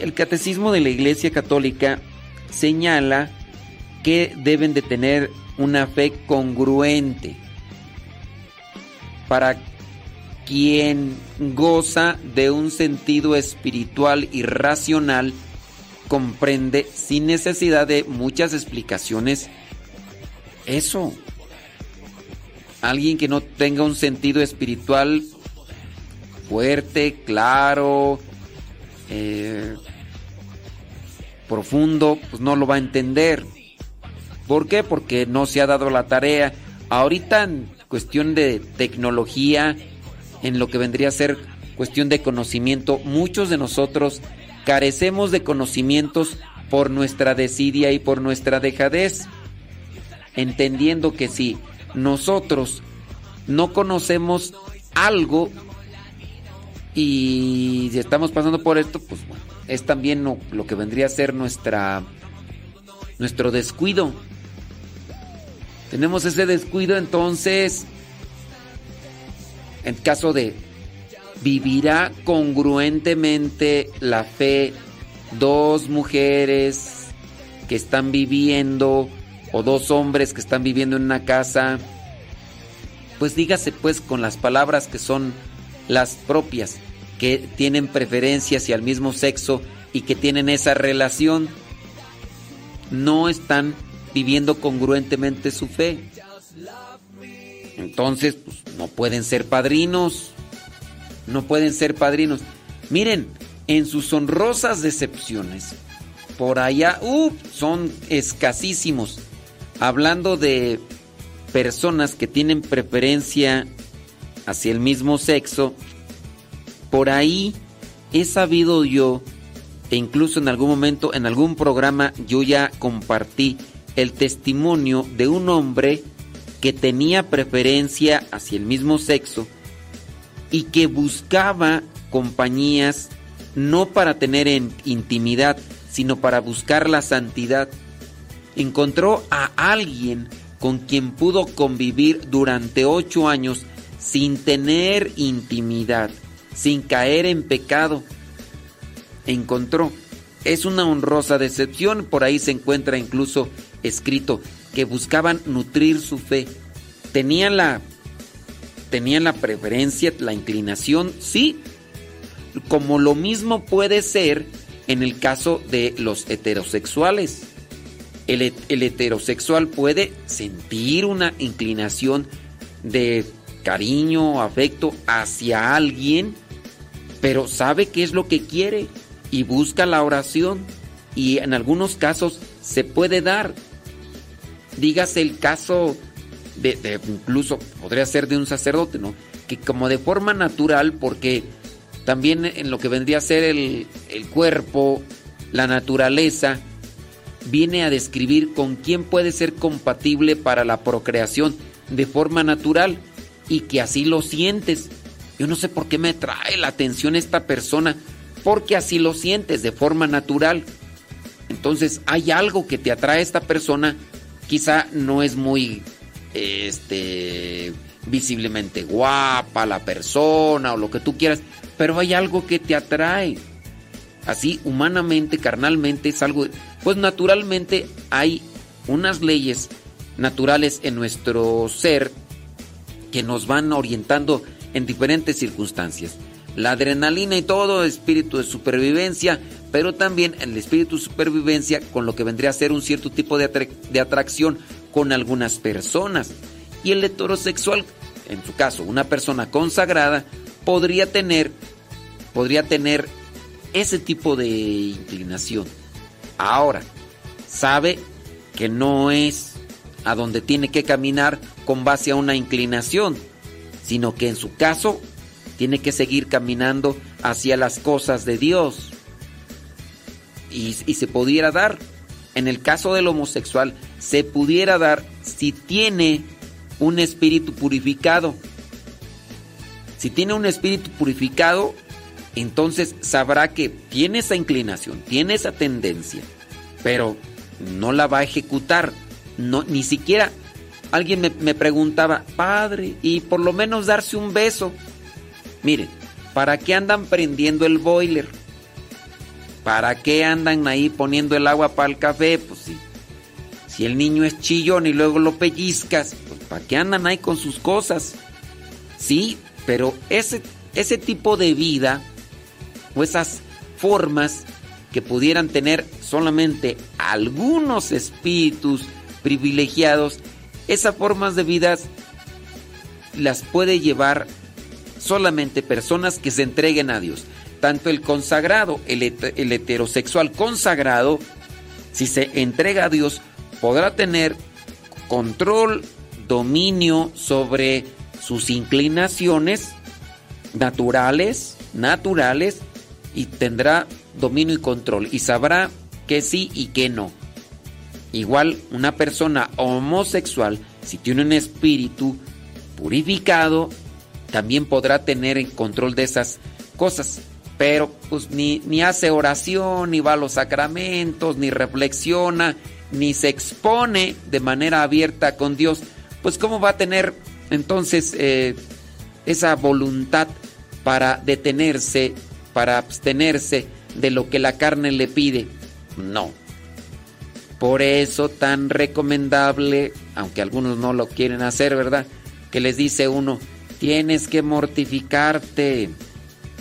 El catecismo de la Iglesia Católica señala que deben de tener una fe congruente para quien goza de un sentido espiritual y racional comprende sin necesidad de muchas explicaciones eso. Alguien que no tenga un sentido espiritual fuerte, claro, eh, profundo, pues no lo va a entender. ¿Por qué? Porque no se ha dado la tarea. Ahorita cuestión de tecnología, en lo que vendría a ser cuestión de conocimiento, muchos de nosotros carecemos de conocimientos por nuestra desidia y por nuestra dejadez, entendiendo que si nosotros no conocemos algo y si estamos pasando por esto, pues bueno, es también lo, lo que vendría a ser nuestra nuestro descuido. Tenemos ese descuido, entonces, en caso de vivirá congruentemente la fe dos mujeres que están viviendo o dos hombres que están viviendo en una casa, pues dígase pues con las palabras que son las propias, que tienen preferencia hacia el mismo sexo y que tienen esa relación, no están viviendo congruentemente su fe. Entonces, pues, no pueden ser padrinos. No pueden ser padrinos. Miren, en sus honrosas decepciones, por allá, uh, son escasísimos. Hablando de personas que tienen preferencia hacia el mismo sexo, por ahí he sabido yo, e incluso en algún momento, en algún programa, yo ya compartí el testimonio de un hombre que tenía preferencia hacia el mismo sexo y que buscaba compañías no para tener intimidad, sino para buscar la santidad. Encontró a alguien con quien pudo convivir durante ocho años sin tener intimidad, sin caer en pecado. Encontró. Es una honrosa decepción, por ahí se encuentra incluso escrito que buscaban nutrir su fe. Tenían la tenían la preferencia, la inclinación, sí, como lo mismo puede ser en el caso de los heterosexuales. El, heterosexual puede sentir una inclinación de cariño, afecto hacia alguien, pero sabe qué es lo que quiere y busca la oración y en algunos casos se puede dar. Dígase el caso de, incluso podría ser de un sacerdote, ¿no? Que como de forma natural, porque también en lo que vendría a ser el, cuerpo, la naturaleza, viene a describir con quién puede ser compatible para la procreación de forma natural y que así lo sientes. Yo no sé por qué me trae la atención esta persona, porque así lo sientes de forma natural. Entonces hay algo que te atrae a esta persona, quizá no es muy este visiblemente guapa la persona o lo que tú quieras, pero hay algo que te atrae. Así, humanamente, carnalmente, es algo... Pues naturalmente hay unas leyes naturales en nuestro ser que nos van orientando en diferentes circunstancias. La adrenalina y todo, espíritu de supervivencia, pero también el espíritu de supervivencia con lo que vendría a ser un cierto tipo de, de atracción con algunas personas. Y el heterosexual, en su caso, una persona consagrada, podría tener, podría tener ese tipo de inclinación. Ahora, sabe que no es a donde tiene que caminar con base a una inclinación, sino que en su caso tiene que seguir caminando hacia las cosas de Dios. Y, se pudiera dar, en el caso del homosexual, se pudiera dar si tiene un espíritu purificado. Si tiene un espíritu purificado, entonces sabrá que tiene esa inclinación, tiene esa tendencia, pero no la va a ejecutar. No, ni siquiera alguien me, me preguntaba, padre, y por lo menos darse un beso. Miren, ¿para qué andan prendiendo el boiler? ¿Para qué andan ahí poniendo el agua para el café? Pues sí. Si el niño es chillón y luego lo pellizcas, pues ¿para qué andan ahí con sus cosas? Sí, pero ese, ese tipo de vida o esas formas que pudieran tener solamente algunos espíritus privilegiados, esas formas de vida las puede llevar solamente personas que se entreguen a Dios. Tanto el consagrado, el, heterosexual consagrado, si se entrega a Dios, podrá tener control, dominio sobre sus inclinaciones naturales, naturales, y tendrá dominio y control y sabrá que sí y que no. Igual una persona homosexual, si tiene un espíritu purificado, también podrá tener el control de esas cosas. Pero pues ni, hace oración, ni va a los sacramentos, ni reflexiona, ni se expone de manera abierta con Dios. Pues cómo va a tener entonces eh, esa voluntad para detenerse, para abstenerse de lo que la carne le pide. No. Por eso tan recomendable, aunque algunos no lo quieren hacer, ¿verdad? Que les dice uno, tienes que mortificarte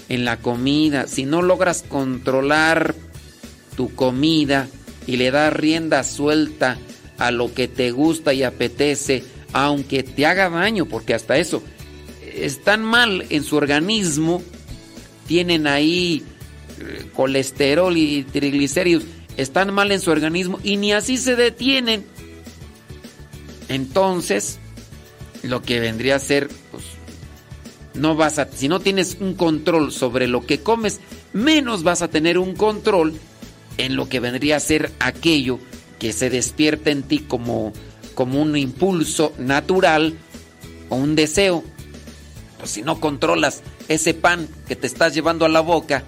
en la comida. Si no logras controlar tu comida y le das rienda suelta a lo que te gusta y apetece, aunque te haga daño, porque hasta eso, están mal en su organismo, tienen ahí eh, colesterol y triglicéridos, están mal en su organismo y ni así se detienen. Entonces, lo que vendría a ser, pues, no vas a, si no tienes un control sobre lo que comes, menos vas a tener un control en lo que vendría a ser aquello que se despierta en ti como, como un impulso natural o un deseo. Pues si no controlas ese pan que te estás llevando a la boca,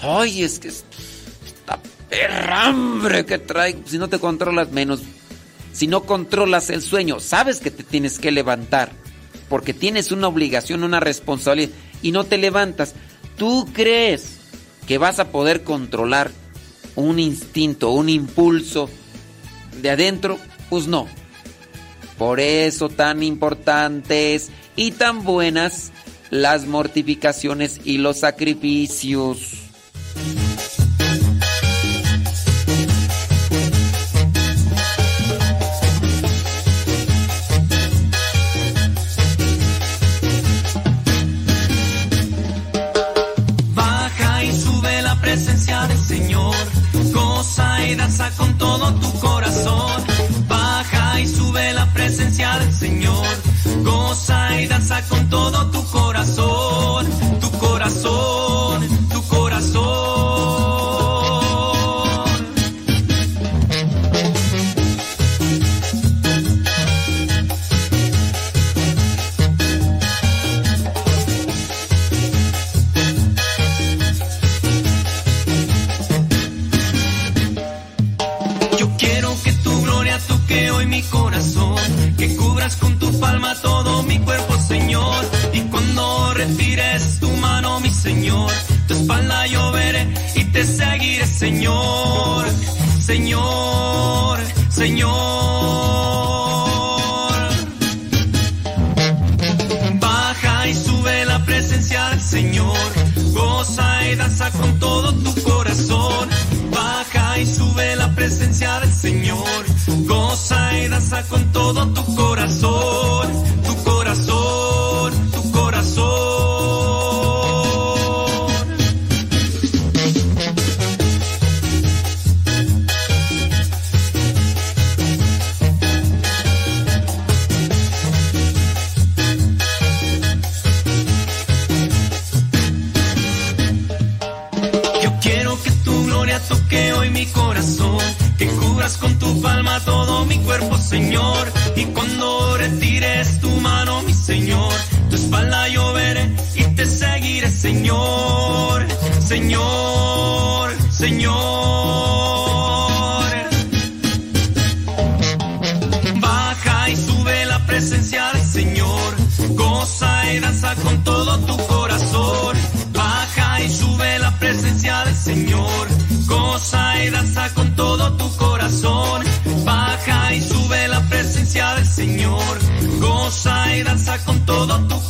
ay, es que esta perra hambre que trae, si no te controlas menos, si no controlas el sueño, sabes que te tienes que levantar, porque tienes una obligación, una responsabilidad, y no te levantas, tú crees que vas a poder controlar un instinto, un impulso de adentro, pues no. Por eso tan importantes y tan buenas las mortificaciones y los sacrificios. Con todo tu corazón. Baja y sube la presencia del Señor. Goza y danza con todo tu corazón. Señor, Señor, Señor. Baja y sube la presencia del Señor, goza y danza con todo tu corazón. Baja y sube la presencia del Señor, goza y danza con todo tu corazón, gloria toque hoy mi corazón, que cubras con tu palma todo mi cuerpo, Señor. Con todo tu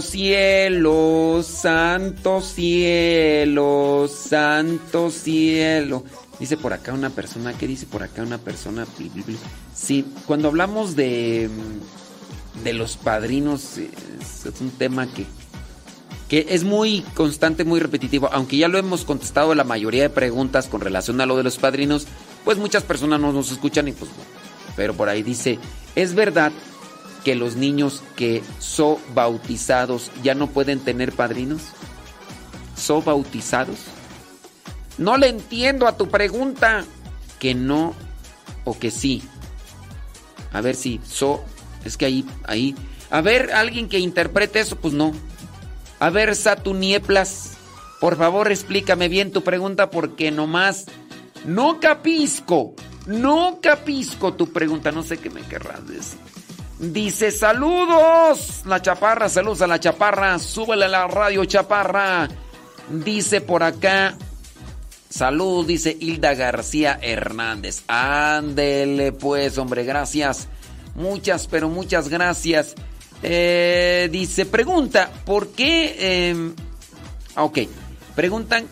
Cielo, santo cielo, santo cielo. Dice por acá una persona, ¿qué dice por acá una persona? Sí, cuando hablamos de, mm, de los padrinos, es, es un tema que, que es muy constante, muy repetitivo, aunque ya lo hemos contestado la mayoría de preguntas con relación a lo de los padrinos, pues muchas personas no nos escuchan y pues bueno. Pero por ahí dice, ¿es verdad que los niños que son bautizados ya no pueden tener padrinos? ¿Son bautizados? No le entiendo a tu pregunta. Que no o que sí. A ver si so es que ahí ahí a ver alguien que interprete eso, pues no. A ver Satunieplas, por favor explícame bien tu pregunta porque nomás no capisco. No capisco tu pregunta, no sé qué me querrás decir. Dice, saludos, la chaparra, saludos a la chaparra, súbele a la radio chaparra. Dice por acá, salud, dice Hilda García Hernández. Ándele pues, hombre, gracias. Muchas, pero muchas gracias. Eh, dice, pregunta, ¿por qué... eh, ok, preguntan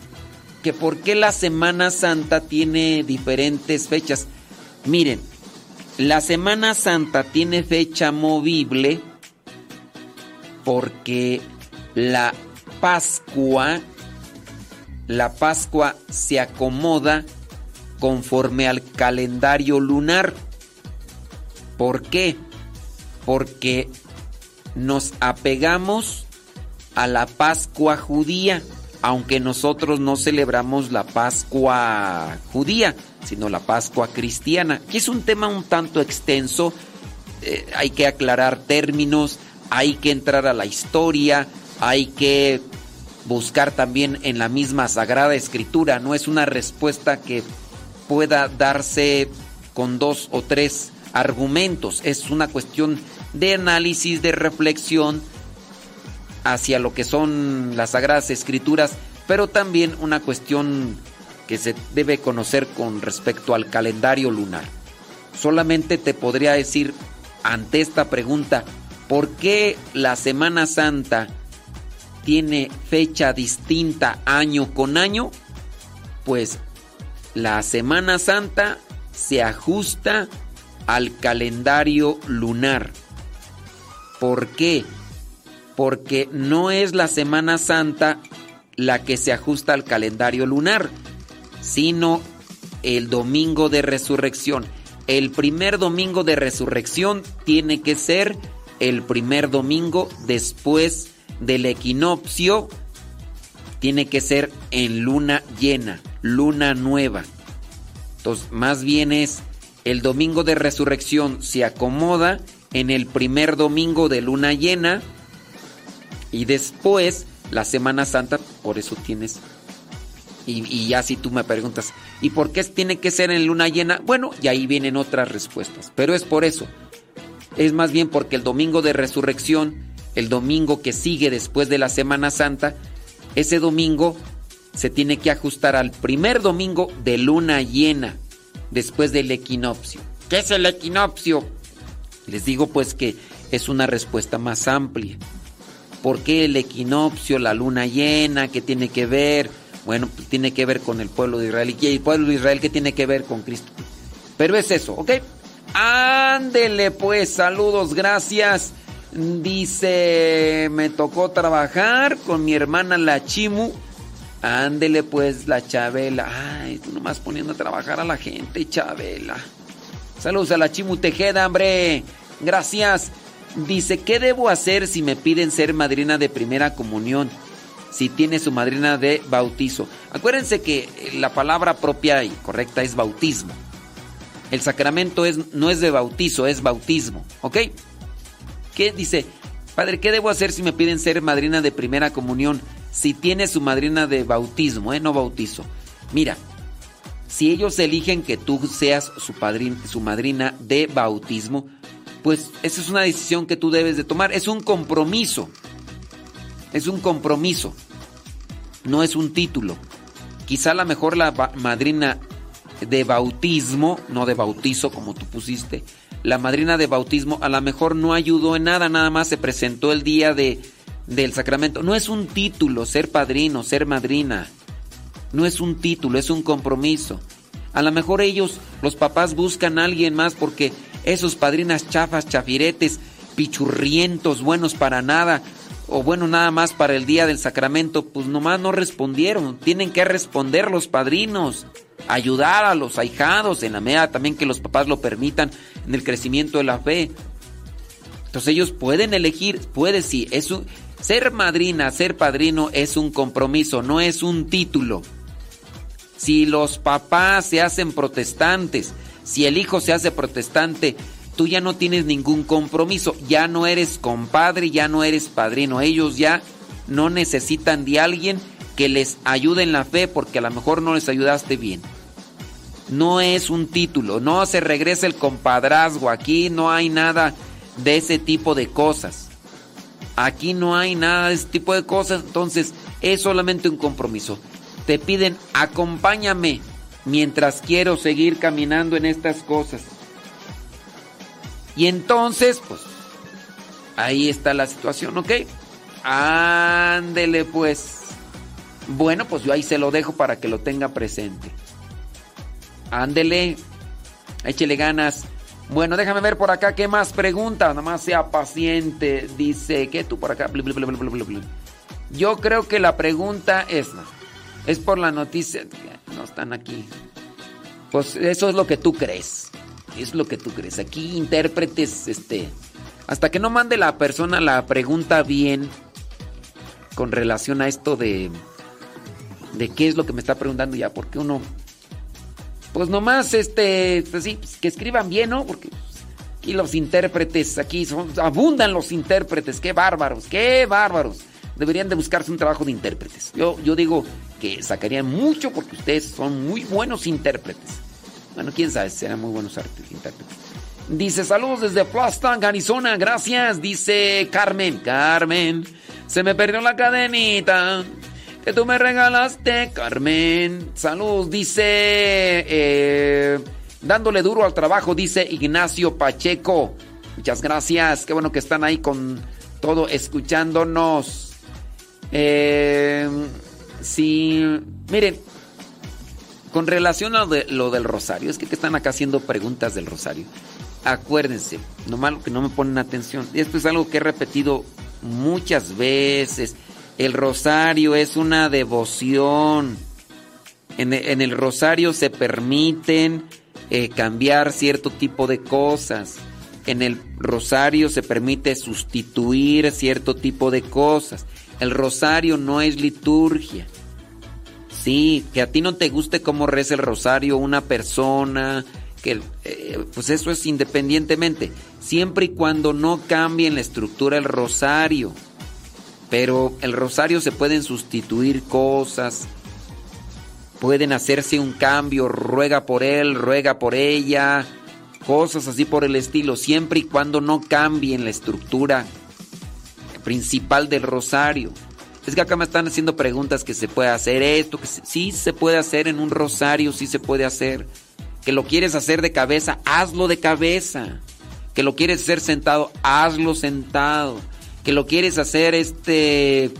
que por qué la Semana Santa tiene diferentes fechas. Miren, la Semana Santa tiene fecha movible porque la Pascua, la Pascua se acomoda conforme al calendario lunar. ¿Por qué? Porque nos apegamos a la Pascua judía, aunque nosotros no celebramos la Pascua judía, sino la Pascua cristiana, que es un tema un tanto extenso, eh, hay que aclarar términos, hay que entrar a la historia, hay que buscar también en la misma Sagrada Escritura, no es una respuesta que pueda darse con dos o tres argumentos, es una cuestión de análisis, de reflexión hacia lo que son las Sagradas Escrituras, pero también una cuestión que se debe conocer con respecto al calendario lunar. Solamente te podría decir ante esta pregunta, ¿por qué la Semana Santa tiene fecha distinta año con año? Pues la Semana Santa se ajusta al calendario lunar. ¿Por qué? Porque no es la Semana Santa la que se ajusta al calendario lunar, sino el domingo de resurrección. El primer domingo de resurrección tiene que ser el primer domingo después del equinoccio. Tiene que ser en luna llena, luna nueva. Entonces, más bien es el domingo de resurrección se acomoda en el primer domingo de luna llena y después la Semana Santa, por eso tienes Y, ya si tú me preguntas, ¿y por qué tiene que ser en luna llena? Bueno, y ahí vienen otras respuestas. Pero es por eso. Es más bien porque el domingo de resurrección, el domingo que sigue después de la Semana Santa, ese domingo se tiene que ajustar al primer domingo de luna llena, después del equinoccio. ¿Qué es el equinoccio? Les digo pues que es una respuesta más amplia. ¿Por qué el equinoccio, la luna llena, qué tiene que ver? Bueno, pues tiene que ver con el pueblo de Israel. ¿Y el pueblo de Israel qué tiene que ver con Cristo? Pero es eso, ¿ok? Ándele pues, saludos, gracias. Dice, me tocó trabajar con mi hermana la Chimu. Ándele pues, la Chabela. Ay, tú nomás poniendo a trabajar a la gente, Chabela. Saludos a la Chimu Tejeda, hombre. Gracias. Dice, ¿qué debo hacer si me piden ser madrina de primera comunión? Si tiene su madrina de bautizo. Acuérdense que la palabra propia y correcta es bautismo. El sacramento es, no es de bautizo, es bautismo. ¿Ok? ¿Qué dice? Padre, ¿qué debo hacer si me piden ser madrina de primera comunión? Si tiene su madrina de bautismo, ¿eh? No bautizo. Mira, si ellos eligen que tú seas su, su madrina de bautismo, pues esa es una decisión que tú debes de tomar. Es un compromiso. Es un compromiso. No es un título. Quizá a lo mejor la madrina de bautismo, no de bautizo como tú pusiste, la madrina de bautismo a lo mejor no ayudó en nada, nada más se presentó el día de, del sacramento. No es un título ser padrino, ser madrina. No es un título, es un compromiso. A lo mejor ellos, los papás, buscan a alguien más porque esos padrinas chafas, chafiretes, pichurrientos, buenos para nada, o bueno, nada más para el día del sacramento, pues nomás no respondieron. Tienen que responder los padrinos, ayudar a los ahijados, en la medida también que los papás lo permitan, en el crecimiento de la fe. Entonces ellos pueden elegir, puede sí, es un, ser madrina, ser padrino es un compromiso, no es un título. Si los papás se hacen protestantes, si el hijo se hace protestante, tú ya no tienes ningún compromiso, ya no eres compadre, ya no eres padrino. Ellos ya no necesitan de alguien que les ayude en la fe porque a lo mejor no les ayudaste bien. No es un título, no se regresa el compadrazgo, aquí no hay nada de ese tipo de cosas. Aquí no hay nada de ese tipo de cosas, entonces es solamente un compromiso. Te piden, acompáñame mientras quiero seguir caminando en estas cosas. Y entonces, pues, ahí está la situación, ¿ok? Ándele pues. Bueno, pues yo ahí se lo dejo para que lo tenga presente. Ándele. Échele ganas. Bueno, déjame ver por acá qué más pregunta. Nada más sea paciente. Dice, ¿qué tú por acá? Yo creo que la pregunta es, es por la noticia. No están aquí. Pues eso es lo que tú crees. Es lo que tú crees. Aquí intérpretes, este. Hasta que no mande la persona la pregunta bien con relación a esto de. de qué es lo que me está preguntando ya, porque uno. Pues nomás, este. Pues sí, pues que escriban bien, ¿no? Porque aquí los intérpretes, aquí son, abundan los intérpretes, qué bárbaros, qué bárbaros. Deberían de buscarse un trabajo de intérpretes. Yo, yo digo que sacarían mucho porque ustedes son muy buenos intérpretes. Bueno, quién sabe, serán muy buenos intérpretes. Dice, saludos desde Plastang, Arizona, gracias. Dice Carmen, Carmen, se me perdió la cadenita que tú me regalaste, Carmen. Saludos, dice, eh, dándole duro al trabajo, dice Ignacio Pacheco. Muchas gracias, qué bueno que están ahí con todo escuchándonos. Eh, sí, miren, con relación a lo, del rosario, es que, están acá haciendo preguntas del rosario. Acuérdense, no malo que no me ponen atención. Esto es algo que he repetido muchas veces. El rosario es una devoción. En, el rosario se permiten eh, cambiar cierto tipo de cosas. En el rosario se permite sustituir cierto tipo de cosas. El rosario no es liturgia. Sí, que a ti no te guste cómo reza el rosario una persona, que eh, pues eso es independientemente, siempre y cuando no cambie en la estructura el rosario. Pero el rosario se pueden sustituir cosas. pueden hacerse un cambio, ruega por él, ruega por ella, cosas así por el estilo, siempre y cuando no cambien la estructura principal del rosario. Es que acá me están haciendo preguntas que se puede hacer esto, que sí se puede hacer en un rosario, sí se puede hacer. Que lo quieres hacer de cabeza, hazlo de cabeza. Que lo quieres hacer sentado, hazlo sentado. Que lo quieres hacer este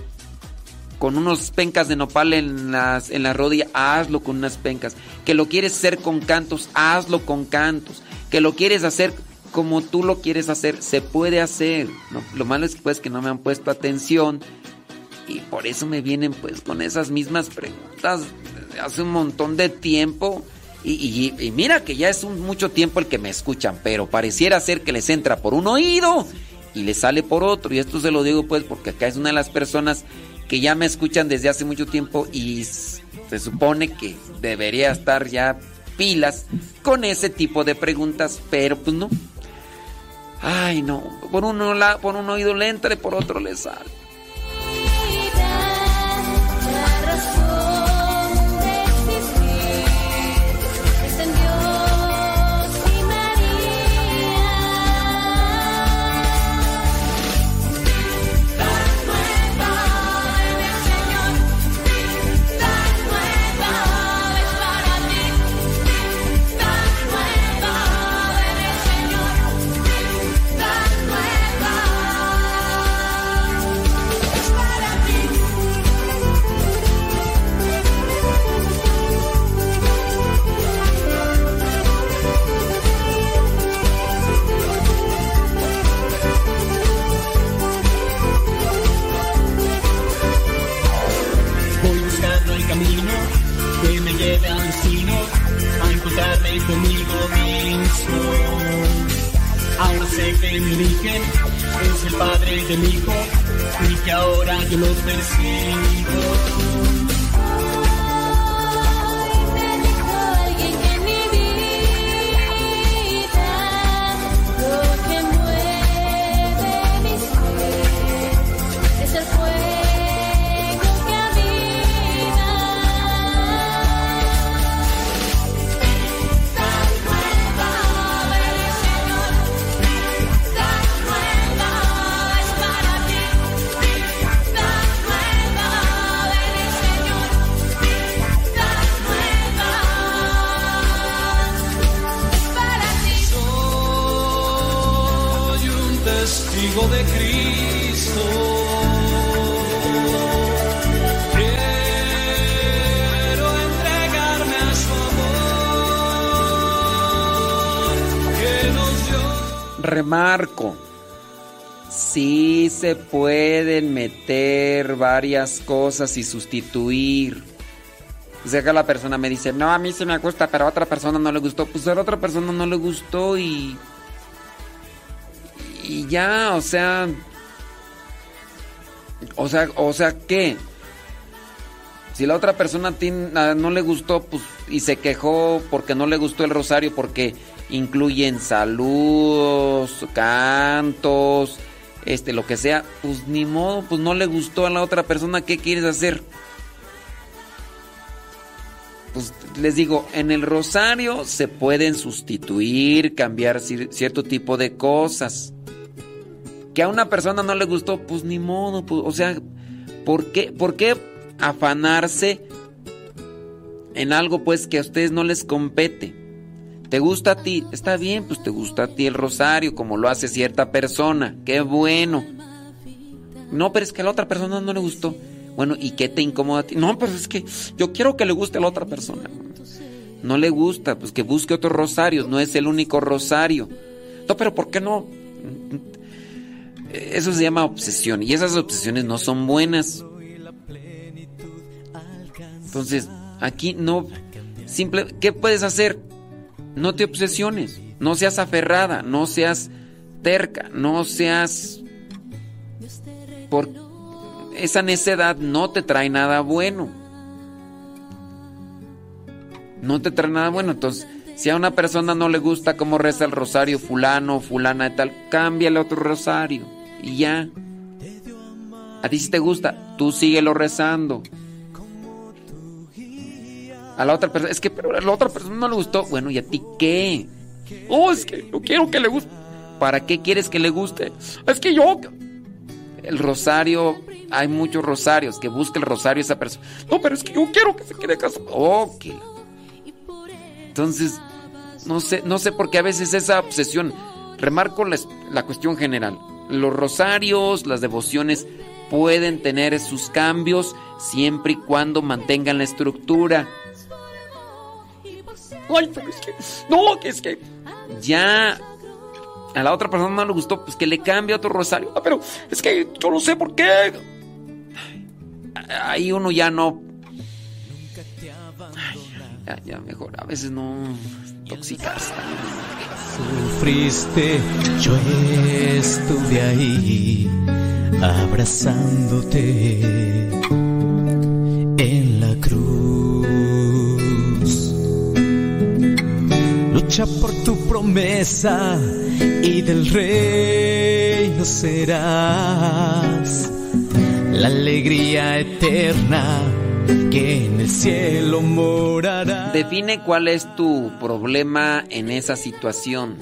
con unos pencas de nopal en las en la rodilla, hazlo con unas pencas. Que lo quieres hacer con cantos, hazlo con cantos. Que lo quieres hacer como tú lo quieres hacer, se puede hacer. Lo malo es que pues que no me han puesto atención y por eso me vienen pues con esas mismas preguntas hace un montón de tiempo. Y, mira que ya es mucho tiempo el que me escuchan, pero pareciera ser que les entra por un oído y les sale por otro. Y esto se lo digo pues porque acá es una de las personas que ya me escuchan desde hace mucho tiempo y se supone que debería estar ya pilas con ese tipo de preguntas, pero pues no. Ay, no, por uno, por un oído le entra y por otro le sale. Origen es el padre de mi hijo y que ahora yo los persigo. Nos dio. Remarco. Sí se pueden meter varias cosas y sustituir. O sea que la persona me dice, no, a mí se me gusta, pero a otra persona no le gustó. Pues a la otra persona no le gustó y y ya, o sea, o sea, o sea, ¿qué? Si la otra persona no le gustó, pues, y se quejó porque no le gustó el rosario, porque incluyen saludos, cantos, este, lo que sea, pues ni modo, pues no le gustó a la otra persona, ¿qué quieres hacer? Pues les digo, en el rosario se pueden sustituir, cambiar cierto tipo de cosas que a una persona no le gustó, pues ni modo, pues, o sea, ¿por qué, ¿por qué afanarse en algo pues que a ustedes no les compete? ¿Te gusta a ti? Está bien, pues te gusta a ti el rosario, como lo hace cierta persona. Qué bueno. No, pero es que a la otra persona no le gustó. Bueno, ¿y qué te incomoda a ti? No, pero es que yo quiero que le guste a la otra persona. No le gusta, pues que busque otro rosario, no es el único rosario. No, pero ¿por qué no? Eso se llama obsesión y esas obsesiones no son buenas. Entonces, aquí no simple, ¿qué puedes hacer? No te obsesiones, no seas aferrada, no seas terca, no seas por esa necedad no te trae nada bueno. No te trae nada bueno, entonces si a una persona no le gusta cómo reza el rosario fulano, fulana y tal, cámbiale otro rosario y ya. A ti si te gusta, tú síguelo rezando. a la otra persona. Es que pero a la otra persona no le gustó. Bueno, ¿y a ti qué? Oh, es que yo quiero que le guste. ¿Para qué quieres que le guste? Es que yo. El rosario, hay muchos rosarios, que busque el rosario esa persona. No, pero es que yo quiero que se quede casado. Ok. Entonces, no sé, no sé por qué a veces esa obsesión. Remarco la, la cuestión general. Los rosarios, las devociones pueden tener sus cambios siempre y cuando mantengan la estructura. Ay, pero es que. No, que es que. Ya. A la otra persona no le gustó, pues que le cambie otro rosario. Ah, pero es que yo no sé por qué. Ahí uno ya no. Ay, ya, ya mejor. A veces no. Toxicarse. Sufriste, yo estuve ahí abrazándote en la cruz. Lucha por tu promesa y del reino serás la alegría eterna que en el cielo morará. Define cuál es tu problema en esa situación.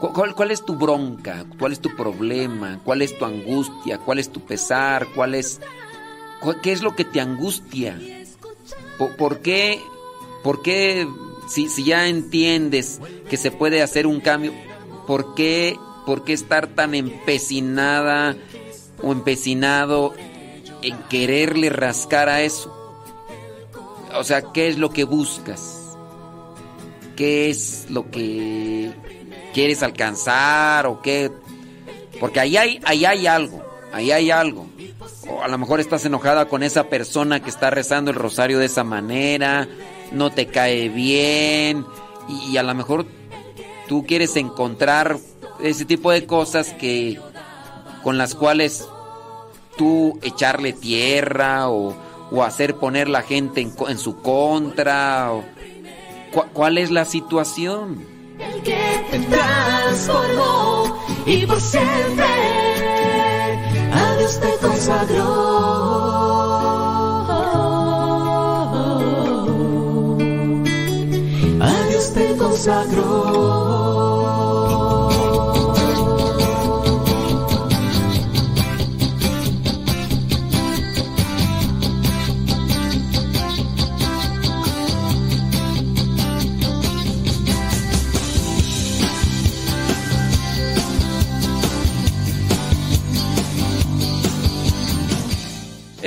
¿Cu- ¿Cuál, cuál es tu bronca? ¿Cuál es tu problema? ¿Cuál es tu angustia? ¿Cuál es tu pesar? ¿Cuál es cu- qué es lo que te angustia? ¿Por, por qué por qué si, si ya entiendes que se puede hacer un cambio, por qué por qué estar tan empecinada o empecinado en quererle rascar a eso? O sea, ¿qué es lo que buscas? ¿Qué es lo que quieres alcanzar o qué? Porque ahí hay, ahí hay algo, ahí hay algo. O a lo mejor estás enojada con esa persona que está rezando el rosario de esa manera, no te cae bien y, y a lo mejor tú quieres encontrar ese tipo de cosas que con las cuales tú echarle tierra o, o hacer poner la gente en, en su contra. o- ¿cu- ¿Cuál es la situación? te transformó y por siempre a Dios te consagró. Te consagró.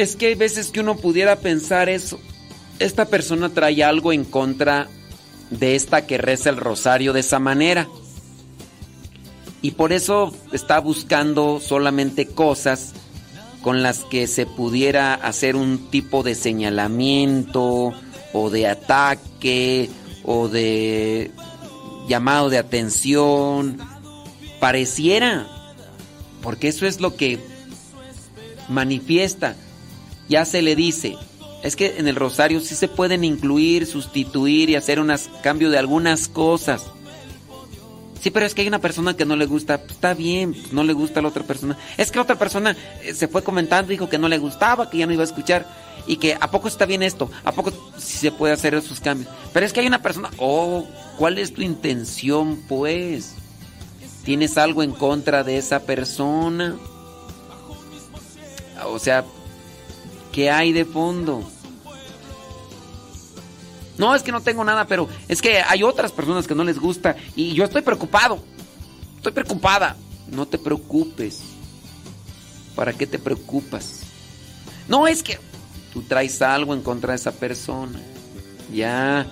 Es que hay veces que uno pudiera pensar eso. Esta persona trae algo en contra de esta que reza el rosario de esa manera. Y por eso está buscando solamente cosas con las que se pudiera hacer un tipo de señalamiento o de ataque o de llamado de atención. Pareciera, porque eso es lo que manifiesta. Ya se le dice, es que en el rosario sí se pueden incluir, sustituir y hacer un cambio de algunas cosas. Sí, pero es que hay una persona que no le gusta, pues está bien, pues no le gusta a la otra persona. Es que la otra persona eh, se fue comentando, dijo que no le gustaba, que ya no iba a escuchar y que a poco está bien esto, a poco sí se puede hacer esos cambios. Pero es que hay una persona, oh, ¿cuál es tu intención pues? ¿Tienes algo en contra de esa persona? O sea, ¿qué hay de fondo? No, es que no tengo nada, pero es que hay otras personas que no les gusta y yo estoy preocupado. Estoy preocupada. No te preocupes. ¿Para qué te preocupas? No, es que tú traes algo en contra de esa persona. Ya,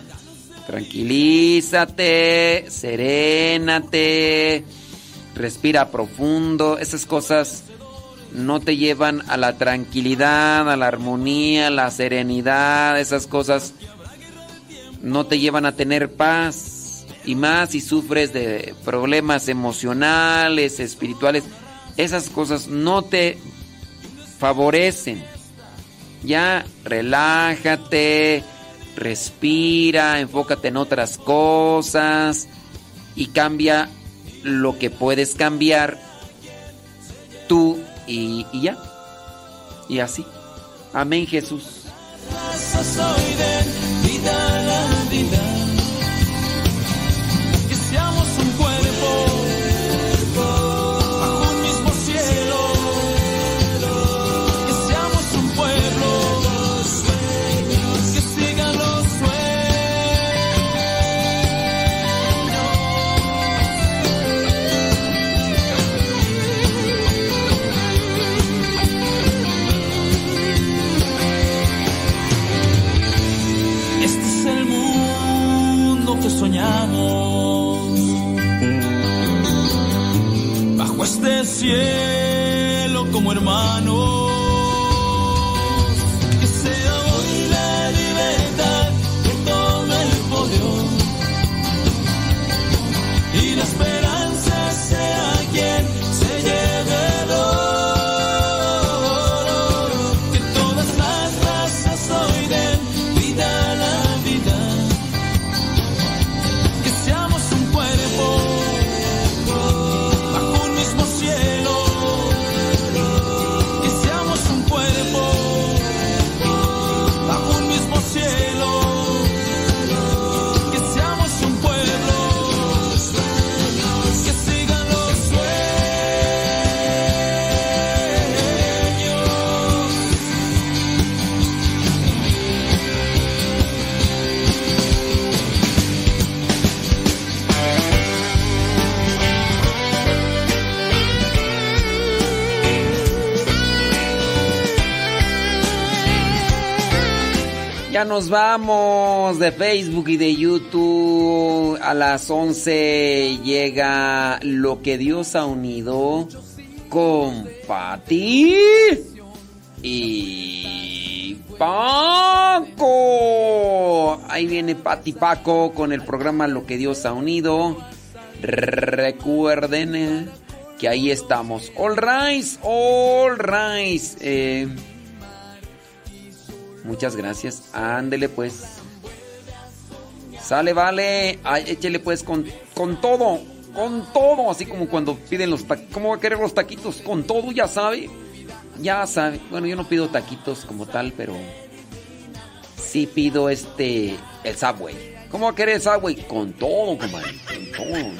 tranquilízate, serénate, respira profundo. Esas cosas no te llevan a la tranquilidad, a la armonía, a la serenidad. Esas cosas no te llevan a tener paz. Y más si sufres de problemas emocionales, espirituales. Esas cosas no te favorecen. Ya, relájate, respira, enfócate en otras cosas y cambia lo que puedes cambiar tú y, ya. Y así. Amén Jesús. Cielo Ya nos vamos de Facebook y de YouTube. A las 11 llega lo que Dios ha unido con Pati y Paco. Ahí viene Pati Paco con el programa Lo que Dios ha unido. Recuerden eh, que ahí estamos. All rise, all rise. Eh, Muchas gracias. Ándele pues. Sale, vale. Ay, échele pues con, con todo. Con todo. Así como cuando piden los taquitos. ¿Cómo va a querer los taquitos? Con todo, ya sabe. Ya sabe. Bueno, yo no pido taquitos como tal, pero... Sí pido este... El Subway. ¿Cómo va a querer el Subway? Con todo, comadre. Con todo.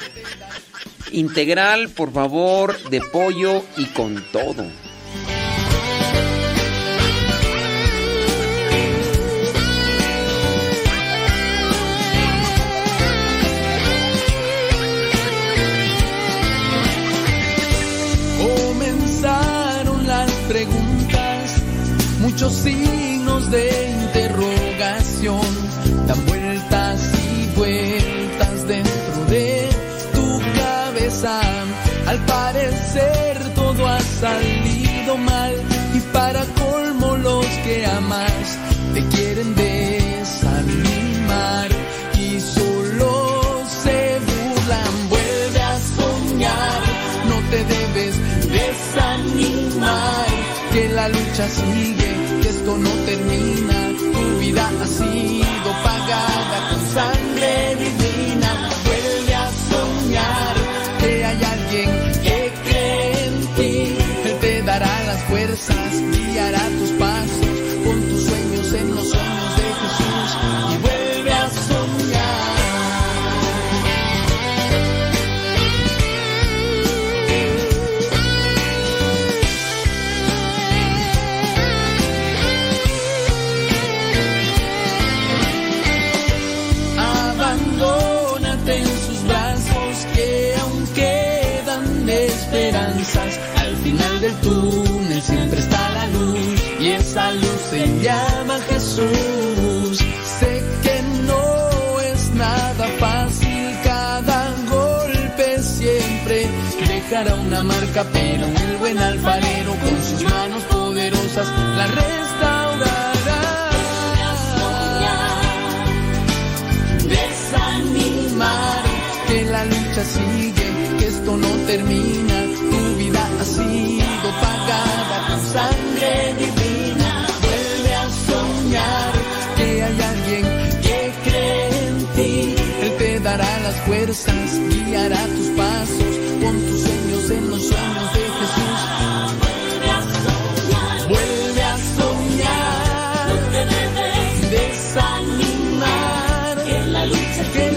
Integral, por favor, de pollo y con todo. Preguntas, muchos signos de interrogación, dan vueltas y vueltas dentro de tu cabeza. Al parecer todo ha salido mal y para colmo sigue, que esto no termina, se llama Jesús. Sé que no es nada fácil, cada golpe siempre dejará una marca, pero el buen alfarero con sus manos poderosas la restaurará. desanimar, que la lucha sigue, que esto no termina, fuerzas, guiará tus pasos, con tus sueños en los sueños de